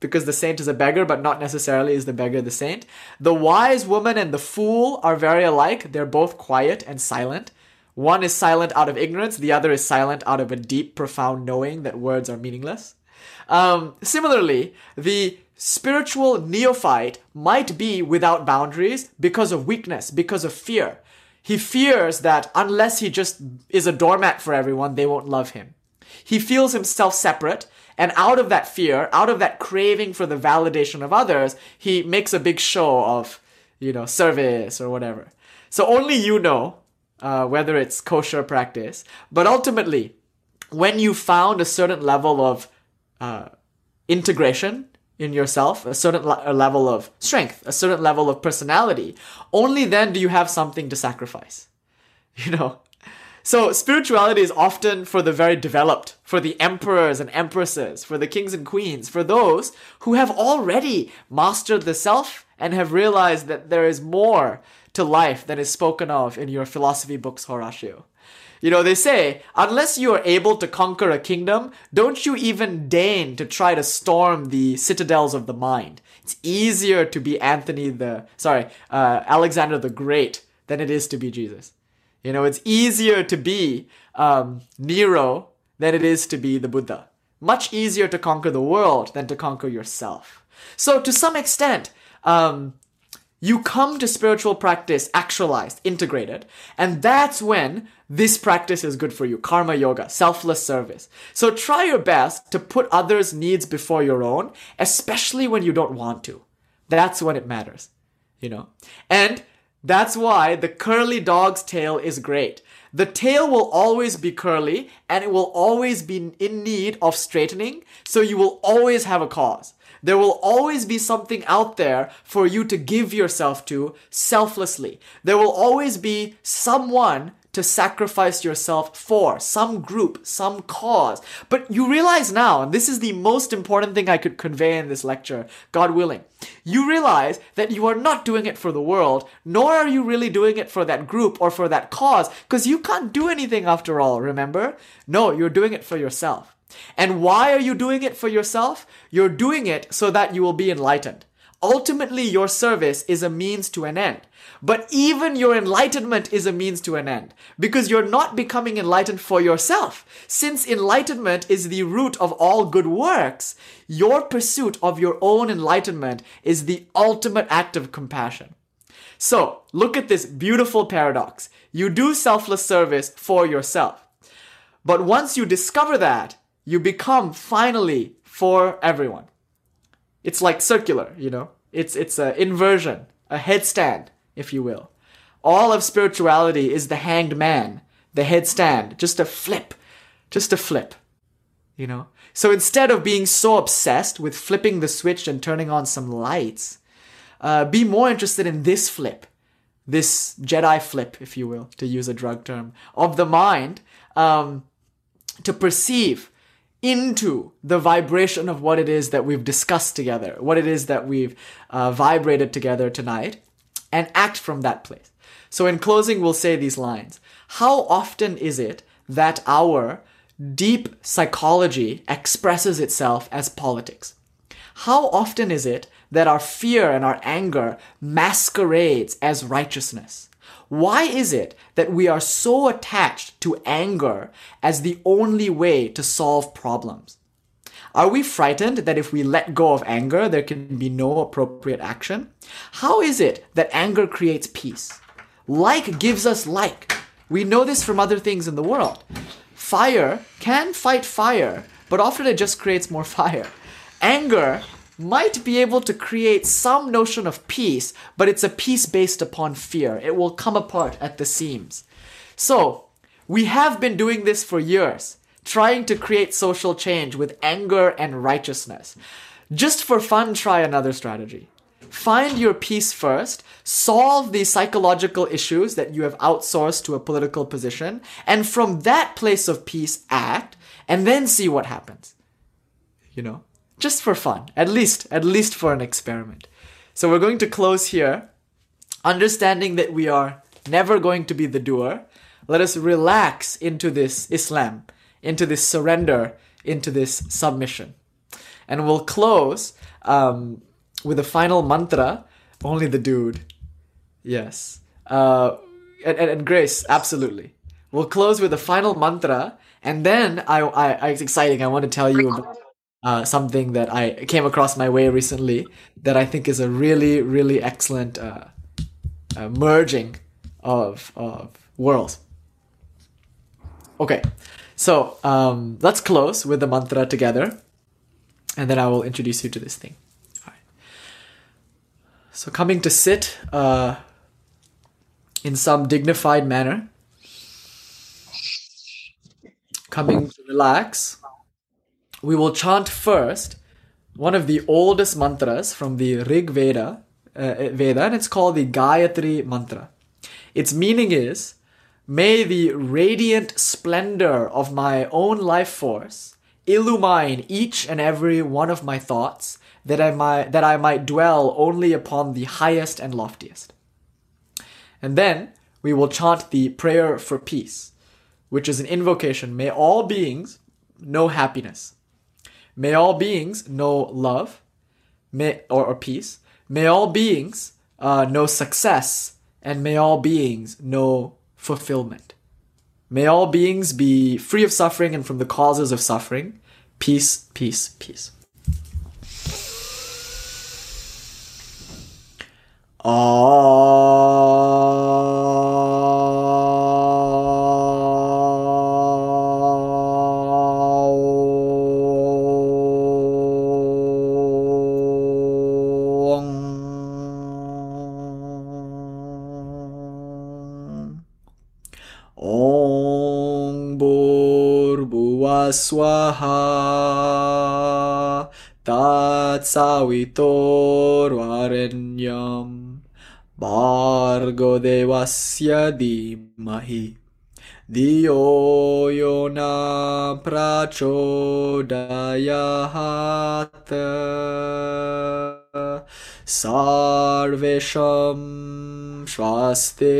because the saint is a beggar, but not necessarily is the beggar the saint. The wise woman and the fool are very alike. They're both quiet and silent. One is silent out of ignorance, the other is silent out of a deep, profound knowing that words are meaningless. Um, similarly, the spiritual neophyte might be without boundaries because of weakness, because of fear. He fears that unless he just is a doormat for everyone, they won't love him. He feels himself separate and out of that fear, out of that craving for the validation of others, he makes a big show of, you know, service or whatever. So only you know uh, whether it's kosher practice. But ultimately, when you found a certain level of uh, integration in yourself, a certain le- level of strength, a certain level of personality, only then do you have something to sacrifice. You know, so spirituality is often for the very developed, for the emperors and empresses, for the kings and queens, for those who have already mastered the self and have realized that there is more to life than is spoken of in your philosophy books, Horatio. You know, they say, unless you are able to conquer a kingdom, don't you even deign to try to storm the citadels of the mind. It's easier to be Anthony the, sorry, uh, Alexander the Great than it is to be Jesus. You know, it's easier to be um, Nero than it is to be the Buddha. Much easier to conquer the world than to conquer yourself. So, to some extent, um, you come to spiritual practice actualized, integrated, and that's when this practice is good for you. Karma yoga, selfless service. So try your best to put others' needs before your own, especially when you don't want to. That's when it matters, you know? And that's why the curly dog's tail is great. The tail will always be curly and it will always be in need of straightening, so you will always have a cause. There will always be something out there for you to give yourself to selflessly. There will always be someone to sacrifice yourself for some group, some cause. But you realize now, and this is the most important thing I could convey in this lecture, God willing, you realize that you are not doing it for the world, nor are you really doing it for that group or for that cause, because you can't do anything after all, remember? No, you're doing it for yourself. And why are you doing it for yourself? You're doing it so that you will be enlightened. Ultimately, your service is a means to an end. But even your enlightenment is a means to an end because you're not becoming enlightened for yourself. Since enlightenment is the root of all good works, your pursuit of your own enlightenment is the ultimate act of compassion. So, look at this beautiful paradox. You do selfless service for yourself. But once you discover that, you become finally for everyone. It's like circular, you know? It's it's an inversion, a headstand, if you will. All of spirituality is the hanged man, the headstand, just a flip, just a flip, you know? So instead of being so obsessed with flipping the switch and turning on some lights, uh, be more interested in this flip, this Jedi flip, if you will, to use a drug term, of the mind, um, to perceive into the vibration of what it is that we've discussed together, what it is that we've uh, vibrated together tonight, and act from that place. So, in closing, we'll say these lines How often is it that our deep psychology expresses itself as politics? How often is it that our fear and our anger masquerades as righteousness? Why is it that we are so attached to anger as the only way to solve problems? Are we frightened that if we let go of anger, there can be no appropriate action? How is it that anger creates peace? Like gives us like. We know this from other things in the world. Fire can fight fire, but often it just creates more fire. Anger might be able to create some notion of peace, but it's a peace based upon fear. It will come apart at the seams. So, we have been doing this for years, trying to create social change with anger and righteousness. Just for fun, try another strategy. Find your peace first, solve the psychological issues that you have outsourced to a political position, and from that place of peace, act, and then see what happens. You know? Just for fun, at least, at least for an experiment. So we're going to close here, understanding that we are never going to be the doer. Let us relax into this Islam, into this surrender, into this submission. And we'll close um, with a final mantra, only the dude. Yes. Uh, and, and, and Grace, absolutely. We'll close with a final mantra, and then I, I, I it's exciting. I want to tell you about uh, something that I came across my way recently that I think is a really, really excellent uh, uh, merging of, of worlds. Okay, so um, let's close with the mantra together, and then I will introduce you to this thing. All right. So, coming to sit uh, in some dignified manner, coming to relax we will chant first one of the oldest mantras from the Rig Veda, uh, Veda, and it's called the Gayatri Mantra. Its meaning is, May the radiant splendor of my own life force illumine each and every one of my thoughts, that I might that I might dwell only upon the highest and loftiest. And then we will chant the prayer for peace, which is an invocation. May all beings know happiness. May all beings know love, may or, or peace. May all beings uh, know success, and may all beings know fulfillment. May all beings be free of suffering and from the causes of suffering. Peace, peace, peace. Ong Swaha. Tat Savitur Varenyam Bhargo Devasya Dhimahi धियो स्वास्तेर्बवतु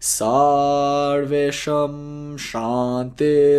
सर्वेषं शान्तिर्भवतु।